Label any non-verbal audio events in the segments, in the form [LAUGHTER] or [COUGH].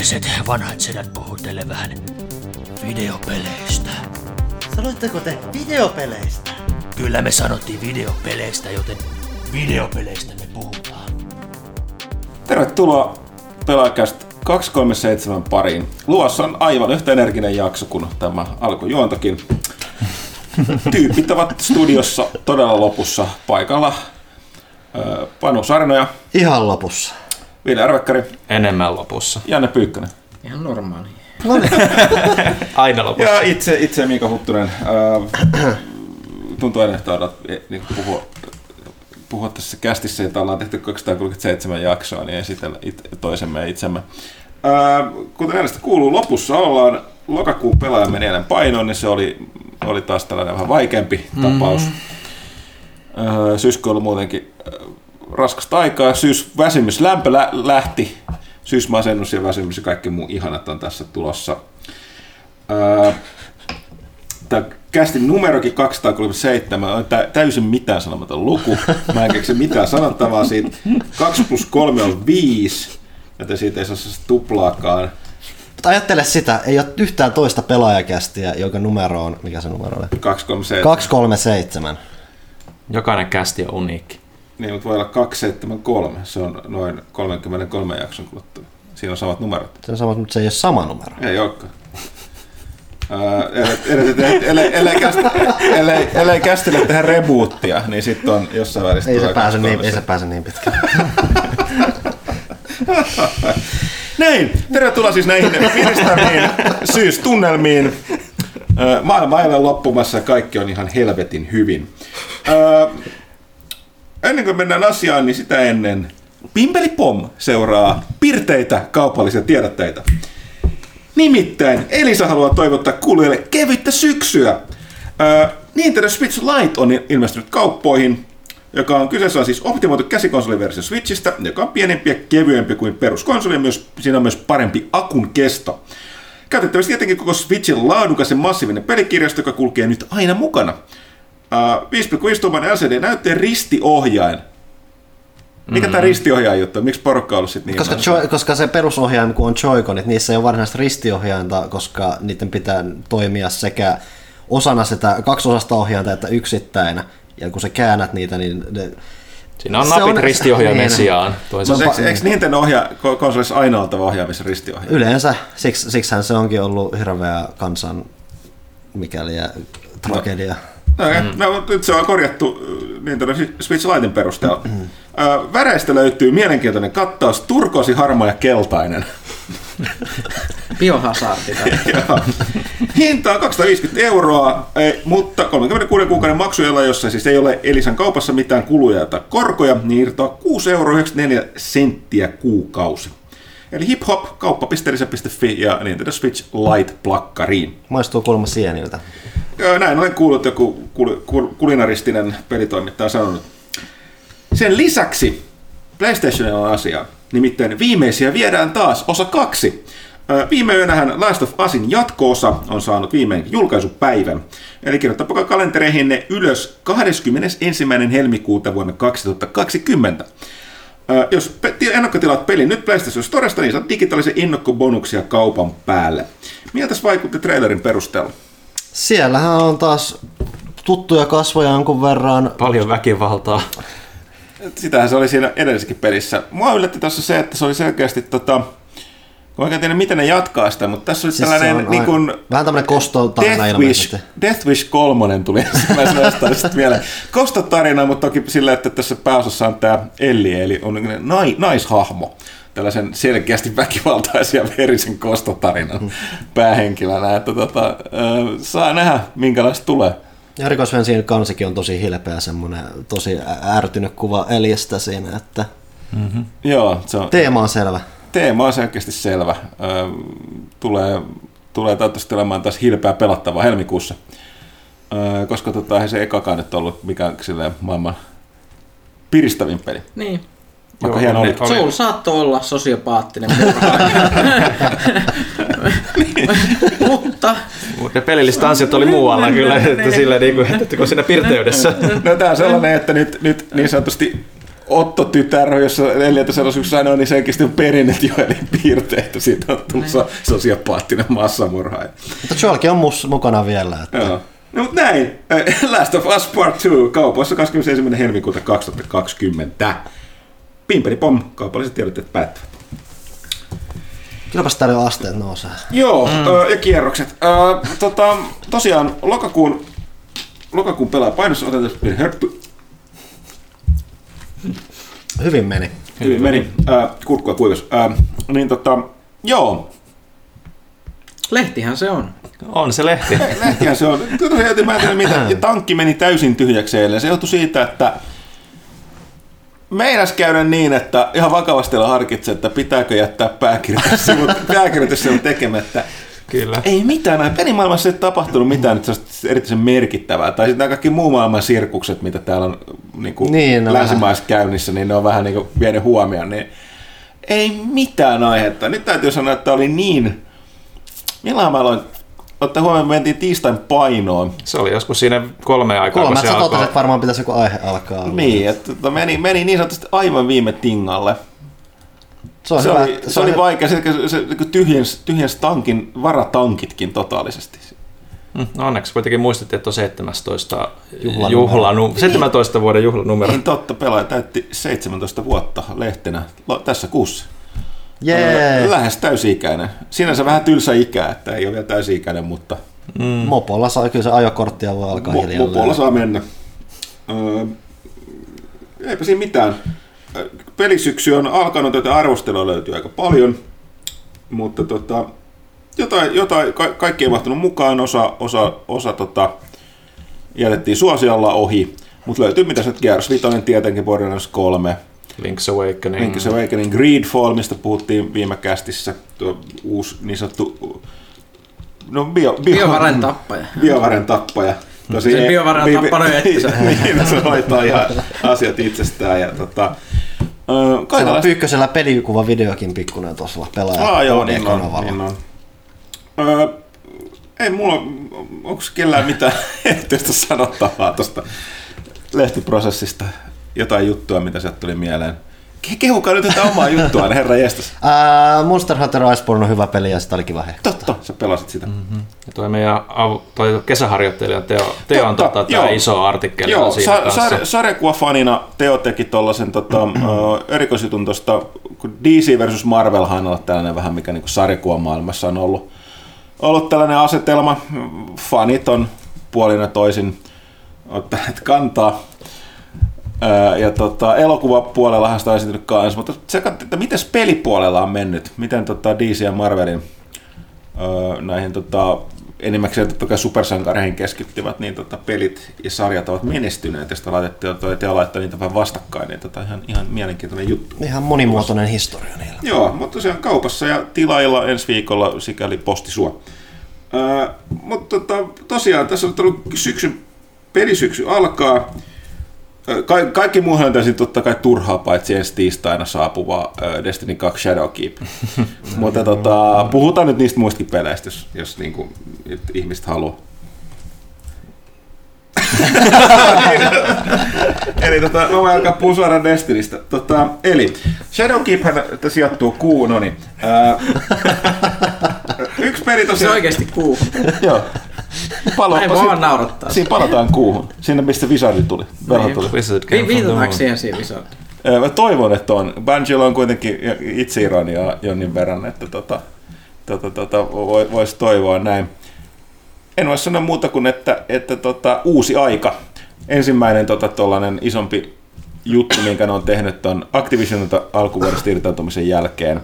Lapsukkaiset, vanhat sedät vähän videopeleistä. Sanoitteko te videopeleistä? Kyllä me sanottiin videopeleistä, joten videopeleistä me puhutaan. Tervetuloa Pelaajakästä 237 pariin. Luvassa on aivan yhtä energinen jakso kuin tämä alkujuontokin. Tyypit ovat studiossa todella lopussa paikalla. Panu Sarnoja, Ihan lopussa. Ville Arvekkari, Enemmän lopussa. Janne Pyykkönen. Ihan normaali. [LAUGHS] Aina lopussa. Ja itse, itse Miika Huttunen. Öö, tuntuu aina, että odot, niin puhua, puhua tässä kästissä, jota ollaan tehty 237 jaksoa, niin esitellä it, toisemme ja itsemme. Öö, kuten äänestä kuuluu, lopussa ollaan lokakuun pelaaja meni eilen painoon, niin se oli, oli taas tällainen vähän vaikeampi tapaus. Öö, syyskuun oli muutenkin öö, raskasta aikaa, syys väsymys, lämpö lä- lähti, syysmasennus ja väsymys ja kaikki muu ihanat on tässä tulossa. Öö, Tämä kästin numerokin 237 on tä- täysin mitään sanomaton luku. Mä en keksi mitään sanottavaa siitä. 2 plus 3 on 5, joten siitä ei saa tuplaakaan. Mutta ajattele sitä, ei ole yhtään toista pelaajakästiä, jonka numero on, mikä se numero oli? 237. 237. Jokainen kästi on uniikki. Niin, mutta voi olla 273. Se on noin 33 jakson kuluttua. Siinä on samat numerot. Se on sama, mutta se ei ole sama numero. Ei olekaan. Ellei- ellei- ellei- ellei käst- ellei- Ellei kästille tehdä rebootia, niin sitten on jossain välissä Ei se, pääse niin, 237. ei se pääse niin pitkälle. [LAUGHS] Näin, tervetuloa siis näihin piristäviin syystunnelmiin. Maailma ei ole loppumassa ja kaikki on ihan helvetin hyvin. Ennen kuin mennään asiaan, niin sitä ennen Pimpeli Pom seuraa pirteitä kaupallisia tiedotteita. Nimittäin Elisa haluaa toivottaa kuulijoille kevyttä syksyä. Ö, Nintendo Switch Lite on ilmestynyt kauppoihin, joka on kyseessä on siis optimoitu käsikonsoliversio Switchistä, joka on pienempi ja kevyempi kuin peruskonsoli, ja myös, siinä on myös parempi akun kesto. Käytettävissä tietenkin koko Switchin laadukas ja massiivinen pelikirjasto, joka kulkee nyt aina mukana. Uh, 5,5 tuuman LCD-näytteen ristiohjain. Mikä tämä ristiohjaaja juttu on? Miksi porukka on ollut sit niin? Koska, jo, koska se perusohjain, kun on Joy-Conit, niissä ei ole varsinaista ristiohjainta, koska niiden pitää toimia sekä osana sitä kaksosasta ohjainta että yksittäin. Ja kun sä käännät niitä, niin ne, Siinä on Se napit on- ristiohjaimen niin. sijaan. Eikö, eikö Nintendo ko- konsolissa aina oltava ohjaamisen ristiohjaaja? yleensä, siksi, siksihän se onkin ollut hirveä kansan mikäli tragedia. No, mm. no, nyt se on korjattu äh, Nintendo Switch Litein perusteella. Ö, Väreistä löytyy mielenkiintoinen kattaus, turkoosi, harmaa ja keltainen. [LAUGHS] Biohazardi. [LAUGHS] Hinta on 250 euroa, ei, mutta 36 kuukauden maksujalla, jossa siis ei ole Elisan kaupassa mitään kuluja tai korkoja, niin irtoaa 6,94 euroa senttiä kuukausi. Eli hiphop, kauppa.elisa.fi ja Nintendo Switch Lite plakkariin. Maistuu kuulemma sieniltä. Joo, näin olen kuullut, joku kul- kul- kulinaristinen pelitoimittaja on sanonut. Sen lisäksi PlayStationilla on asia. Nimittäin viimeisiä viedään taas osa kaksi. Viime yönähän Last of Usin jatko-osa on saanut viimein julkaisupäivän. Eli kirjoittakaa kalentereihinne ylös 21. helmikuuta vuonna 2020. Ö, Jos ennakkotilaat pelin nyt PlayStation Storesta, niin saat digitaalisen innokkobonuksia kaupan päälle. Miltä vaikutti trailerin perusteella? Siellähän on taas tuttuja kasvoja jonkun verran. Paljon väkivaltaa. Sitähän se oli siinä edellisessäkin pelissä. Mua yllätti tuossa se, että se oli selkeästi tota, kun mä oikein tiedä, miten ne jatkaa sitä, mutta tässä oli Siis tällainen niin kuin, vähän tämmönen kostotarina Death ilmeisesti. Wish, Death Wish 3 tuli [LAUGHS] ensimmäisenä sitten vielä. Kostotarina, mutta toki sillä, että tässä pääosassa on tämä Elli, eli on niin nai, naishahmo. Tällaisen selkeästi väkivaltaisia verisen kostotarinan Hmm. [LAUGHS] päähenkilönä. Että tota, äh, saa nähdä, minkälaista tulee. Ja rikosvensin kansikin on tosi hilpeä, semmoinen tosi ärtynyt kuva Eliestä siinä, että Joo, se on, teema on selvä. teema on selkeästi selvä. Tulee, tulee toivottavasti olemaan taas hilpeä pelattavaa helmikuussa. Koska tota, eihän se ekakaan nyt ollut mikään maailman piristävin peli. Niin. Joo, hieno oli- Soul saattoi olla sosiopaattinen. [LAUGHS] Mutta Ne pelilliset ansiot oli muualla kyllä, [LAUGHS] että sillä niin kuin, että kun siinä pirteydessä. No tää on sellainen, että nyt, nyt niin sanotusti Otto-tytär, jossa neljäntäselosuksessa aina on, niin senkin sitten on perinnet Joelin piirteitä. Siitä on tullut so- sosiopaattinen massamurhaaja. Mutta Joelkin on mus, mukana vielä. Että. Joo. No mutta näin. Last of Us Part 2 kaupoissa 21. helmikuuta 2020. Pimpeli pom, kaupalliset tiedotteet päättyvät. Kylläpäs jo asteet nousee. Joo, mm. ja kierrokset. Äh, tota, tosiaan lokakuun, lokakuun pelaa painossa otetaan pieni hörppy. Hyvin meni. Hyvin meni. Äh, kurkkua kuivas. Äh, niin tota, joo, Lehtihän se on. On se lehti. lehtihän se on. Tosiaan, mä en tiedä mitä. [CLEARS THROAT] Ja tankki meni täysin tyhjäksi eilen. Se johtui siitä, että Meinas käydä niin, että ihan vakavasti harkitse, että pitääkö jättää pääkirjoitussivut, [LAUGHS] tekemättä. Kyllä. Ei mitään, näin pelimaailmassa ei tapahtunut mitään erityisen merkittävää. Tai sitten nämä kaikki muu maailman sirkukset, mitä täällä on niin kuin Niin, no länsimaissa käynnissä, niin ne on vähän niin kuin vienyt huomioon. Niin ei mitään aihetta. Nyt täytyy sanoa, että oli niin... Milloin mä aloin ottaa huomioon, me mentiin tiistain painoon. Se oli joskus siinä kolme aikaa, Kolme, kun se alkoi. että varmaan pitäisi joku aihe alkaa. Niin, että tota meni, meni niin sanotusti aivan viime tingalle. Se on Se hyvä. oli, se oli vaikea, se, se, se niin tyhjensi, tyhjensi tankin, varatankitkin totaalisesti. Mm, No onneksi kuitenkin muistettiin, että on 17, Juhlanumero. juhlanu, 17 vuoden juhlanumero. Niin totta, pelaaja täytti 17 vuotta lehtenä tässä kuussa. Jee. Lähes täysi-ikäinen. Sinänsä vähän tylsä ikää, että ei ole vielä täysi-ikäinen, mutta Mm. Mopolla saa kyllä se ajokorttia voi alkaa mo- hiljalleen. mopolla saa mennä. Öö, eipä siinä mitään. Pelisyksy on alkanut, joten arvostelua löytyy aika paljon, mutta tota, jotain, jotain ka- kaikki ei mahtunut mukaan, osa, osa, osa tota, jätettiin suosiolla ohi, mutta löytyy mitä se Gears 5 tietenkin, Borderlands 3, Link's Awakening. Link's Awakening, Greedfall, mistä puhuttiin viime kästissä, tuo uusi niin sanottu no bio, bio, Biovaren tappaja. biovaren tappaja. Tosi Se biovaren on bi- tappanut [LAUGHS] itsensä. niin, se hoitaa ihan asiat itsestään. Ja, tota, ö, Siellä on pyykkösellä pelikuva videokin pikkuinen tuossa pelaaja Aa, joo, niin on, niin on. Öö, ei mulla, onko kellään mitään [LAUGHS] erityistä sanottavaa tuosta lehtiprosessista? Jotain juttua, mitä sieltä tuli mieleen. Ke- Kehukaa nyt tätä omaa juttua, [LAUGHS] herra jestas. Ää, Monster Hunter Iceborne on hyvä peli ja sitä oli kiva hehkuttaa. Totta, sä pelasit sitä. Mm-hmm. Ja toi meidän av- toi kesäharjoittelijan Teo, Teo on tota, tää iso artikkeli Joo, on siinä sa- kanssa. sar- sarjakuvafanina Teo teki tuollaisen tota, [CLEARS THROAT] erikoisjutun tuosta, kun DC versus Marvelhan on ollut tällainen vähän, mikä niin sarjakuvamaailmassa on ollut, ollut tällainen asetelma. Fanit on puolin ja toisin ottaneet kantaa. Ja tota, elokuvapuolellahan sitä on esiintynyt kanssa, mutta se, että miten pelipuolella on mennyt, miten tota DC ja Marvelin öö, näihin tota, enimmäkseen totta kai supersankareihin keskittyvät, niin tota, pelit ja sarjat ovat menestyneet, ja sitä laitettiin Teo laittaa niitä vähän vastakkain, niin tota, ihan, ihan mielenkiintoinen juttu. Ihan monimuotoinen historia niillä. Joo, mutta tosiaan kaupassa ja tilailla ensi viikolla sikäli posti sua. Öö, mutta tota, tosiaan tässä on tullut syksyn, pelisyksy alkaa. Ka- kaikki muuhan on täysin totta kai turhaa, paitsi ensi tiistaina saapuva Destiny 2 Shadowkeep. [LAUGHS] mutta tota, puhutaan nyt niistä muistakin peleistä, jos, jos niinku, et ihmiset haluaa. [LAUGHS] Eli tota, mä voin alkaa puhua suoraan Destinystä. Tota, eli Shadowkeep sijoittuu kuun, no niin. [LAUGHS] yksi peli Se tosiaan... oikeesti kuu. [LAUGHS] Joo. Palo, Ei voi vaan naurattaa. Siinä palataan kuuhun. Sinne, mistä tuli. Niin. tuli. Wizard came Vi- from the Viitataanko siihen visoon? Ää, Mä toivon, että on. Bungiella on kuitenkin itse ironiaa jonnin verran, että tota, tota, tota, voi- voisi toivoa näin. En voi sanoa muuta kuin, että, että tota, uusi aika. Ensimmäinen tota, tollanen isompi juttu, minkä ne on tehnyt, on Activisionilta alkuvuodesta irtautumisen jälkeen.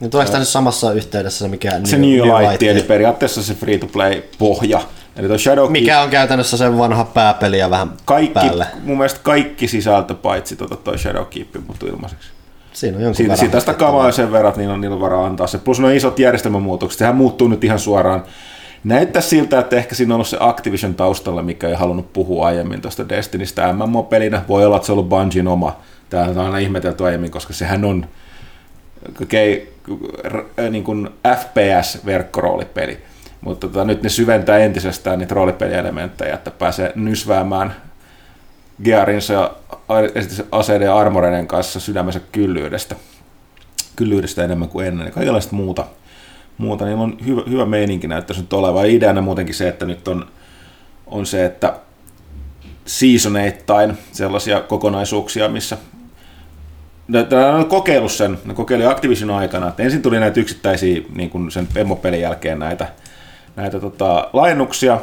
Niin tässä nyt samassa yhteydessä se, mikä Se New Light, eli periaatteessa se free-to-play-pohja. Eli tuo Shadow mikä on käytännössä se vanha pääpeli ja vähän kaikki, päälle. mun mielestä kaikki sisältö paitsi tota toi Shadowkeep mutta ilmaiseksi. Siinä on jonkun Siitä, siitä sitä kamaa sen verran, niillä on, niillä varaa antaa se. Plus nuo isot järjestelmämuutokset, sehän muuttuu nyt ihan suoraan. Näyttää siltä, että ehkä siinä on ollut se Activision taustalla, mikä ei halunnut puhua aiemmin tuosta Destinistä MMO-pelinä. Voi olla, että se on ollut Bungien oma. Tämä on aina ihmetelty aiemmin, koska sehän on niin kuin FPS-verkkoroolipeli. Mutta tota, nyt ne syventää entisestään niitä roolipelielementtejä, että pääsee nysväämään Gearinsa ja aseiden ja armoreiden kanssa sydämensä kyllyydestä. Kyllyydestä enemmän kuin ennen kaikenlaista muuta. muuta. Niillä on hyvä, hyvä meininki näyttäisi nyt olevan. Ideana muutenkin se, että nyt on, on se, että seasoneittain sellaisia kokonaisuuksia, missä ne, ne on kokeillut sen, ne kokeili Activision aikana, että ensin tuli näitä yksittäisiä niin kuin sen emmopelin jälkeen näitä, näitä tota, laajennuksia,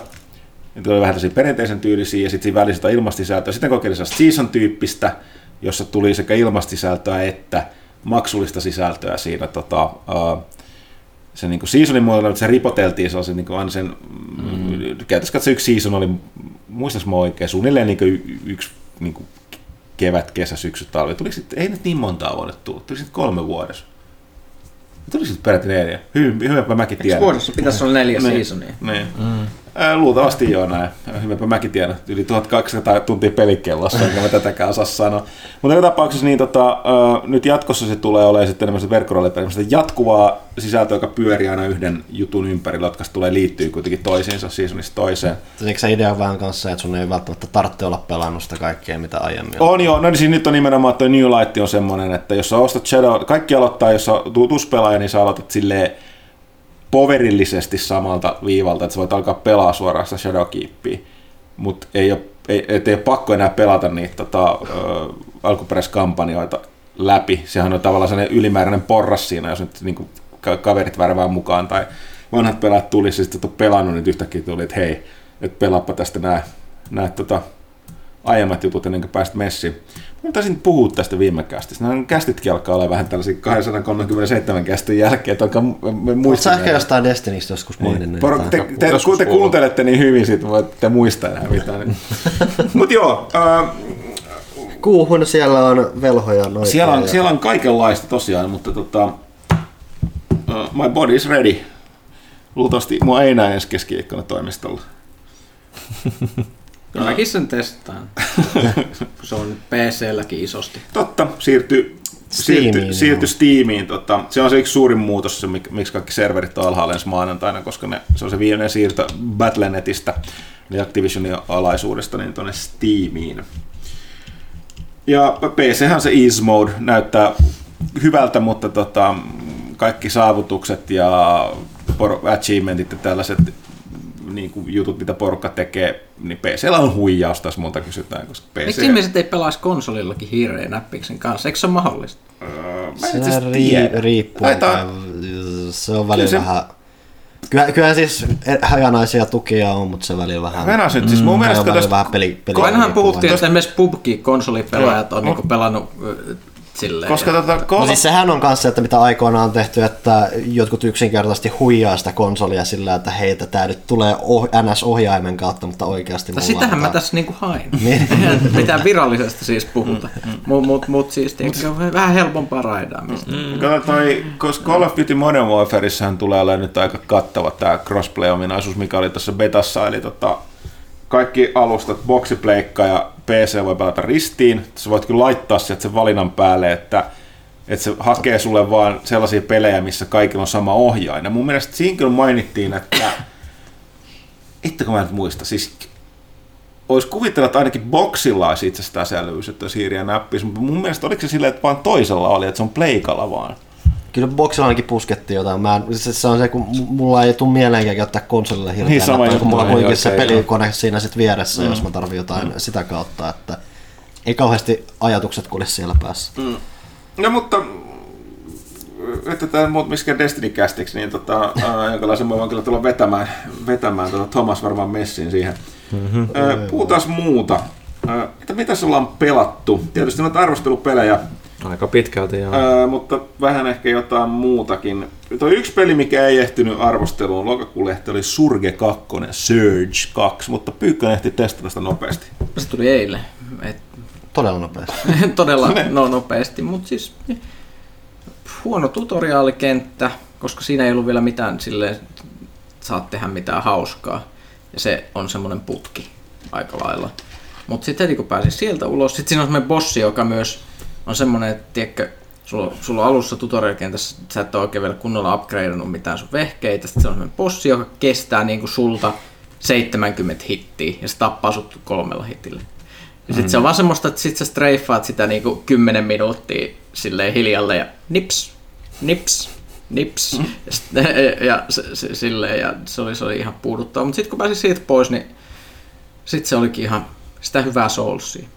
ne tuli vähän tällaisia perinteisen tyylisiä ja sitten siinä välissä ilmastisältöä. Sitten kokeili season-tyyppistä, jossa tuli sekä ilmastisältöä että maksullista sisältöä siinä tota, uh, se niin seasonin muodolla, että se ripoteltiin sellaisen niin aina sen, mm. käytännössä katsoen yksi season oli, muistas mä oikein, suunnilleen niin yksi niin kuin kevät, kesä, syksy, talvi. Tuli sitten, ei nyt niin montaa vuotta tullut, tuli sitten kolme vuodessa. Tuli sitten peräti neljä. Hyvin, hyväpä mäkin tiedän. Vuodessa pitäisi olla neljä Niin. seasonia. Niin. Mm. Luultavasti joo näin. Hyväpä mäkin tiedän. Yli 1200 tuntia pelikellossa, enkä mä tätäkään osaa sanoa. Mutta joka tapauksessa niin tota, nyt jatkossa se tulee olemaan sitten tämmöistä verkkorollepeliä, jatkuvaa sisältöä, joka pyörii aina yhden jutun ympärillä, jotka tulee liittyy kuitenkin toisiinsa seasonista toiseen. Eikö se idea vähän kanssa, että sun ei välttämättä tarvitse olla pelannut sitä kaikkea, mitä aiemmin on? On joo, no niin siis nyt on nimenomaan, että New Light on semmoinen, että jos sä ostat Shadow, kaikki aloittaa, jos sä tutuspelaaja, niin sä aloitat silleen poverillisesti samalta viivalta, että sä voit alkaa pelaa suoraan sitä Shadowkeepia, mutta ei ole, ei, et ei ole pakko enää pelata niitä tota, ö, alkuperäiskampanjoita läpi. Sehän on tavallaan sellainen ylimääräinen porras siinä, jos nyt niin kuin, kaverit värvää mukaan tai vanhat pelaat tuli, siis sitten et pelannut, niin yhtäkkiä tuli, että hei, että pelaappa tästä nämä, nämä tota, aiemmat jutut ennen kuin pääsit messiin. Taisin puhua tästä viime kästistä. Nämä kästitkin alkaa olla vähän tällaisia 237 kästin jälkeen, että Oletko muistaa. sä ehkä jostain Destinistä joskus maininnut? Poro, te, te, te, kun te kuuntelette niin hyvin, sit voitte muistaa enää mitään. [LAUGHS] Niin. Mutta joo, äh, Kuuhun siellä on velhoja noita. siellä, on, ja- siellä on kaikenlaista tosiaan, mutta tota, uh, my body is ready. Luultavasti mua ei näe ensi keskiviikkona toimistolla. [LAUGHS] Kyllä mäkin sen testaan. [LAUGHS] Se on PC-lläkin isosti. Totta, siirtyi Steamiin, siirtyi Steamiin. Tota, se on se yksi suurin muutos, se, mik- miksi kaikki serverit on alhaalla ensi maanantaina, koska ne, se on se viimeinen siirto Battlenetistä, eli Activisionin alaisuudesta, niin tuonne Steamiin. Ja PChän se Ease Mode näyttää hyvältä, mutta tota, kaikki saavutukset ja achievementit ja tällaiset niin kuin jutut, mitä porukka tekee, niin PCllä on huijausta, jos multa kysytään, koska PC... Miksi ihmiset ei pelaisi konsolillakin hiireen näppiksen kanssa? Eikö se ole mahdollista? Öö, mä Se rii, tiedä. riippuu. Taitaa- Se on välillä se- vähän... Kyllä, kyllä siis hajanaisia tukia on, mutta se välillä vähän... Venäjä nyt, siis mun se mielestä tästä vähän peli, peli Kun ainahan puhuttiin, että esimerkiksi PUBG-konsolipelaajat on niinku pelannut silleen. Koska ja- tota, No Call, siis sehän on kanssa, että mitä aikoinaan on tehty, että jotkut yksinkertaisesti huijaa sitä konsolia sillä, että heitä tämä nyt tulee oh, NS-ohjaimen kautta, mutta oikeasti No mulla sitähän on mä tässä niinku hain. [LAUGHS] Niin. [LAUGHS] Eihän mitään virallisesti siis puhuta. Mut, mut, mut siis tiedätkö, vähän helpompaa raidaamista. Kato toi, koska Call of Duty Modern Warfareissahan tulee olemaan nyt aika kattava tämä crossplay-ominaisuus, mikä oli tuossa betassa, eli tota, kaikki alustat, boxipleikka ja PC voi pelata ristiin. Sä voit kyllä laittaa sieltä sen valinnan päälle, että, että se hakee sulle vaan sellaisia pelejä, missä kaikilla on sama ohjain. Ja mun mielestä siinä kyllä mainittiin, että [SNIFFS] kun mä nyt muista, siis olisi kuvitella, että ainakin boksilla olisi itsestään säilyvyys, että ja näppis, mutta mun mielestä oliko se silleen, että vaan toisella oli, että se on pleikalla vaan. Kyllä boksilla ainakin puskettiin jotain. Mä en, se, se on se, kun mulla ei tule mieleenkään käyttää konsolille hirveän Niin, sama kun mulla on kuitenkin se okei, pelikone siinä sit vieressä, mm. jos mä tarvin jotain mm. sitä kautta, että ei kauheasti ajatukset kulje siellä päässä. Mm. No mutta että tämä muut miskään Destiny kästiksi, niin tota, [LAUGHS] ää, jonkalaisen mä voin kyllä tulla vetämään, vetämään tota Thomas varmaan messiin siihen. Mm-hmm. Puhutaan muuta. Ää, Että mitä ollaan pelattu? Tietysti noita arvostelupelejä, Aika pitkälti joo. ää, mutta vähän ehkä jotain muutakin. Tuo yksi peli, mikä ei ehtinyt arvosteluun lokakuun lehti, oli Surge 2, Surge 2, mutta Pyykkönen ehti testata sitä nopeasti. Se tuli eilen. Et, Todella nopeasti. [LAUGHS] todella [LAUGHS] no, nopeasti, mutta siis huono tutoriaalikenttä, koska siinä ei ollut vielä mitään silleen, saat tehdä mitään hauskaa. Ja se on semmoinen putki aika lailla. Mutta sitten heti kun pääsin sieltä ulos, sitten siinä on semmoinen bossi, joka myös on semmoinen, että tiedätkö, sulla, sulla on alussa tutorial-kentässä, sä et ole oikein vielä kunnolla upgradeannut mitään sun vehkeitä, sitten se on semmoinen bossi, joka kestää niinku sulta 70 hittiä, ja se tappaa sut kolmella hitillä. Ja sit se on vaan semmoista, että sit sä streiffaat sitä niinku 10 minuuttia silleen hiljalle ja nips, nips, nips. Ja, sit, [LAUGHS] ja, se, se, silleen, ja se, oli, se oli ihan puuduttava. Mutta sitten kun pääsin siitä pois, niin sitten se olikin ihan sitä hyvää soulsia.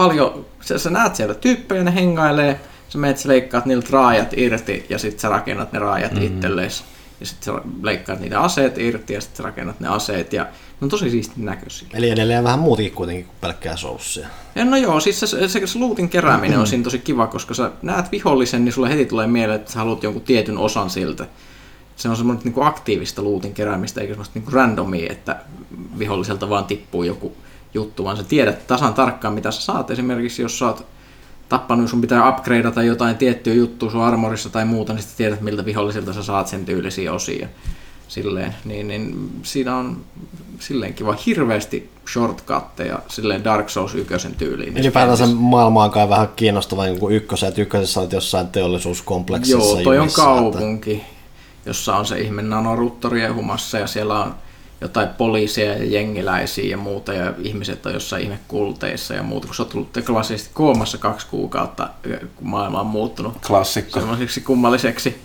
Paljon, sä, sä näet siellä tyyppejä, ne hengailee, sä menet, sä leikkaat niiltä raajat irti ja sitten sä rakennat ne raajat mm-hmm. itsellesi. Ja sitten sä leikkaat niitä aseet irti ja sitten sä rakennat ne aseet ja ne on tosi siistin näköisiä. Eli edelleen vähän muutakin kuitenkin kuin pelkkää soussia. Ja no joo, siis se, se, se lootin kerääminen on siinä tosi kiva, koska sä näet vihollisen, niin sulle heti tulee mieleen, että sä haluat jonkun tietyn osan siltä. Se on semmoinen niin aktiivista lootin keräämistä, eikä semmoista niin randomia, että viholliselta vaan tippuu joku juttu, vaan sä tiedät tasan tarkkaan, mitä sä saat. Esimerkiksi jos sä oot tappanut, sun pitää upgradeata jotain tiettyä juttua sun armorissa tai muuta, niin sitten tiedät, miltä vihollisilta sä saat sen tyylisiä osia. Silleen, niin, niin siinä on silleen kiva hirveästi shortcutteja silleen Dark Souls 1 tyyliin. Ylipäätänsä maailma on kai vähän kiinnostava niin kuin ykkösen, että ykkösessä olet jossain teollisuuskompleksissa. Joo, toi on kaupunki, että... jossa on se ihme nanoruttori ehumassa ja siellä on jotain poliisia ja jengiläisiä ja muuta, ja ihmiset on jossain ihme kulteissa ja muuta, kun sä oot tullut klassisesti koomassa kaksi kuukautta, kun maailma on muuttunut Klassikko. semmoiseksi kummalliseksi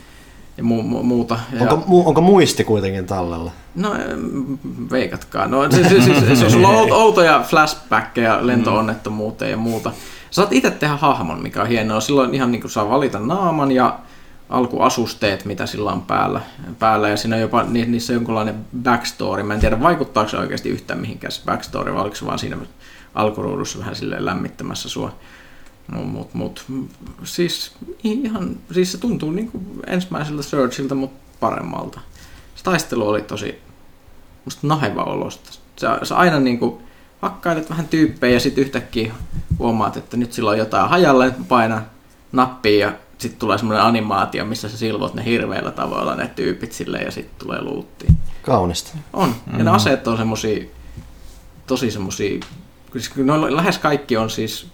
ja mu- mu- muuta. Ja, Onko, mu, onko muisti kuitenkin tallella? No em, veikatkaa. No, siis, siis, siis, siis sulla on [LAUGHS] outoja flashbackkejä lentoonnettomuuteen ja muuta. Sä saat itse tehdä hahmon, mikä on hienoa. Silloin ihan niin kuin saa valita naaman ja alkuasusteet, mitä sillä on päällä. päällä ja siinä on jopa ni- niissä on jonkunlainen backstory. Mä en tiedä, vaikuttaako se oikeasti yhtään mihinkään se backstory, vai oliko se vaan siinä alkuruudussa vähän silleen lämmittämässä sua. Mut, mut, siis, ihan, siis se tuntuu niin kuin ensimmäiseltä Surgeilta, mutta paremmalta. Se taistelu oli tosi musta naheva olosta. Sä, sä aina niin kuin hakkailet vähän tyyppejä ja sitten yhtäkkiä huomaat, että nyt sillä on jotain hajalle, paina nappia ja sitten tulee semmoinen animaatio, missä sä silvot ne hirveillä tavoilla ne tyypit silleen ja sitten tulee luutti. Kaunista. On. Ja Mm-hmm. ne aseet on semmosia, tosi semmosia, siis no, lähes kaikki on siis,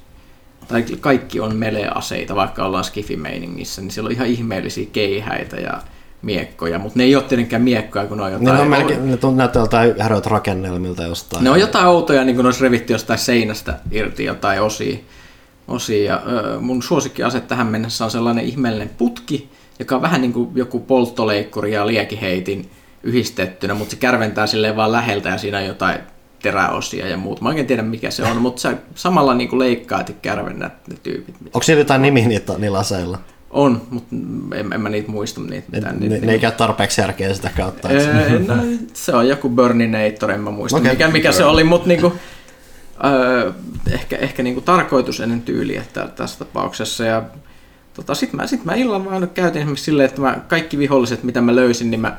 tai kaikki on melee-aseita, vaikka ollaan skifi-meiningissä, niin siellä on ihan ihmeellisiä keihäitä ja miekkoja, mutta ne ei ole tietenkään miekkoja, kun ne on Ne, jotain... on melkein, ne tunt- näyttää jotain häröitä rakennelmilta jostain. Ne on jotain outoja, niin kuin ne olisi revitty jostain seinästä irti jotain osia. Osia. Ja, ö, mun suosikkiase tähän mennessä on sellainen ihmeellinen putki, joka on vähän niin kuin joku polttoleikkuri ja liekiheitin yhdistettynä, mutta se kärventää silleen vaan läheltä ja siinä on jotain teräosia ja muuta. Mä oikein tiedä mikä se on, mutta sä samalla niin kuin leikkaat ja kärvennät ne tyypit. Onko siellä jotain nimi niitä, niillä aseilla? On, mutta en, en mä niitä muista. Niitä, Ne, mitään, ne, niitä, ne ei käy tarpeeksi järkeä sitä kautta. Öö, no, se on joku Burninator, en mä muista okay. mikä, mikä se oli, mutta niinku, öö, ehkä, ehkä niinku tarkoitus ennen tyyliä tä- tässä tapauksessa. Ja, tota, Sitten mä, sit mä illan vaan käytin esimerkiksi silleen, että mä kaikki viholliset, mitä mä löysin, niin mä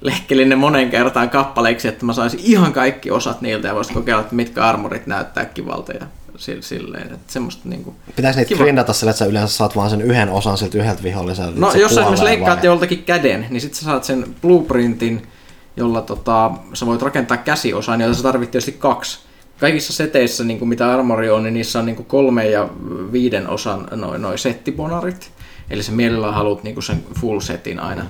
lehkelin ne monen kertaan kappaleiksi, että mä saisin ihan kaikki osat niiltä ja voisin kokeilla, että mitkä armorit näyttää kivalta ja si- silleen, että semmoista niinku... Pitäisi niitä Kiva. grindata sillä, että sä yleensä saat vaan sen yhden osan siltä yhdeltä viholliselta. No että se jos sä esimerkiksi leikkaat vai- joltakin käden, niin sitten sä saat sen blueprintin, jolla tota, sä voit rakentaa käsiosan, joita sä tarvit tietysti kaksi. Kaikissa seteissä, niin kuin mitä armori on, niin niissä on niin kuin kolme ja viiden osan noin noi settibonarit. Eli sä mielellään haluat niin kuin sen full setin aina.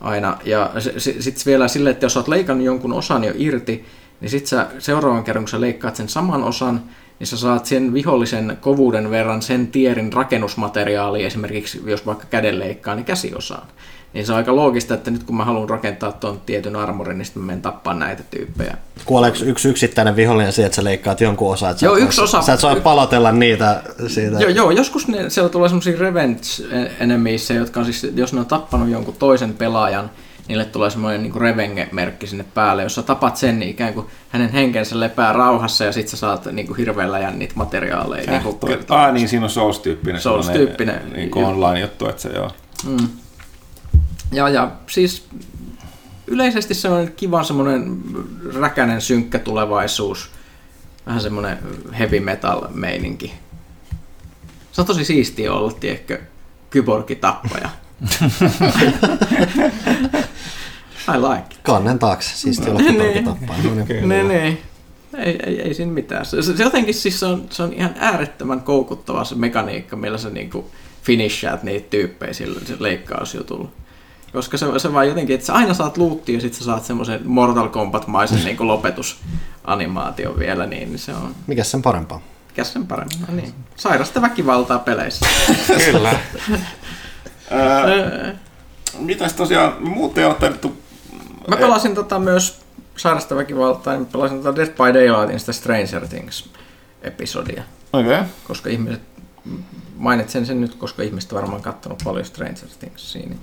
aina. Ja sitten vielä silleen, että jos oot leikannut jonkun osan jo irti, niin sitten sä seuraavan kerran, kun sä leikkaat sen saman osan, niin sä saat sen vihollisen kovuuden verran sen tierin rakennusmateriaalia, esimerkiksi jos vaikka käden leikkaa, niin käsiosaan. Niin se on aika loogista, että nyt kun mä haluan rakentaa tuon tietyn armorin, niin sitten mä menen tappaa näitä tyyppejä. Kuoleeko yksi yksittäinen vihollinen siihen, että sä leikkaat jonkun osan? Että sä Joo, yksi osa- Sä et saa palotella niitä siitä. Joo, joo, joskus ne, siellä tulee semmoisia revenge enemies, jotka on siis, jos ne on tappanut jonkun toisen pelaajan, niille tulee semmoinen niin revenge-merkki sinne päälle. Jos sä tapat sen, niin ikään kuin hänen henkensä lepää rauhassa ja sit sä saat niin kuin hirveän läjän niitä materiaaleja. niin kuin kertoa. Ah niin, siinä on Souls-tyyppinen. Souls-tyyppinen Niin juttu. online-juttu, että se joo. Ja, ja siis yleisesti se on kiva semmoinen räkänen synkkä tulevaisuus. Vähän semmoinen heavy metal meininki. Se on tosi siistiä olla, tiedätkö, kyborgitappaja. I like it. Kannen taakse, siisti olla Niin. kiporki tappaa. No niin. Ne, ne. Ei, ei, ei siinä mitään. Se, se, se jotenkin siis se on, se on ihan äärettömän koukuttava se mekaniikka, millä sä niinku finishaat niitä tyyppejä sillä leikkausjutulla. Koska se, se vaan jotenkin, että sä aina saat luuttia ja sit sä saat semmoisen Mortal Kombat-maisen [LAUGHS] niinku lopetusanimaation vielä, niin se on Mikäs sen parempaa? Mikä sen paremmin? No niin. Sairasta väkivaltaa peleissä. [LAUGHS] Kyllä. [LAUGHS] Mitäs tosiaan, muut ei ole taidettu... Mä pelasin tota myös sairasta väkivaltaa, niin pelasin tota Dead by Daylightin sitä Stranger Things-episodia, Okei. Okay. koska ihmiset, mainitsen sen nyt, koska ihmiset on varmaan kattonut paljon Stranger Thingsia, niin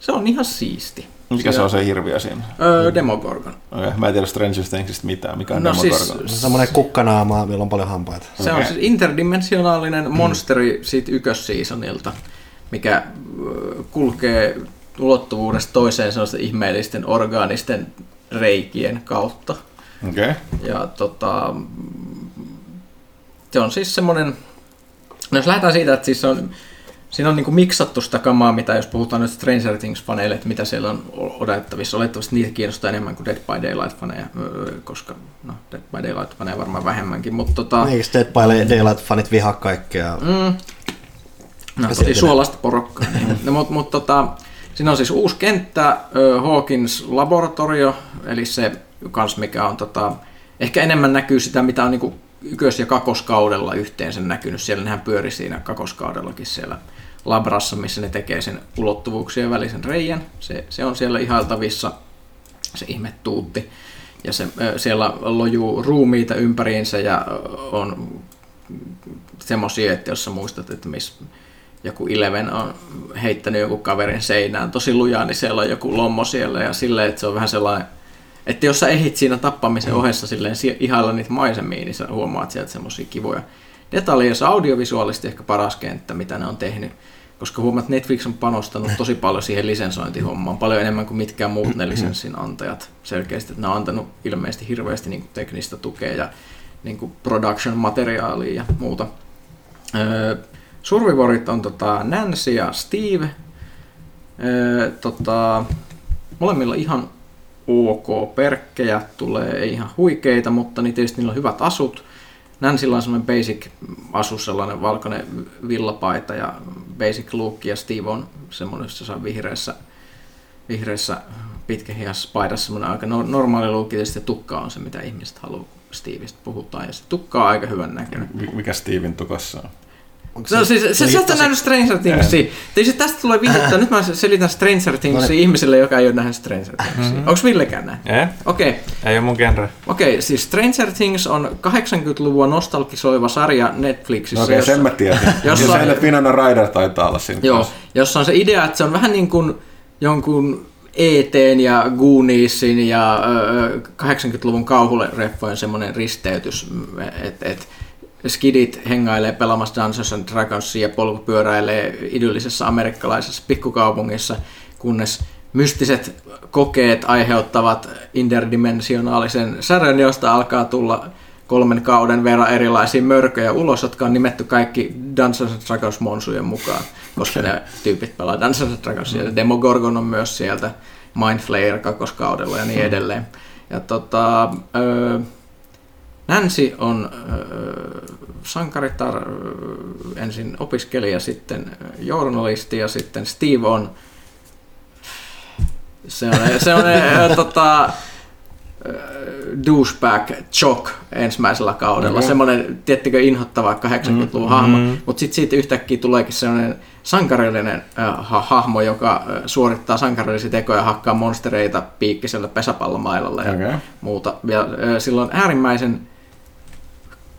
se on ihan siisti. Mikä se on se hirviö siinä? Öö, Demogorgon. Okay. Mä en tiedä Stranger Thingsista mitään, mikä on No siis- Demogorgon. Se on semmoinen kukkanaama, millä on paljon hampaita. Se Okei. on siis interdimensionaalinen monsteri siitä ykkösseasonilta, mikä kulkee ulottuvuudesta toiseen sellaisten ihmeellisten orgaanisten reikien kautta. Okei. Ja tota, se on siis semmoinen, no jos lähdetään siitä, että siis se on, siinä on niinku miksattu sitä kamaa, mitä jos puhutaan nyt Stranger Things-faneille, että mitä siellä on odotettavissa. Olettavasti niitä kiinnostaa enemmän kuin Dead by Daylight-faneja, öö, koska no, Dead by Daylight-faneja varmaan vähemmänkin, mutta tota, Eikö Dead by Daylight-fanit vihaa kaikkea? Mm. No, tosi suolasta porukkaa. Niin. [LAUGHS] No, mutta mut, tota, siinä on siis uusi kenttä, ö, Hawkins Laboratorio, eli se kans mikä on tota, ehkä enemmän näkyy sitä, mitä on niinku ykkös- ja kakoskaudella yhteensä näkynyt. Siellä nehän pyöri siinä kakoskaudellakin siellä labrassa, missä ne tekee sen ulottuvuuksien välisen reijän. Se, se on siellä ihailtavissa, se ihme tuutti. Ja se, siellä lojuu ruumiita ympäriinsä ja on semmosia, että jos sä muistat, että missä joku Eleven on heittänyt joku kaverin seinään tosi lujaa, niin siellä on joku lommo siellä ja silleen, että se on vähän sellainen, että jos sä ehdit siinä tappamisen ohessa silleen si- ihailla niitä maisemia, niin sä huomaat sieltä semmosia kivoja on audiovisuaalisesti ehkä paras kenttä, mitä ne on tehnyt, koska huomaat, että Netflix on panostanut tosi paljon siihen lisensointihommaan, paljon enemmän kuin mitkään muut ne lisenssin antajat selkeästi, että ne on antanut ilmeisesti hirveästi niin kuin teknistä tukea ja niin kuin production-materiaalia ja muuta. Öö, Survivorit on tota Nancy ja Steve. Öö, tota, molemmilla ihan ok perkkejä, tulee ei ihan huikeita, mutta niin tietysti niillä on hyvät asut. Nancylla on semmoinen basic asu, sellainen valkoinen villapaita ja basic look, ja Steve on saa vihreässä, vihreässä pitkähias paidassa semmoinen aika no- normaali look, ja tietysti tukka on se, mitä ihmiset haluaa, Steveistä puhutaan, ja se tukka on aika hyvän näköinen. Mi- Mikä Steven tukassa on? Onko No siis, se, sä oot nähnyt Stranger Thingsia. Siis tästä tulee vihjettä. Nyt mä selitän Stranger Thingsia ihmisille, joka ei ole nähnyt Stranger Thingsia. Mm-hmm. Onko Villekään näin? Ei, Okei, ei ole mun genre. okei. Siis Stranger Things on 80-luvun nostalgisoiva sarja Netflixissä. Okei, jossa- sen mä tiedän. [LAUGHS] Jossa- ja Winona Ryder taitaa olla siinä. Joo, kanssa. jossa on se idea, että se on vähän niin kuin jonkun E.T.n ja Gooniesin ja ö, 80-luvun kauhuleffojen semmoinen risteytys, että et, skidit hengailee pelaamassa Dungeons and Dragonsia ja polkupyöräilee idyllisessä amerikkalaisessa pikkukaupungissa, kunnes mystiset kokeet aiheuttavat interdimensionaalisen särön, josta alkaa tulla kolmen kauden verran erilaisia mörköjä ulos, jotka on nimetty kaikki Dungeons and Dragons monsujen mukaan, koska ne tyypit pelaa Dungeons and Dragonsia. Ja Demogorgon on myös sieltä, Mindflayer kakkoskaudella ja niin edelleen. Ja tota, öö, Nancy on öö, sankaritar, öö, ensin opiskelija, sitten journalisti ja sitten Steve on se on, se on öö, [LAUGHS] tota, douchebag Chock ensimmäisellä kaudella. Okei. Semmoinen, tiettikö, inhottava 80-luvun mm, hahmo, mm. mutta sitten siitä yhtäkkiä tuleekin semmoinen sankarillinen äh, ha- hahmo, joka äh, suorittaa sankarillisia tekoja, hakkaa monstereita piikkisellä pesäpallomailalla ja Okei. muuta. Ja äh, sillä on äärimmäisen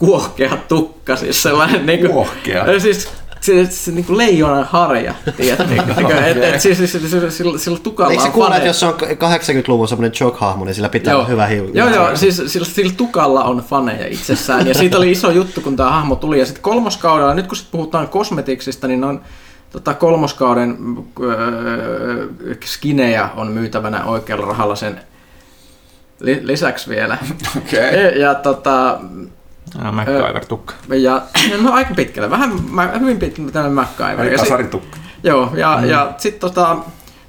kuohkea tukka, siis sellainen niin kuin, Kuohkea? Siis se, se niin kuin leijonan harja, tiedättekö? okay, et, et, siis, siis, siis, sillä, sillä tukalla Eikö se on kuule, että jos se on 80-luvun semmoinen joke-hahmo, niin sillä pitää olla hyvä hiu. Joo, joo, siis sillä, sillä tukalla on faneja itsessään. Ja siitä oli iso juttu, kun tämä hahmo tuli. Ja sitten kolmoskaudella, nyt kun sit puhutaan kosmetiksista, niin on tota, kolmoskauden öö, skinejä on myytävänä oikealla rahalla sen li- lisäksi vielä. Okei. Ja, ja tota, Ah, MacGyver-tukka. ja, no aika pitkälle, vähän mä- hyvin pitkälle tämmöinen MacGyver. Eli Ja sit- kasaritukka. Joo, ja, mm. ja sitten tota,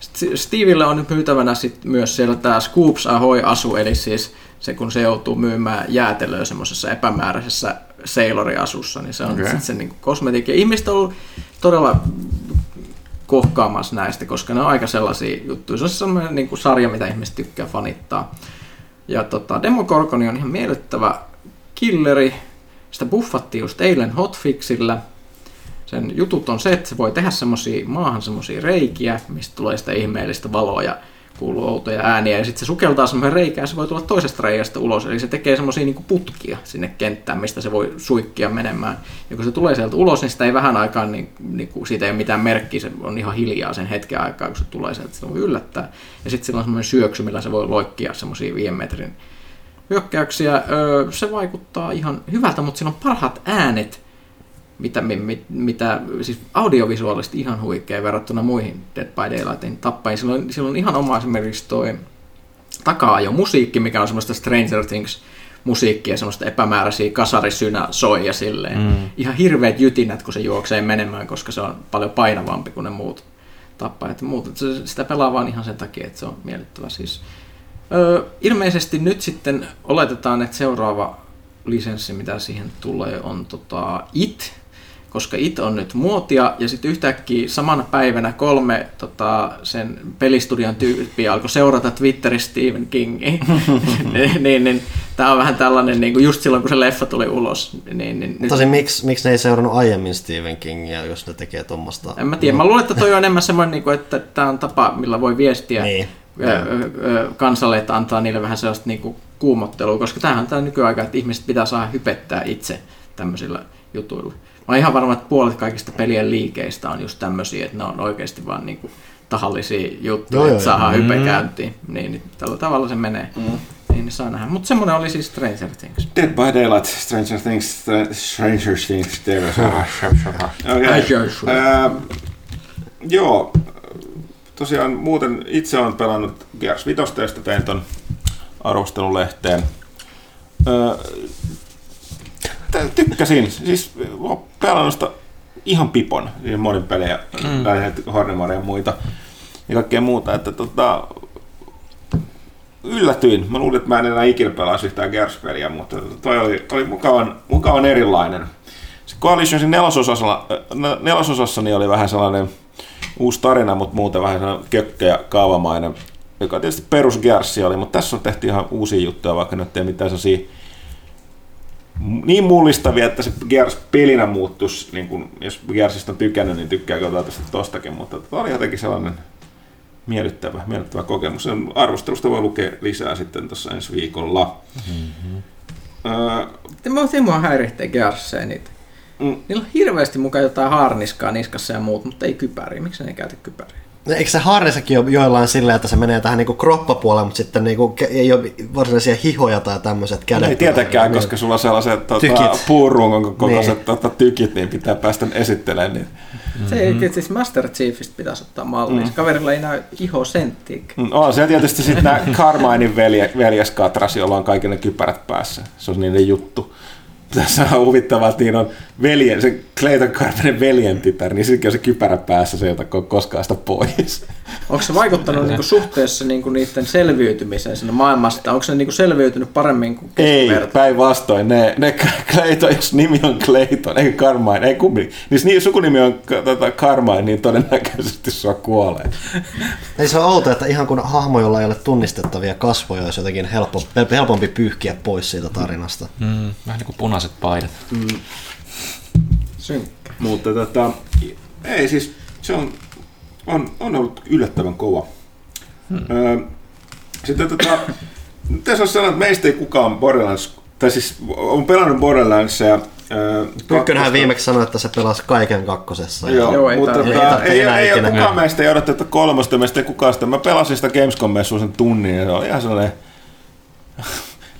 St- Steville on nyt myytävänä sit myös siellä tämä Scoops Ahoy-asu, eli siis se kun se joutuu myymään jäätelöä semmoisessa epämääräisessä Sailori-asussa, niin se on okay. sitten se niin kosmetiikka. Ja ihmiset on ollut todella kohkaamassa näistä, koska ne on aika sellaisia juttuja. Se on sellainen niin kuin sarja, mitä ihmiset tykkää fanittaa. Ja tota, Demogorgon on ihan miellyttävä killeri, Sitä buffattiin just eilen hotfixillä. Sen jutut on se, että se voi tehdä semmosia, maahan semmosia reikiä, mistä tulee sitä ihmeellistä valoa ja kuuluu outoja ääniä. Ja sitten se sukeltaa semmoinen reikä ja se voi tulla toisesta reiästä ulos. Eli se tekee semmoisia niin putkia sinne kenttään, mistä se voi suikkia menemään. Ja kun se tulee sieltä ulos, niin sitä ei vähän aikaa, niin, niin kuin siitä ei ole mitään merkkiä, se on ihan hiljaa sen hetken aikaa, kun se tulee sieltä, se voi yllättää. Ja sitten sillä on semmoinen syöksy, millä se voi loikkia semmoisia viiden metrin hyökkäyksiä. Se vaikuttaa ihan hyvältä, mutta siinä on parhaat äänet, mitä, mit, mitä siis audiovisuaalisesti ihan huikea verrattuna muihin Dead by Daylightin tappajiin. Sillä on ihan oma esimerkiksi toi takaa jo musiikki, mikä on semmoista Stranger Things musiikkia, semmoista epämääräisiä kasarisynä soi ja silleen. Mm. Ihan hirveät jytinät, kun se juoksee menemään, koska se on paljon painavampi kuin ne muut tappajat. Muut, se, sitä pelaa vaan ihan sen takia, että se on miellyttävä. Siis, öö, ilmeisesti nyt sitten oletetaan, että seuraava lisenssi, mitä siihen tulee, on tota It, koska It on nyt muotia, ja sitten yhtäkkiä samana päivänä kolme tota, sen pelistudion tyyppiä alkoi seurata Twitterissä Stephen Kingia. [LAUGHS] niin, niin, niin, tämä on vähän tällainen, niin kuin just silloin kun se leffa tuli ulos. Niin, niin, nyt... Tosin miksi, miksi ne ei seurannut aiemmin Stephen Kingia, jos ne tekee tuommoista? En mä tiedä, mä luulen, että toi on enemmän semmoinen, niin kuin, että tämä on tapa, millä voi viestiä Niin. Kansalle, että antaa niille vähän sellaista niin kuin kuumottelua, koska tämähän on tämä nykyaika, että ihmiset pitää saada hypettää itse tämmöisillä jutuilla. Mä oon ihan varma, että puolet kaikista pelien liikeistä on just tämmöisiä, että ne on oikeasti vaan niinku tahallisia juttuja, Joo, että saadaan hype Mm. käyntiin. Niin, niin tällä tavalla se menee. Mm. Niin, niin saa nähdä. Mutta semmoinen oli siis Stranger Things. Dead by Daylight, Stranger Things, Stra- Stranger Things, okay. Ää, joo, tosiaan muuten itse olen pelannut Gears 5, josta tein ton arvostelulehteen. Tä- tykkäsin, siis olen pelannut sitä ihan pipon, niin monin pelejä, mm. Hornemoria ja muita ja kaikkea muuta, että tota, yllätyin. Mä luulin, että mä en enää ikinä pelaisi yhtään Gears-peliä, mutta toi oli, oli mukavan, mukavan erilainen. Se Coalitionsin nelososassa, nelososassa niin oli vähän sellainen uusi tarina, mutta muuten vähän sellainen kökkö ja kaavamainen, joka tietysti perus oli, mutta tässä on tehty ihan uusia juttuja, vaikka nyt ei mitään sellaisia niin mullistavia, että se Gears pelinä muuttuisi, niin kun, jos Gearsista on tykännyt, niin tykkääkö tästä tostakin, mutta tämä oli jotenkin sellainen miellyttävä, miellyttävä kokemus. Sen arvostelusta voi lukea lisää sitten tuossa ensi viikolla. Mm-hmm. Öö, Mä oon mua häiritsee Gearsseja niitä. Mm. Niillä on hirveästi mukaan jotain haarniskaa niskassa ja muut, mutta ei kypäriä. Miksi ne ei käytä kypäriä? Eikö se harnissakin ole joillain silleen, että se menee tähän niinku kroppapuolelle, mutta sitten niinku ei ole varsinaisia hihoja tai tämmöiset kädet? ei tietenkään, Niin. koska sulla on sellaiset tota, Tykit. puurungon kokoiset Niin. tota, tykit, niin pitää päästä esittelemään. Niin. Se ei mm-hmm. siis Master Chiefistä pitäisi ottaa mallia. Mm. Kaverilla ei näy iho senttiikään. Mm, On siellä tietysti sitten nämä Carminein velje, veljeskatras, jolla on kaikki ne kypärät päässä. Se on niiden juttu. Tässä on huvittavaa, että niin on veljen, se Clayton Carminein veljen tytär, niin sittenkin on se kypärä päässä, se ei ota ko- koskaan sitä pois. Onko se vaikuttanut niinku suhteessa niinku niiden selviytymiseen siinä maailmassa? Onko se niinku selviytynyt paremmin kuin Ei, päinvastoin. Ne, ne Clayton, jos nimi on Clayton, ei Carmine, ei kumpi. Niin jos niin sukunimi on tota, Carmine, niin todennäköisesti sua kuolee. Ei se on outo, että ihan kun hahmo, jolla ei ole tunnistettavia kasvoja, olisi jotenkin helppo, helpompi pyyhkiä pois siitä tarinasta. Mm, vähän niin kuin punaiset paidat. Synkkä. Mutta tota, ei siis, se on, on, on ollut yllättävän kova. Hmm. Öö, sitten tota, tässä on sellainen, että meistä ei kukaan Borderlands, tai siis on pelannut Borderlandsia. Öö, kakkosta. viimeksi sanoi, että se pelasi kaiken kakkosessa. Joo, Joo, ei mutta tota, ei tarvitse ei, ei, ei, ole kukaan meistä ei odottaa tätä kolmosta, meistä ei kukaan sitä. Mä pelasin sitä Gamescom-messua sen tunnin ja se oli ihan sellainen...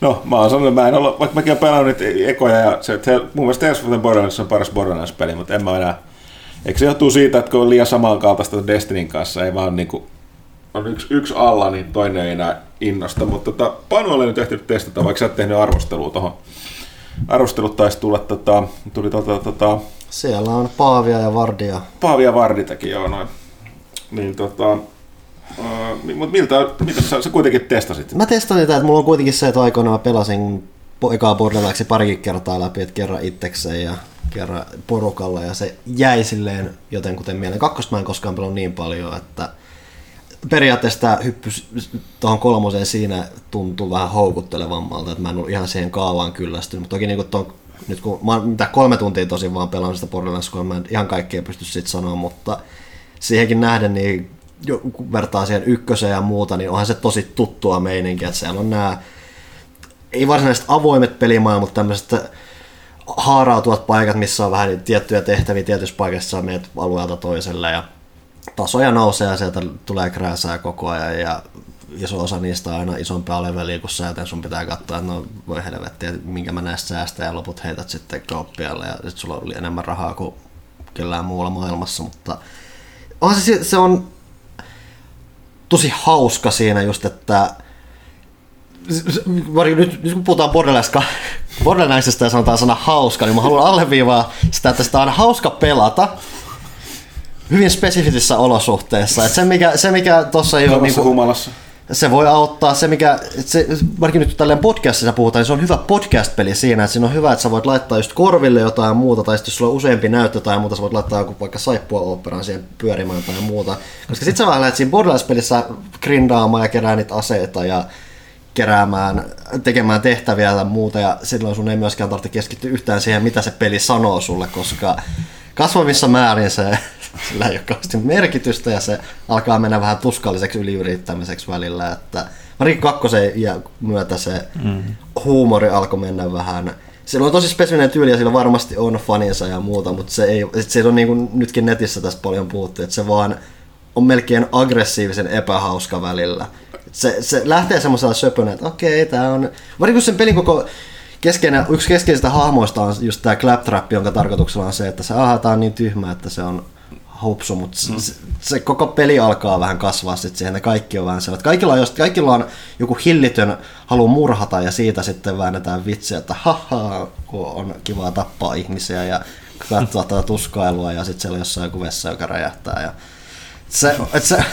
No, mä oon sanonut, mä en ole, vaikka mäkin olen pelannut niitä ekoja ja se, se mun mielestä Tales of the Borderlands on paras Borderlands-peli, mutta en mä enää... Eikö se johtuu siitä, että kun on liian samankaltaista Destinyn kanssa, ei vaan niinku... On yksi, yksi alla, niin toinen ei enää innosta, mutta tota, Panu oli nyt ehtinyt testata, vaikka sä et tehnyt arvostelua tuohon. Arvostelut taisi tulla, tota, tuli tota, tota, Siellä on Paavia ja Vardia. Paavi ja Varditakin, joo noin. Niin tota, uh, mutta miltä, mitä sä, sä kuitenkin testasit? Mä testan niitä, että mulla on kuitenkin se, että aikoinaan pelasin ekaa Borderlandsia parikin kertaa läpi, että kerran itsekseen ja kerran porukalla ja se jäi silleen jotenkuten mieleen. Kakkosta mä en koskaan pelannut niin paljon, että periaatteessa tämä hyppy tuohon kolmoseen siinä tuntuu vähän houkuttelevammalta, että mä en ollut ihan siihen kaavaan kyllästynyt, mutta toki niin tuon nyt kun mä mitä kolme tuntia tosin vaan pelannut sitä Borderlands, kun mä en ihan kaikkea pysty sit sanoa, mutta siihenkin nähden, niin kun vertaa siihen ykköseen ja muuta, niin onhan se tosi tuttua meininkiä, että siellä on nämä ei varsinaisesti avoimet pelimaailmat, mutta tämmöiset haarautuvat paikat, missä on vähän tiettyjä tehtäviä tietyissä paikoissa, sä menet alueelta toiselle ja tasoja nousee ja sieltä tulee krääsää koko ajan ja iso osa niistä on aina isompaa leveliä kuin sä, joten sun pitää katsoa, että no voi helvettiä, minkä mä näistä säästän ja loput heität sitten kauppialle ja sitten sulla oli enemmän rahaa kuin kellään muulla maailmassa, mutta onhan se, se on tosi hauska siinä just, että nyt, nyt kun puhutaan Borderlands, [LAUGHS] Borderlandsista ja sanotaan sana hauska, niin mä haluan alleviivaa sitä, että sitä on hauska pelata hyvin spesifisissä olosuhteissa. Et se, mikä, se, mikä tuossa ei ole... Niin Niinku, humalassa. Se voi auttaa, se mikä, se, varsinkin nyt tälleen podcastissa puhutaan, niin se on hyvä podcast-peli siinä, että siinä on hyvä, että sä voit laittaa just korville jotain muuta, tai sitten jos sulla on useampi näyttö tai muuta, sä voit laittaa joku vaikka saippua operaan siihen pyörimään tai muuta. Koska sit sä vaan lähdet siinä Borderlands-pelissä grindaamaan ja kerää niitä aseita ja keräämään, tekemään tehtäviä tai muuta, ja silloin sun ei myöskään tarvitse keskittyä yhtään siihen, mitä se peli sanoo sulle, koska kasvavissa määrin se, [LAUGHS] sillä ei ole kauheasti merkitystä, ja se alkaa mennä vähän tuskalliseksi yliyrittämiseksi välillä, että varsinkin kakkosen ja myötä se mm. huumori alkoi mennä vähän sillä on tosi spesifinen tyyli ja sillä varmasti on faninsa ja muuta, mutta se, ei, se on niin kuin nytkin netissä tästä paljon puhuttu, että se vaan on melkein aggressiivisen epähauska välillä se, se lähtee semmoisella söpönä, että okei, tämä on... Varsinkin kun sen pelin koko keskeinen, yksi keskeisistä hahmoista on just tämä claptrap, jonka tarkoituksella on se, että se aha, tää on niin tyhmä, että se on hupsu, mutta mm. se, se, koko peli alkaa vähän kasvaa sitten siihen, että kaikki on vähän sellainen. Kaikilla on, just, kaikilla on joku hillitön halu murhata ja siitä sitten väännetään vitsiä, että haha, kun on kivaa tappaa ihmisiä ja katsoa tätä tuskailua ja sitten siellä on jossain joku vessa, joka räjähtää. Ja se, et se,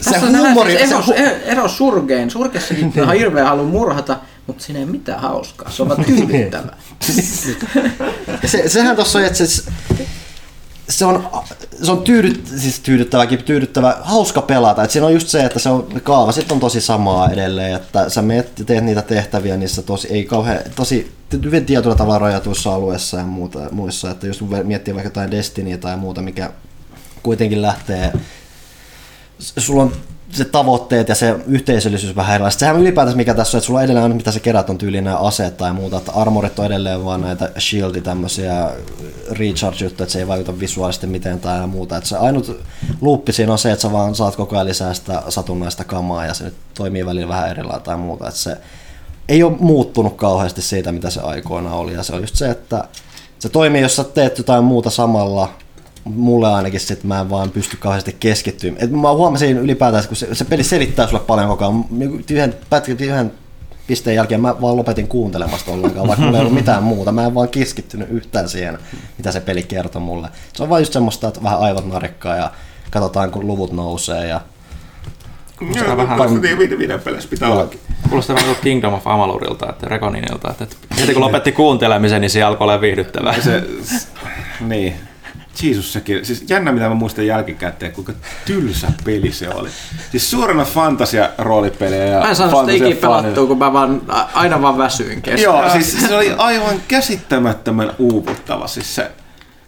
se Tässä huumori... Se ero, se, ero surgeen. Surkeessakin [LAUGHS] on hirveä halu murhata, mutta siinä ei mitään hauskaa. Se on vaan tyydyttävää. [LAUGHS] se, sehän tuossa on, että se, se on, se on tyydyt, siis tyydyttäväkin, tyydyttävä, hauska pelata. Et siinä on just se, että se on, kaava sitten on tosi samaa edelleen, että sä meet, teet niitä tehtäviä niissä tosi, ei kauhean, tosi hyvin tietyllä tavalla rajatuissa alueissa ja muuta, muissa, että jos miettii vaikka jotain Destinyä tai muuta, mikä kuitenkin lähtee sulla on se tavoitteet ja se yhteisöllisyys vähän erilaista. Sehän ylipäätänsä mikä tässä on, että sulla on edelleen mitä sä kerät on tyyliin nämä aseet tai muuta, että armorit on edelleen vaan näitä shieldi tämmöisiä recharge juttuja, että se ei vaikuta visuaalisesti miten tai muuta. Että se ainut luuppi siinä on se, että sä vaan saat koko ajan lisää sitä satunnaista kamaa ja se nyt toimii välillä vähän erilailla tai muuta. Että se ei ole muuttunut kauheasti siitä, mitä se aikoina oli ja se on just se, että se toimii, jos sä teet jotain muuta samalla, mulle ainakin sit mä en vaan pysty kauheasti keskittyä. Et mä huomasin ylipäätään, kun se, se peli selittää sulle paljon koko ajan. Niinku yhden, pätkän, yhden pisteen jälkeen mä vaan lopetin kuuntelemasta ollenkaan, vaikka mulla ei ollut mitään muuta. Mä en vaan keskittynyt yhtään siihen, mitä se peli kertoi mulle. Se on vaan just semmoista, että vähän aivot narikkaa ja katsotaan, kun luvut nousee ja Joo, vähän videopeleissä pitää olla. Kuulostaa vähän kuin Kingdom of Amalurilta, että Rekoninilta. Että heti kun lopetti kuuntelemisen, niin se alkoi olla viihdyttävää. Se, [LAUGHS] niin, Jeesus sekin, siis jännä mitä mä muistan jälkikäteen, kuinka tylsä peli se oli. Siis suurena fantasia roolipelejä ja Mä en saanut sitä ikinä pelattua, kun mä vaan, aina vaan väsyin kesken. Joo, siis se oli aivan käsittämättömän uuvuttava. Siis se,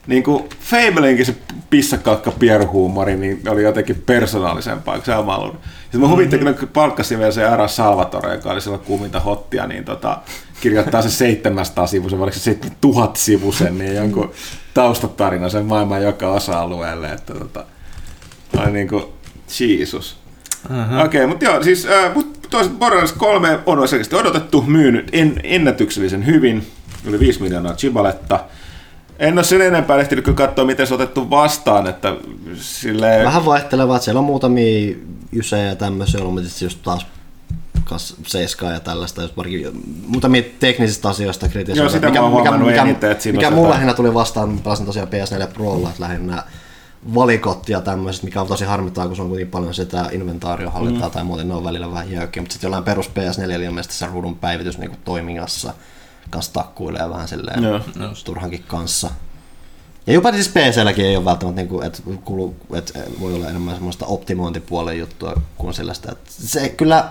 niin kuin Fablinkin se pissakakka pieruhuumori niin oli jotenkin persoonallisempaa kuin se oma ollut. Siis mä huvitti, mm-hmm. kun palkkasin vielä se Ara Salvatore, joka oli silloin kuuminta hottia, niin tota, kirjoittaa se 700 sivuisen, oliko se 7000 sivuisen, niin jonkun taustatarina sen maailman joka osa-alueelle. Että tota, oli niin kuin, Jeesus. Uh-huh. Okei, okay, mutta joo, siis äh, toiset Borderlands 3 on oikeasti odotettu, myynyt en, ennätyksellisen hyvin, yli 5 miljoonaa chibaletta. En ole sen enempää ehtinyt kyllä katsoa, miten se on otettu vastaan. Että sille... Vähän vaihtelevaa, että siellä on muutamia ysejä ja tämmöisiä ollut, mutta just taas kas seiskaa ja tällaista, jos muutamia teknisistä asioista kritisoida. Joo, sitä mikä, mikä, mikä, eniten, että mikä mulla lähinnä tuli vastaan, pelasin tosiaan PS4 Prolla, että lähinnä valikot ja tämmöiset, mikä on tosi harmittaa, kun se on kuitenkin paljon sitä inventaariohallintaa mm. tai muuten, ne on välillä vähän jäykkiä, mutta sitten jollain perus PS4 ilmeisesti se ruudun päivitys niin toimingassa kanssa takkuilee vähän silleen Joo. turhankin kanssa. Ja jopa siis PC-lläkin ei ole välttämättä, niin kuin, että, kulu, että voi olla enemmän semmoista optimointipuolen juttua kuin sellaista. Että se kyllä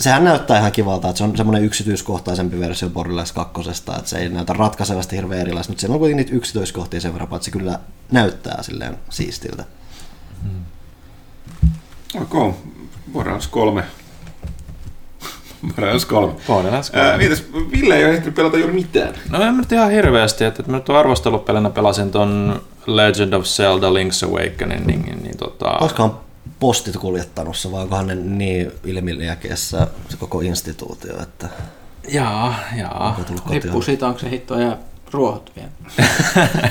sehän näyttää ihan kivalta, että se on semmoinen yksityiskohtaisempi versio Borderlands 2, että se ei näytä ratkaisevasti hirveän erilaista, mutta siellä on kuitenkin niitä yksityiskohtia sen verran, että se kyllä näyttää silleen siistiltä. Ok, Borderlands 3. [LAUGHS] Borderlands 3. Borderlands 3. Ää, mitäs, Ville ei ole ehtinyt pelata juuri mitään. No en nyt ihan hirveästi, että että mä nyt arvostelupelänä pelasin ton Legend of Zelda Link's Awakening, niin, niin, niin tota... Olisikohan postit kuljettanut se, vai onkohan ne niin ilmiliäkeessä se koko instituutio, että Jaa, jaa. Riippuu siitä, onko se hitto ja ruohot vielä. [LAUGHS]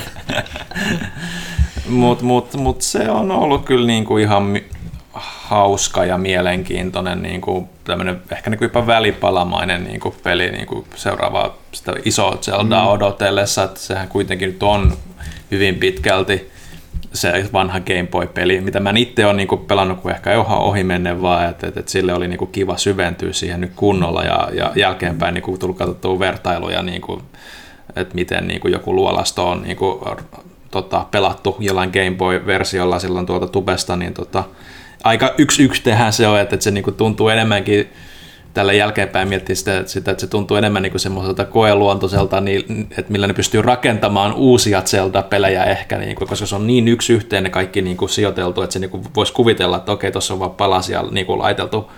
Mutta mut, mut se on ollut kyllä niinku ihan mi- hauska ja mielenkiintoinen, niinku tämmönen, ehkä niinku jopa välipalamainen niinku peli niinku seuraavaa sitä isoa Zeldaa mm. odotellessa, että sehän kuitenkin nyt on hyvin pitkälti se vanha Game Boy-peli, mitä mä itse olen niinku pelannut kuin ehkä ihan ohi menne vaan, että et, et sille oli niinku kiva syventyä siihen nyt kunnolla ja, ja jälkeenpäin niinku tullut katsottua vertailuja, niinku, että miten niinku joku luolasto on niinku, tota, pelattu jollain Game Boy-versiolla silloin tuolta tubesta, niin tota, aika yksi yksi tehdään se on, että, että se niinku tuntuu enemmänkin tällä jälkeenpäin miettiä sitä, sitä, että se tuntuu enemmän niin semmoiselta koeluontoiselta, niin, että millä ne pystyy rakentamaan uusia Zelda-pelejä ehkä, niin kuin, koska se on niin yksi yhteen ne kaikki niin kuin sijoiteltu, että se niin kuin voisi kuvitella, että okei, tuossa on vaan palasia niin kuin laiteltu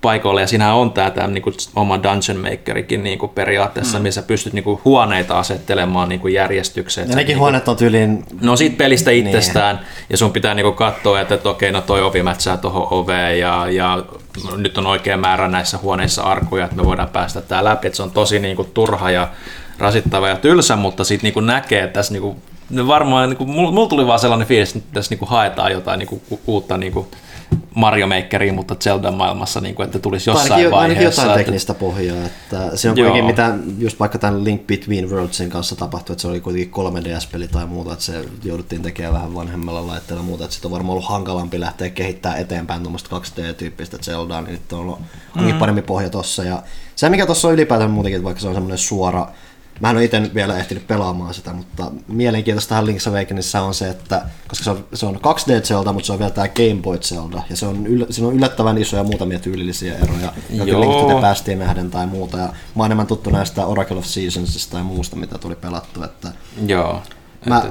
paikoille, ja siinä on tämä, tämä niin kuin oma Dungeon Makerikin niin kuin periaatteessa, mm. missä pystyt niin kuin huoneita asettelemaan niin kuin järjestykseen. Ja nekin niin huoneet on tyyliin... No siitä pelistä itsestään, niin. ja sun pitää niinku katsoa, että, että okei, no toi ovi mätsää tuohon oveen, ja, ja nyt on oikea määrä näissä huoneissa arkuja, että me voidaan päästä tää läpi, että se on tosi niinku turha ja rasittava ja tylsä, mutta sitten niinku näkee, että tässä niinku, ne varmaan, niinku, mulla mul tuli vaan sellainen fiilis, että tässä niinku haetaan jotain niinku, uutta niinku, Mario Makeriin, mutta Zelda maailmassa, niin kuin, että tulisi jossain ainakin, vaiheessa. ainakin jotain että, teknistä pohjaa. Että se on kuitenkin mitä just vaikka tämän Link Between Worldsin kanssa tapahtui, että se oli kuitenkin 3DS-peli tai muuta, että se jouduttiin tekemään vähän vanhemmalla laitteella muuta, että sitten on varmaan ollut hankalampi lähteä kehittämään eteenpäin tuommoista 2D-tyyppistä Zeldaa, niin nyt on ollut mm. parempi pohja tossa. Ja se mikä tuossa on ylipäätään muutenkin, että vaikka se on semmoinen suora Mä en ole itse vielä ehtinyt pelaamaan sitä, mutta mielenkiintoista tähän Link's Awakeningissa on se, että koska se on, se on 2D Zelda, mutta se on vielä tämä Game Boy Zelda, ja se on, yl, siinä on yllättävän isoja muutamia tyylillisiä eroja, jokin Joo. Link to the Pastiin nähden tai muuta, ja mä oon enemmän tuttu näistä Oracle of Seasonsista tai muusta, mitä tuli pelattu, että Joo. mä,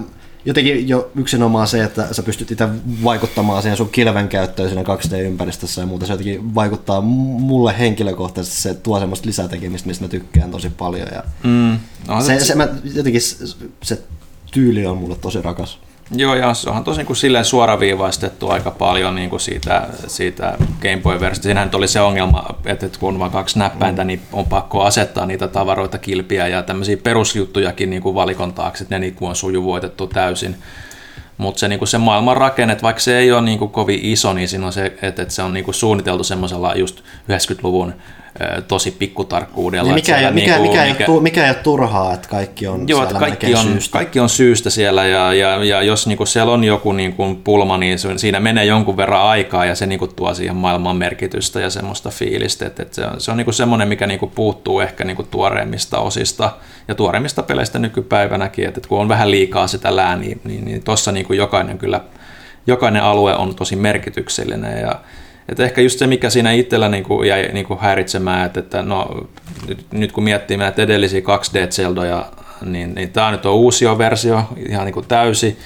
jotenkin jo yksinomaan se, että sä pystyt itse vaikuttamaan siihen sun kilven käyttöön siinä 2D-ympäristössä ja muuta, se jotenkin vaikuttaa mulle henkilökohtaisesti, se tuo semmoista lisätekemistä, mistä mä tykkään tosi paljon, ja Mm. No, se, se, mä, jotenkin se, se tyyli on mulle tosi rakas. Joo, ja se onhan tosi niin kuin silleen suoraviivaistettu aika paljon niin kuin siitä, siitä Game Boy-versiosta. Siinähän oli se ongelma, että kun on vain kaksi näppäintä, niin on pakko asettaa niitä tavaroita, kilpiä ja tämmöisiä perusjuttujakin niin kuin valikon taakse, että ne niin kuin on sujuvoitettu täysin. Mutta se, niinku se maailman rakenne, vaikka se ei ole niinku kovin iso, niin siinä on se, että, se on niinku suunniteltu semmoisella just 90-luvun ö, tosi pikkutarkkuudella. Niin mikä, ei, mikä, niinku- mikä, ei, ole tu- mikä ei ole turhaa, että kaikki on Joo, siellä kaikki on, syystä. kaikki on syystä siellä ja, ja, ja jos niinku siellä on joku niinku pulma, niin siinä menee jonkun verran aikaa ja se niinku tuo siihen maailman merkitystä ja semmoista fiilistä. että että se on, se on niinku semmoinen, mikä niinku puuttuu ehkä niinku tuoreimmista osista ja tuoreimmista peleistä nykypäivänäkin, että että kun on vähän liikaa sitä lääniä, niin, niin, niin tuossa niinku jokainen kyllä, jokainen alue on tosi merkityksellinen ja että ehkä just se, mikä siinä itsellä niinku jäi niinku häiritsemään, että, että no, nyt, nyt kun miettii näitä edellisiä 2D-Zeldoja, niin, niin tämä nyt on uusi versio, ihan niinku täysi.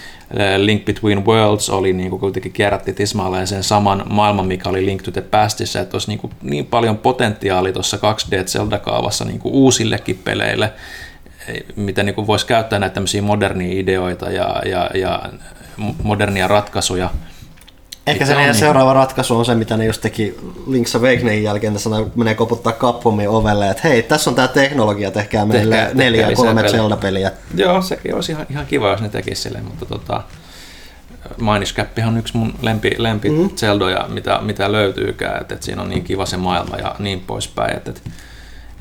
Link Between Worlds oli niinku kuitenkin kierrätti tismalleen sen saman maailman, mikä oli Link to the Pastissa, että olisi niinku niin paljon potentiaalia tuossa 2D-Zelda-kaavassa niinku uusillekin peleille, mitä niinku voisi käyttää näitä tämmöisiä modernia ideoita ja, ja, ja modernia ratkaisuja. Ehkä se meidän niinku- seuraava ratkaisu on se, mitä ne just teki Link's Awakeningin jälkeen, että menee koputtaa Capcomin ovelle, että hei, tässä on tämä teknologia, tehkää meille Tehkää- neljä tehkää kolme. Zelda-peliä. Joo, sekin olisi ihan, ihan kiva, jos ne tekisi silleen, mutta tota, Minish on yksi mun lempi, lempi mm. Zeldoja, mitä, mitä löytyykään, että, että siinä on niin kiva se maailma ja niin poispäin, että, että,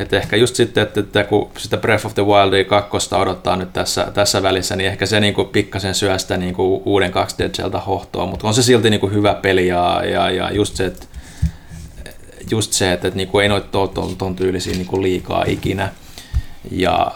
että ehkä just sitten, että, että kun sitä Breath of the Wildia 2 odottaa nyt tässä, tässä välissä, niin ehkä se niin kuin pikkasen syö sitä niin kuin uuden 2D Zelda hohtoa, mutta on se silti niin kuin hyvä peli ja, ja, ja just se, että just se, että, että niin kuin ei noita ton tyylisiä niin kuin liikaa ikinä. Ja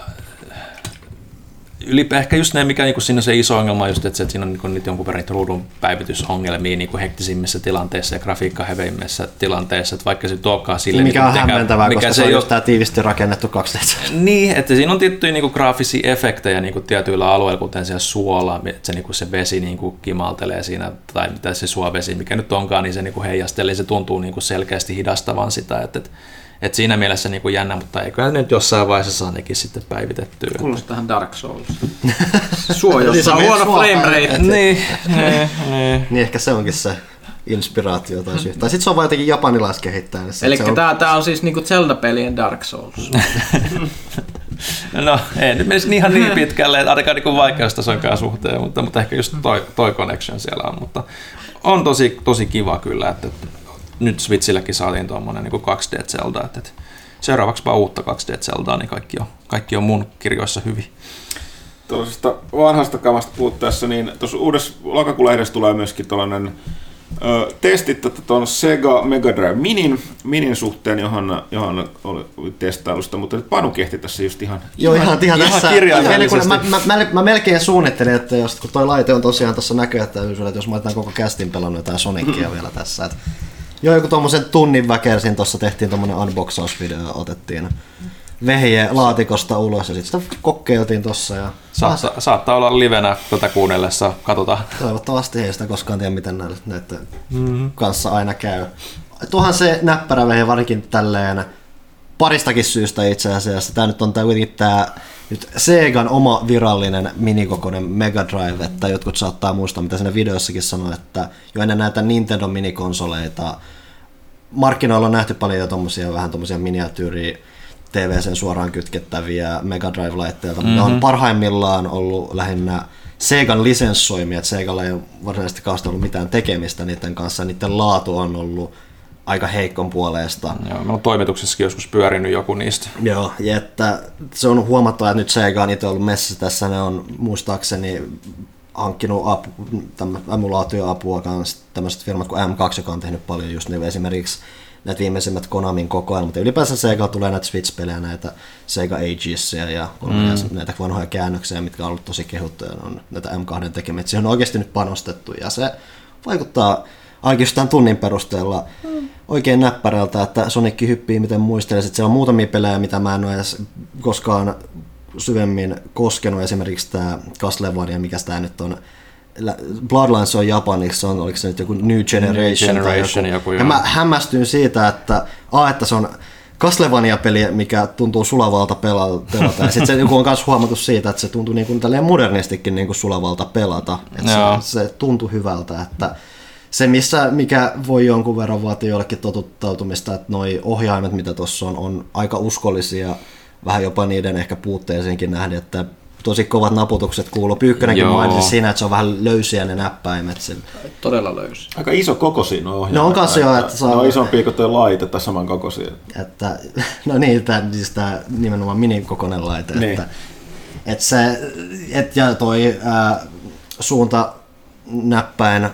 ylipä ehkä just ne, mikä niinku siinä on se iso ongelma, just, että, se, että siinä on niinku nyt jonkun verran ruudun päivitysongelmia niinku hektisimmissä tilanteissa ja grafiikkaheveimmissä tilanteissa, että vaikka se tuokaan sille... Mikä niinku on mitenkään- hämmentävää, mikä koska se on ei just tämä tiivisti rakennettu 2D. niin, että siinä on tiettyjä niinku graafisia efektejä niinku tietyillä alueilla, kuten siellä suolla, että se, niinku se vesi niinku kimaltelee siinä, tai mitä se suovesi, mikä nyt onkaan, niin se niinku heijastelee, se tuntuu niinku selkeästi hidastavan sitä, että, että, että siinä mielessä niinku jännä, mutta eiköhän ne nyt jossain vaiheessa saa nekin sitten päivitettyä. Kuulostaa tähän Dark Souls. [LAUGHS] Niin Suo, se jossa on huono frame rate. niin, [LAUGHS] niin, niin. Niin ehkä se onkin se inspiraatio tai syy. Tai sitten se on vain jotenkin japanilaiskehittäjä. niin Eli on... tää, tää on siis niinku Zelda-pelien Dark Souls. [LAUGHS] No, ei nyt menisi ihan niin pitkälle, että ainakaan niin vaikeustasoinkaan suhteen, mutta, mutta ehkä just toi, toi connection siellä on. Mutta on tosi, tosi kiva kyllä, että nyt Switchilläkin saatiin tuommoinen niin 2D Zelda, että, että seuraavaksi vaan uutta 2D Zeldaa, niin kaikki on, kaikki on mun kirjoissa hyvin. tuollaisesta vanhasta kamasta puhuttaessa, niin tuossa uudessa lokakuun lehdessä tulee myöskin tuollainen testit tuon Sega Mega Drive Minin, Minin suhteen, johon, johon oli testailusta, mutta nyt Panu kehti tässä just ihan, Joo, ihan, ihan, ihan tässä. kirjaimellisesti. Mä, mä, mä, mä, melkein suunnittelin, että jos, kun toi laite on tosiaan tuossa näkyy, että, että jos mä otan koko kästin pelannut jotain Sonicia [LAUGHS] vielä tässä. Että, joo, joku tommosen tunnin väkersin tuossa tehtiin tommonen unboxausvideo, otettiin vehje laatikosta ulos ja sitten sitä kokeiltiin tossa ja Saattaa, saattaa olla livenä tätä kuunnellessa, katsotaan. toivottavasti ei sitä koskaan tiedä, miten näille, näiden mm-hmm. kanssa aina käy. Tuohan se näppärä vehje varsinkin tälleen paristakin syystä itse asiassa. Tämä nyt on tää kuitenkin tämä nyt Segan oma virallinen minikokoinen Mega Drive, että jotkut saattaa muistaa, mitä siinä videossakin sanoi, että jo ennen näitä Nintendo minikonsoleita markkinoilla on nähty paljon jo tommosia, vähän tommosia miniatyyriä TVCen suoraan kytkettäviä Mega Drive-laitteita, mm-hmm. ne on parhaimmillaan ollut lähinnä Segan lisenssoimia, että Segalla ei ole varsinaisesti ollut mitään tekemistä niiden kanssa, niiden laatu on ollut aika heikkon puoleesta. Joo, meillä on toimituksessakin joskus pyörinyt joku niistä. Joo, ja että se on huomattava, että nyt Sega on itse ollut messissä tässä, ne on muistaakseni hankkinut apu, emulaatioapua kanssa tämmöiset firmat kuin M2, joka on tehnyt paljon just niin esimerkiksi näitä viimeisimmät Konamin kokoelmat. Ja ylipäänsä Sega tulee näitä Switch-pelejä, näitä Sega Agesia ja mm. näitä vanhoja käännöksiä, mitkä on ollut tosi kehuttuja, on näitä M2 tekemiä. Siihen on oikeasti nyt panostettu ja se vaikuttaa tämän tunnin perusteella mm. oikein näppärältä, että Sonic hyppii, miten muistelisit. Siellä on muutamia pelejä, mitä mä en ole edes koskaan syvemmin koskenut, esimerkiksi tämä Castlevania, mikä tämä nyt on, Bloodlines on japaniksi, se on, oliko se nyt joku New Generation, tai Generation joku, ja joo. mä hämmästyin siitä, että, a, että se on Castlevania-peli, mikä tuntuu sulavalta pela- pelata. Ja sitten se joku on myös huomatu siitä, että se tuntuu niin kuin modernistikin niin kuin sulavalta pelata. Että Joo. se, se tuntui hyvältä, että se, missä, mikä voi jonkun verran vaatia jollekin totuttautumista, että noi ohjaimet, mitä tuossa on, on aika uskollisia, vähän jopa niiden ehkä puutteisiinkin nähden, että tosi kovat naputukset kuuluu. Pyykkönenkin Joo. mainitsi siinä, että se on vähän löysiä ne näppäimet. Sillä. Todella löysi. aika iso kokoisia nuo ohjaimet. Ne on kanssa joo, että saa- Ne on isompia kuin tuo laite tai saman kokoisia. Että, [LAUGHS] no niin, tämä, siis tämä nimenomaan minikokoinen laite. Niin. Että, että se, et, ja toi ää, suunta näppäin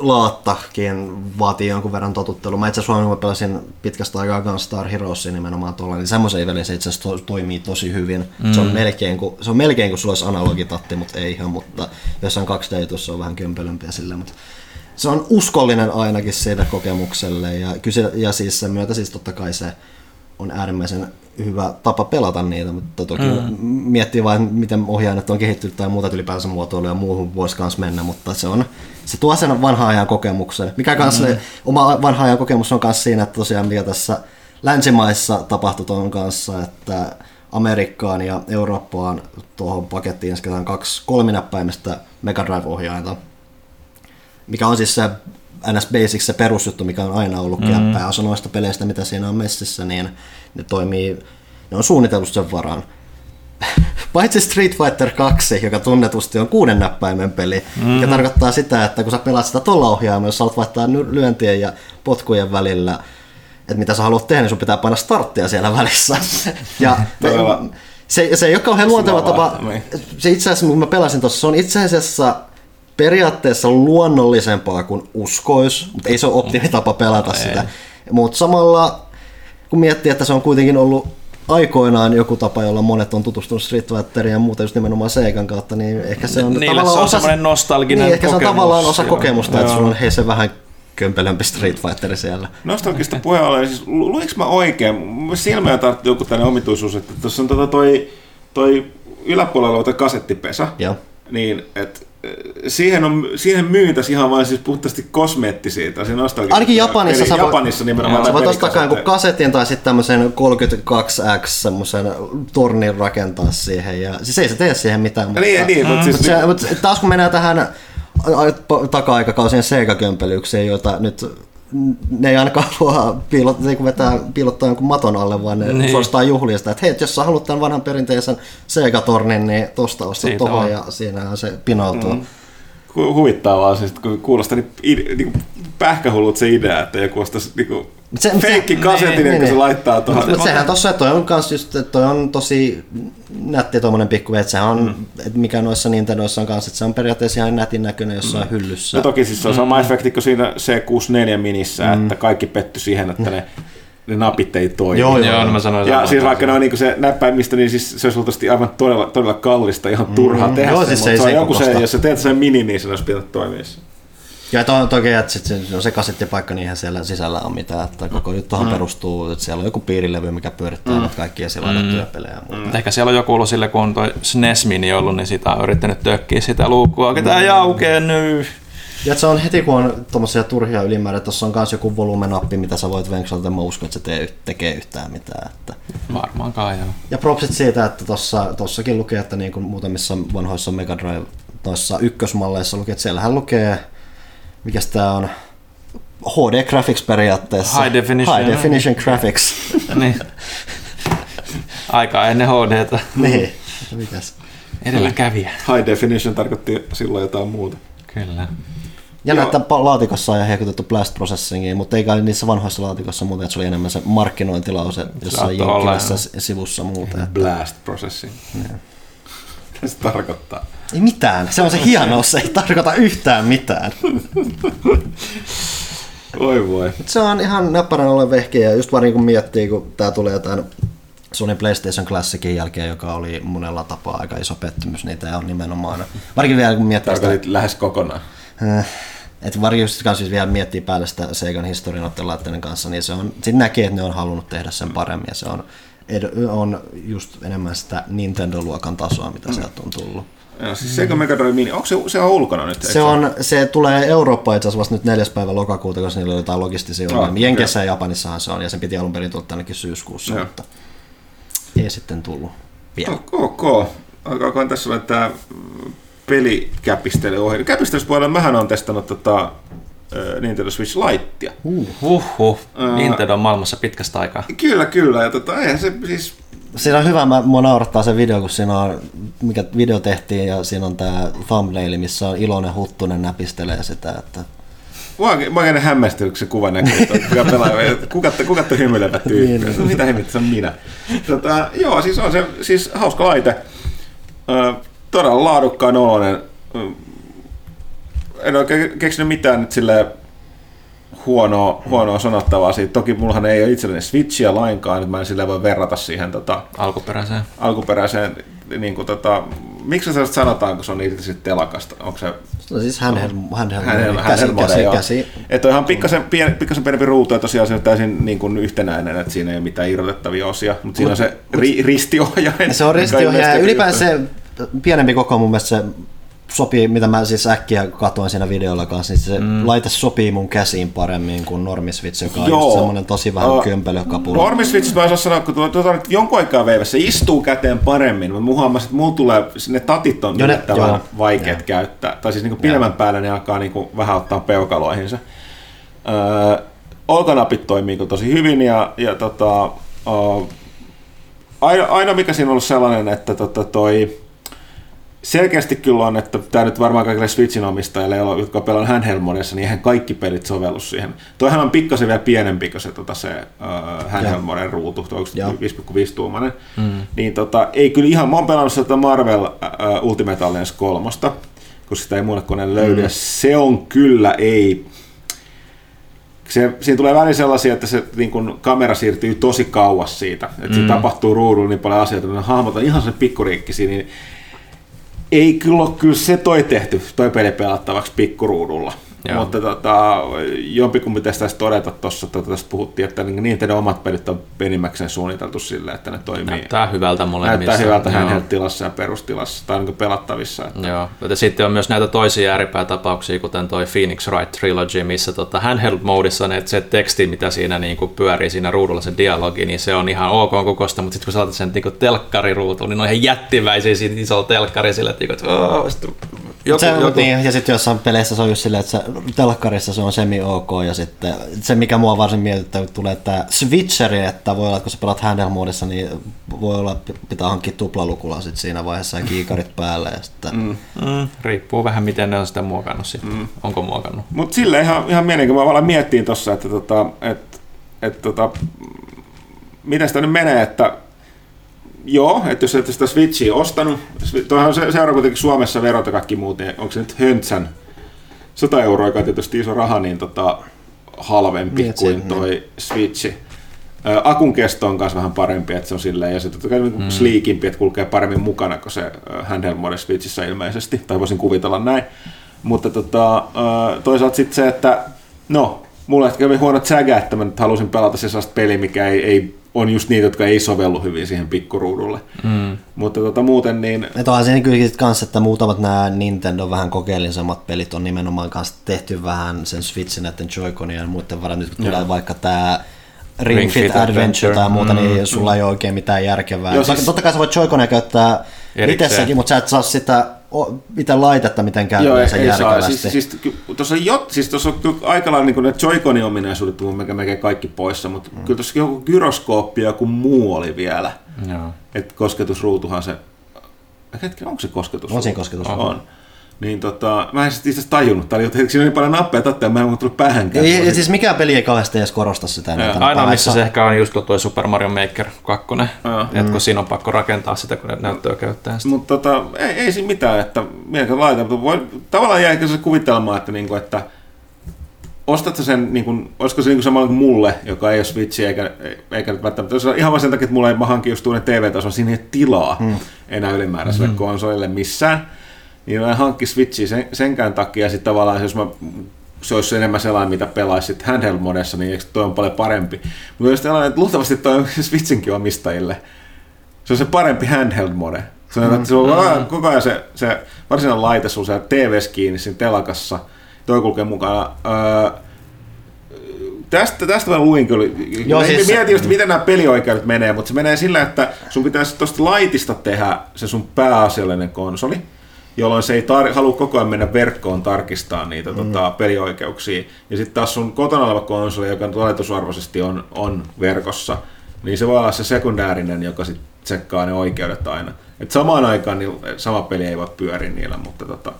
laattakin vaatii jonkun verran totuttelua. Mä itse asiassa kun mä pelasin pitkästä aikaa Gunstar Heroesia nimenomaan tuolla, niin semmoisen se itse asiassa to, toimii tosi hyvin. Mm. Se, on melkein kuin, se on melkein kuin sulla olisi analogitatti, mutta ei ihan, mutta jossain 2D-jutussa on vähän kömpelömpiä sillä, mutta se on uskollinen ainakin siitä kokemukselle ja, kyse, ja siis sen myötä siis totta kai se on äärimmäisen hyvä tapa pelata niitä, mutta toki mm. miettii vain, miten ohjaimet on kehittynyt tai muuta ylipäänsä muotoilu ja muuhun voisi myös mennä, mutta se, on, se tuo sen vanhan ajan kokemuksen. Mikä kans, mm. oma vanhan ajan kokemus on myös siinä, että tosiaan mikä tässä länsimaissa tapahtui tuon kanssa, että Amerikkaan ja Eurooppaan tuohon pakettiin isketään kaksi kolminäppäimistä Mega Drive-ohjainta, mikä on siis se NS Basics se perusjuttu, mikä on aina ollut mm-hmm. pääosa noista peleistä, mitä siinä on messissä, niin ne toimii, ne on suunniteltu sen varaan. [LAUGHS] Paitsi Street Fighter 2, joka tunnetusti on kuuden näppäimen peli, mm-hmm. mikä tarkoittaa sitä, että kun sä pelaat sitä tuolla ohjaimella, jos sä haluat vaihtaa lyöntien ja potkujen välillä, että mitä sä haluat tehdä, niin sun pitää painaa starttia siellä välissä. [LAUGHS] ja [LAUGHS] se, se ei ole kauhean luonteva tapa. vaihtaminen. Se itse asiassa, kun mä pelasin tuossa, se on itse asiassa periaatteessa luonnollisempaa kuin uskois, mutta ei se ole optimitapa pelata sitä. Mutta samalla, kun miettii, että se on kuitenkin ollut aikoinaan joku tapa, jolla monet on tutustunut Street Fighteriin ja muuta just nimenomaan Seikan kautta, niin ehkä se on Niille tavallaan se on osa... semmoinen nostalginen niin, ehkä se on kokemus. tavallaan osa Joo. kokemusta, että sulla on hei se vähän kömpelömpi Street Fighter siellä. Nostalgista puheen ollen, siis lu- luinko mä oikein? Mun silmään tarttui joku tämmöinen omituisuus, että tuossa on tota toi, toi yläpuolella oleva kasettipesa, Joo. Niin että siihen, on, siihen myytäisi ihan vain siis puhtaasti kosmeettisia tai se nostalgista. Ainakin Japanissa sä Japanissa nimenomaan. Sä voit ostaa pelikasetit. kasetin tai sitten tämmöisen 32X semmoisen tornin rakentaa siihen. Ja, siis ei se tee siihen mitään. Mutta, Niin, niin, mutta siis... mutta, se, mutta taas kun mennään tähän taka-aikakausien Sega-kömpelykseen, joita nyt ne ei ainakaan [LAUGHS] halua piilottaa, niin vetää, piilottaa jonkun maton alle, vaan ne Niin. suostaa juhlia sitä, että hei, jos sä haluat tämän vanhan perinteisen Sega-tornin, niin tosta osta Siitä tohon on. ja siinähän se pinoutuu. Mm. Hu- huvittaa vaan siis, kun kuulostaa niin, niin pähkähullut se idea, että joku ostaisi niin Se- feikki se- kasetin, niin, niin, se niin. laittaa tuohon. Mutta sehän tossa, että toi on kans just, että toi on tosi nätti tuommoinen pikku, että sehän on, mm. että mikä noissa Nintendoissa on kanssa, että se on periaatteessa ihan nätin näköinen jossain mm. hyllyssä. Ja toki siis se on sama efekti kuin siinä C64 minissä, mm. että kaikki petty siihen, että ne, ne napit ei toimi. Joo, Joo, no mä sanoin Ja siis vaikka ne on niinku se näppäimistö, niin siis se olisi luultavasti aivan todella, todella kallista, ihan turhaa mm. tehdä Joo, se, siis mutta se ei se on sen joku se, jos sä teet sen mini, niin se olisi pitänyt toimia. se. Ja to, toki, että sit se, no se kasettipaikka, niin eihän siellä sisällä on mitään, että koko nyt tuohon mm. perustuu, että siellä on joku piirilevy, mikä pyörittää mm. kaikkia esiladattuja mm. pelejä ja muuta. Mutta Ehkä siellä on joku ollut sille, kun on toi SNES Mini ollut, niin sitä on yrittänyt tökkiä sitä luukkua. Ketä ei aukee nyt. Ja se on heti, kun on tommosia turhia ylimääräisiä, tuossa on myös joku volumenappi, mitä sä voit venksalta, en mä usko, että se tee, tekee yhtään mitään. Että. Varmaankaan joo. Ja propsit siitä, että tossa, tossakin lukee, että niin kuin muutamissa vanhoissa Mega Drive noissa ykkösmalleissa lukee, että siellähän lukee, mikä tää on, HD Graphics periaatteessa. High definition. High definition graphics. [LAUGHS] niin. Aika ennen HDtä. niin. Mikäs? Edelläkävijä. High definition tarkoitti silloin jotain muuta. Kyllä. Ja näitä laatikossa on hehkutettu blast processingia, mutta ei kai niissä vanhoissa laatikossa muuten, että se oli enemmän se markkinointilause jossain jenkkilässä sivussa muuta. Blast processing. [LAUGHS] Mitä se tarkoittaa? Ei mitään, se on se hienous, se ei tarkoita yhtään mitään. [LAUGHS] Oi voi. Se on ihan näppärän ole vehkeä, ja just vaan niin kun miettii, kun tää tulee tämän Sony PlayStation Classicin jälkeen, joka oli monella tapaa aika iso pettymys, niin tää on nimenomaan, varsinkin vielä kun miettii sitä, lähes kokonaan. Äh, että varsinkin just kans siis vielä miettii päälle sitä Segan historian laitteiden kanssa, niin se on, sit näkee, että ne on halunnut tehdä sen paremmin, ja se on, ed- on just enemmän sitä Nintendo-luokan tasoa, mitä sieltä on tullut. Ja, siis Sega Mega Drive Mini, onko se, se on ulkona nyt? Se, on, se tulee Eurooppaan itse asiassa vasta nyt neljäs päivä lokakuuta, koska niillä oli jotain logistisia Joo, ongelmia. Jenkeissä ja Japanissahan se on, ja sen piti alun perin tulla ainakin syyskuussa, Joo. mutta ei sitten tullut vielä. Ok, ok. Alkaakohan tässä olla tämä pelikäpistely Käpistelypuolella mähän on testannut tota, Nintendo Switch Lightia. Huhhuh. Nintendo on maailmassa pitkästä aikaa. Kyllä, kyllä. Ja tota, eihän se siis... Siinä on hyvä, mä, mua naurattaa se video, kun siinä on, mikä video tehtiin ja siinä on tää thumbnail, missä on Iloinen Huttunen näpistelee sitä, että Mua mä oikein hämmästynyt, kun se kuva näkyy, että kuka pelaa, kuka, kuka tuo hymyilevä tyyppi. Niin. niin. Mitä hemmettä, se on minä. Tota, joo, siis on se siis hauska laite. Ö, todella laadukkaan oloinen. En oikein keksinyt mitään nyt silleen huonoa, huonoa sanottavaa siitä. Toki mullahan ei ole itselleni Switchia lainkaan, että mä en sillä voi verrata siihen tota, Alkuperäiseen. alkuperäiseen, niin kuin, tota, miksi se sanotaan, kun se on irti sitten telakasta? Onko se no siis handheld, handheld, hänen, käsi, käsi, käsi, Että on ihan pikkasen, pien, pikkasen pienempi ruutu ja tosiaan se on täysin niin kuin yhtenäinen, että siinä ei ole mitään irrotettavia osia, mutta siinä on se ri, ristiohjain. Ja se on joka ristiohjaaja. Ja ylipäänsä se pienempi koko mun mielestä se sopii, mitä mä siis äkkiä katoin siinä videolla kanssa, niin se mm. laite sopii mun käsiin paremmin kuin normisvitsi, joka on Joo. just semmoinen tosi vähän Ö, kömpelökapula. Normiswitch mä en osaa sanoa, kun tuota, tuota, nyt jonkun aikaa veivässä se istuu käteen paremmin. Mä huomasin, että mulla tulee, ne tatit on Joo, ne- yllättävän joo. vaikeat Joo. käyttää. Tai siis niin pidemmän päälle ne alkaa niin kuin vähän ottaa peukaloihinsa. Öö, olkanapit toimii tosi hyvin ja, ja tota, öö, aina, aina mikä siinä on ollut sellainen, että tota, toi, selkeästi kyllä on, että tämä nyt varmaan kaikille Switchin omistajille, jotka pelaa handheld-modessa, niin eihän kaikki pelit sovellu siihen. Toihan on pikkasen vielä pienempi kuin se, tota, se uh, handheld-moden ruutu, tuo onko Joo. 5,5 tuumainen. Mm. Niin tota, ei kyllä ihan, mä oon pelannut sitä Marvel uh, Ultimate Alliance 3, koska sitä ei muille koneelle löydy, mm. se on kyllä ei, se, siinä tulee välillä sellaisia, että se niin kun, kamera siirtyy tosi kauas siitä, että mm. se tapahtuu ruudulla niin paljon asioita, että ne hahmot on ihan se pikkuriikkisiä, niin ei kyllä ole kyllä se toi tehty, toi peli pelattavaksi pikkuruudulla. Joo. Mutta tota, jompikumpi tästä taisi todeta tuossa, että tästä puhuttiin, että niin teidän omat pelit on penimmäkseen suunniteltu sille, että ne toimii. Näyttää hyvältä molemmissa. Näyttää hyvältä handheld-tilassa ja perustilassa, tai niin pelattavissa. Että. Joo, ja sitten on myös näitä toisia ääripäätapauksia, kuten toi Phoenix Wright Trilogy, missä tota handheld-moodissa ne, se teksti, mitä siinä niin kuin pyörii siinä ruudulla, se dialogi, niin se on ihan ok kokosta, mutta sitten kun saatat sen niin telkkariruutuun, niin ne on ihan jättiväisiä siinä isolla telkkari sille, että, että joku, se, joku. Niin, ja sitten jossain peleissä se on just silleen, että se, telkkarissa se on semi-ok, ja sitten se, mikä mua varsin mietittää, tulee tämä switcheri, että voi olla, että kun sä pelaat handheld-moodissa, niin voi olla, että pitää hankkia tuplalukula sit siinä vaiheessa ja kiikarit päälle. Ja sitten... mm. Mm, riippuu vähän, miten ne on sitä muokannut sitten. Mm. Onko muokannut? Mutta sille ihan, ihan mielenkiintoista. Mä vaan miettiin tuossa, että, tota, että, että tota, miten sitä nyt menee, että Joo, että jos et sitä Switchia ostanut, tuohan se, seuraa kuitenkin Suomessa verot ja kaikki muut, niin onko se nyt höntsän 100 euroa, joka on tietysti iso raha, niin tota, halvempi Mietsi, kuin toi niin. Switchi. akun kesto on myös vähän parempi, että se on silleen, ja se totta kai mm. sleekimpi, että kulkee paremmin mukana kuin se handheld mode Switchissä ilmeisesti, tai voisin kuvitella näin. Mutta tota, toisaalta sitten se, että no, mulle ehkä kävi huono tsägä, että mä nyt halusin pelata se sellaista peli, mikä ei, ei on just niitä, jotka ei sovellu hyvin siihen pikkuruudulle. Mm. Mutta tota, muuten niin... Että onhan siinä kyllä kanssa, että muutamat nämä Nintendo vähän kokeellisemmat pelit on nimenomaan kanssa tehty vähän sen Switchin näiden Joy-Conien ja muiden varaan. Nyt kun tulee vaikka tämä Ring, Ring Fit, Fit Adventure, Adventure tai muuta, niin mm. niin sulla ei ole oikein mitään järkevää. Joo, siis... Totta kai sä voit Joy-Conia käyttää itsessäkin, mutta sä et saa sitä mitä laitetta miten käyttää sen järkevästi. Siis, siis, tuossa, jo, siis tuossa on kyllä aika lailla niin ne Joy-Conin ominaisuudet on melkein kaikki poissa, mutta mm. kyllä tuossa joku gyroskooppi ja joku muu oli vielä. Joo. Et kosketusruutuhan se, hetken, onko se kosketus? On siinä kosketus. On. on. Niin tota, mä en itse asiassa tajunnut, tää oli, siinä oli paljon nappeja tatteja, mä en tullut päähänkään. Ei, ei, siis mikään peli ei kauheasti edes korosta sitä. Ja, aina missä se ehkä on just tuo Super Mario Maker 2, että kun siinä on pakko rakentaa sitä, kun ne näyttöä käyttää sitä. Mutta tota, ei, ei siinä mitään, että mieltä laita, mutta voi, tavallaan jäi se kuvitelmaa, että, niinku, että ostatko sen, niin kuin, olisiko se niin kuin samalla kuin mulle, joka ei ole Switchi eikä, eikä välttämättä, jos ihan vain sen takia, että mulla ei mä hankin just tuonne TV-tason, siinä ei tilaa hmm. enää ylimääräiselle hmm. konsolille missään niin en hankki Switchiä sen, senkään takia, sitten tavallaan jos mä se olisi enemmän sellainen, mitä pelaisit handheld-modessa, niin eikö toi on paljon parempi. Mutta jos tällainen, että luultavasti toi on [LAUGHS] Switchinkin omistajille, se on se parempi handheld-mode. Se on, mm, se on mm. koko ajan se, se varsinainen laite sun se TV kiinni siinä telakassa, toi kulkee mukana. Öö, tästä, tästä mä luin kyllä. Joo, siis... Mietin just, miten nämä pelioikeudet menee, mutta se menee sillä, että sun pitäisi tuosta laitista tehdä se sun pääasiallinen konsoli jolloin se ei tar- halua koko ajan mennä verkkoon tarkistaa niitä mm. tota, pelioikeuksia. Ja sitten taas sun kotona oleva konsoli, joka oletusarvoisesti on, on verkossa, niin se voi olla se sekundäärinen, joka sitten tsekkaa ne oikeudet aina. Et samaan aikaan niin sama peli ei voi pyöriä niillä, mutta tota,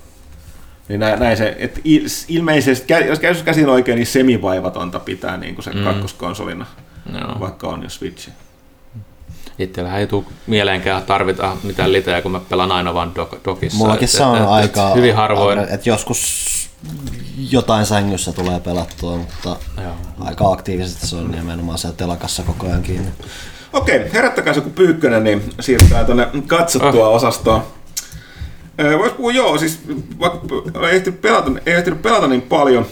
niin näin, näin se, että ilmeisesti, jos käy käsin oikein, niin semivaivatonta pitää niin kuin se mm. kakkoskonsolina, no. vaikka on jo Switch. Itsellähän ei tule mieleenkään tarvita mitään litejä, kun mä pelaan aina vain dokissa. Mullakin se on aika, hyvin harvoin. Että joskus jotain sängyssä tulee pelattua, mutta Joo. aika aktiivisesti se on nimenomaan siellä telakassa koko ajan kiinni. Okei, herättäkää se kun pyykkönen, niin siirrytään tuonne katsottua oh. osastoon. Voisi puhua, joo, siis vaikka ei ehtinyt pelata, ei ehtinyt pelata niin paljon,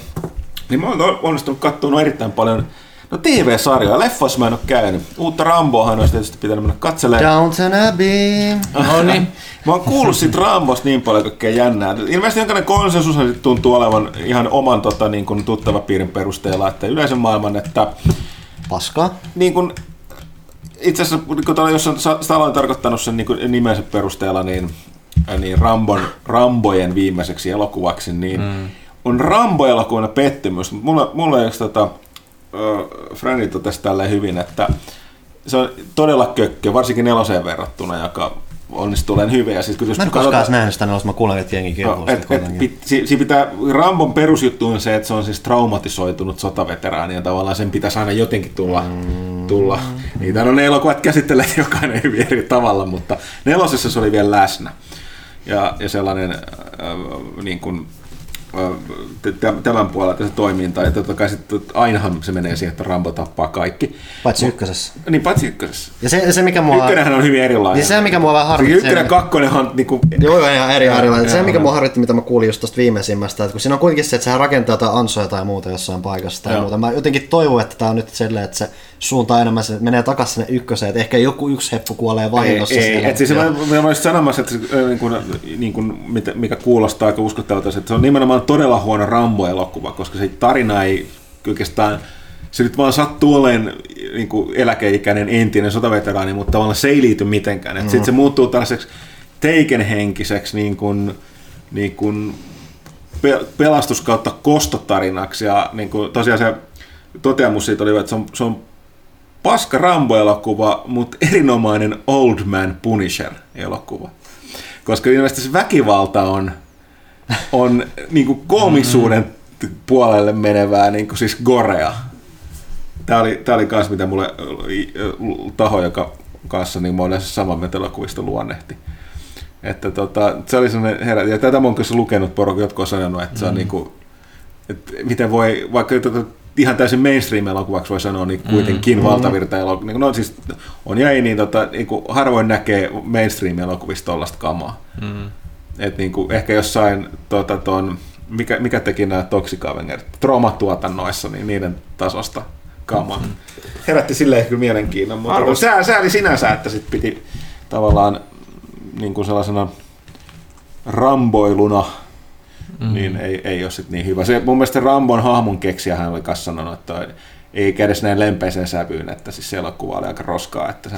niin mä oon onnistunut katsomaan erittäin paljon No TV-sarjoja, leffos mä en ole käynyt. Uutta Ramboahan olisi tietysti pitänyt mennä katselemaan. Downton Abbey. No niin. Mä oon kuullut siitä Rambosta niin paljon kaikkea jännää. Ilmeisesti jonkinlainen konsensus tuntuu olevan ihan oman tota, niin kuin tuttavapiirin perusteella, että yleisen maailman, että... Paskaa. Niin kuin, itse asiassa, kun jos on Stallone tarkoittanut sen niin kuin nimensä perusteella, niin, niin Rambon, Rambojen viimeiseksi elokuvaksi, niin mm. on Rambo-elokuvana pettymys. Mulla, mulla ei tota, Franny totesi tälleen hyvin, että se on todella kökkö, varsinkin neloseen verrattuna, joka onnistuu olemaan hyvin. Ja siis, kun mä en koskaan katsotaan, nähnyt sitä nelosta, mä kuulen, että jengi no, et, et, pit, si, si, pitää, Rambon perusjuttu on se, että se on siis traumatisoitunut sotaveteraani ja tavallaan sen pitäisi aina jotenkin tulla. Mm. tulla. Niitä on ne elokuvat käsittelee [LAUGHS] jokainen hyvin eri tavalla, mutta nelosessa se oli vielä läsnä. Ja, ja sellainen äh, niin kuin, tämän puolelta se toiminta. Ja totta kai sitten ainahan se menee siihen, että Rambo tappaa kaikki. Paitsi ykkösessä. Niin, paitsi ykkösessä. Ja se, se mikä mua... Ykkönenhän on hyvin erilainen. Niin se, mikä mua vähän harmitti... Ykkönen ja kakkonenhan on niinku... Joo, joo, ihan eri erilainen. Se, mikä mua harvitti, mitä mä kuulin just tosta viimeisimmästä, että kun siinä on kuitenkin se, että sehän rakentaa jotain ansoja tai muuta jossain paikassa tai Joo. muuta. Mä jotenkin toivon, että tää on nyt silleen, että se suuntaa enemmän, se menee takaisin sinne ykköseen, että ehkä joku yksi heppu kuolee vahingossa ei, ei, et siis mä, mä olisin sanomassa, että se, ö, niin kuin, niin kuin, mikä kuulostaa aika uskottavalta, että se on nimenomaan todella huono Rambo-elokuva, koska se tarina ei oikeastaan, se nyt vaan sattuu olemaan niin kuin eläkeikäinen entinen sotaveteraani, mutta tavallaan se ei liity mitenkään. Mm. Sitten se muuttuu tällaiseksi teikenhenkiseksi niin kuin, niin kuin pe- pelastus kautta kostotarinaksi ja niin kuin, tosiaan se toteamus siitä oli, että se on, se on paska Rambo-elokuva, mutta erinomainen Old Man Punisher-elokuva. Koska ilmeisesti se väkivalta on, on niin kuin koomisuuden puolelle menevää, niin kuin siis gorea. Tämä oli, tämä oli kans, mitä mulle ö, taho, joka kanssa niin mä olen saman mieltä elokuvista luonnehti. Että tota, se oli sellainen herä, ja tätä mä oon kyllä lukenut, porukka, jotka on sanonut, että se on niin kuin, että miten voi, vaikka tota, ihan täysin mainstream-elokuvaksi voi sanoa, niin kuitenkin mm. valtavirta elokuva. Niin, no siis on ja ei, niin, tota, niin kuin harvoin näkee mainstream-elokuvista tollaista kamaa. Mm. Et niin kuin, ehkä jossain, tota, ton, mikä, mikä teki nämä Toxic Avenger, Troma-tuotannoissa, niin niiden tasosta kamaa. Mm-hmm. Herätti silleen kyllä mielenkiinnon, mutta Arvostan. sää, sääli sinänsä, että sit piti tavallaan niin kuin sellaisena ramboiluna mm. niin ei, ei ole sit niin hyvä. Se, mun mielestä Rambon hahmon keksiä hän oli kanssa sanonut, että ei kädessä näin lempeiseen sävyyn, että siis se elokuva oli aika roskaa, että, se,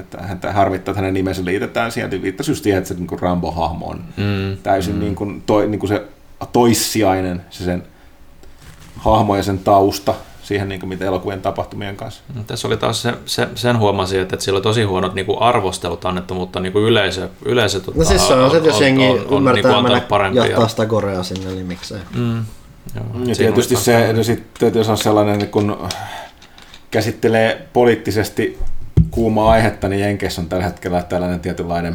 että häntä harmittaa, että hänen nimensä liitetään sieltä. Viittasi just siihen, että se niin Rambo-hahmo on Mm. täysin niin kuin, toi, niin kuin se toissijainen, se sen hahmo ja sen tausta siihen, niin kuin mitä elokuvien tapahtumien kanssa. Tässä oli taas se, se, sen huomasin, että, että sillä oli tosi huonot niin kuin arvostelut annettu, mutta niin kuin yleisö, yleisö tota, No siis se on se, että jos jengi ymmärtää niinku mennä antanut parempia. jahtaa sitä korea sinne, niin miksei. Mm, joo, Ja siinä tietysti se, no sit, täytyy jos on sellainen, niin kun käsittelee poliittisesti kuumaa aihetta, niin Jenkeissä on tällä hetkellä tällainen tietynlainen,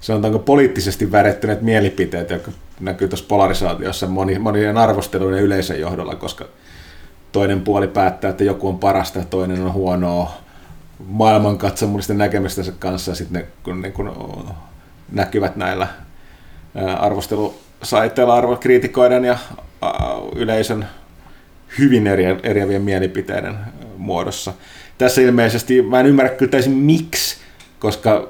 sanotaanko poliittisesti värettyneet mielipiteet, jotka näkyy tuossa polarisaatiossa moni, monien arvosteluiden yleisön johdolla, koska toinen puoli päättää, että joku on parasta ja toinen on huonoa maailmankatsomullisten näkemystensä kanssa, ja sitten ne, kun, ne, kun näkyvät näillä arvostelusaiteilla arvokriitikoiden ja yleisön hyvin eri, eriävien mielipiteiden muodossa. Tässä ilmeisesti, mä en ymmärrä kyllä täysin miksi, koska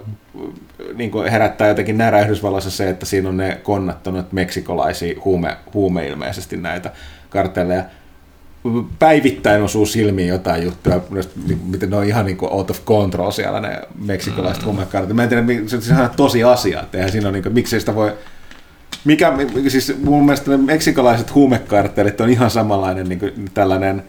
niin kuin herättää jotenkin närä Yhdysvalloissa se, että siinä on ne konnattanut meksikolaisia huume, huume ilmeisesti näitä kartelleja. Päivittäin osuu silmiin jotain juttuja, niin miten ne on ihan niin kuin out of control siellä ne meksikolaiset mm. huumekartellit. Mä en tiedä, se on ihan tosi asia, että eihän siinä ole, niin kuin, miksei sitä voi mikä, siis mun mielestä ne meksikolaiset huumekartellit on ihan samanlainen niin kuin tällainen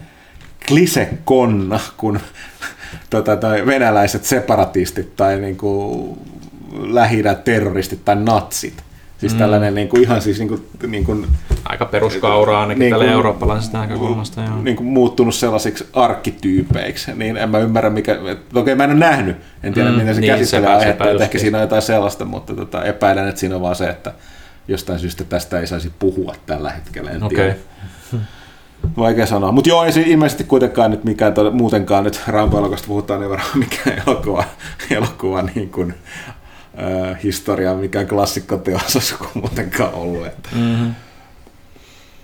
klisekonna kuin [LAUGHS] tota, tai venäläiset separatistit tai niin kuin lähi terroristit tai natsit. Siis mm. tällainen niin kuin, ihan siis niin kuin, niin kuin, Aika peruskauraa ainakin Niin niin kuin- eurooppalaisesta näkökulmasta. Joo. niin kuin muuttunut sellaisiksi arkkityypeiksi, niin en mä ymmärrä mikä, okei mä en ole nähnyt, en tiedä Mm, miten se niin, käsittelee aihetta, että ehkä justiin. siinä on jotain sellaista, mutta tota, epäilen, että siinä on vaan se, että jostain syystä tästä ei saisi puhua tällä hetkellä, en Okei. tiedä. Vaikea sanoa. Mutta joo, ei se ilmeisesti kuitenkaan nyt mikään, muutenkaan nyt Rambo-elokuvasta puhutaan, niin varmaan mikään elokuva, elokuva niin kuin, äh, historia, mikään klassikkoteos [LAUGHS] kuin muutenkaan ollut. Että. Mm-hmm.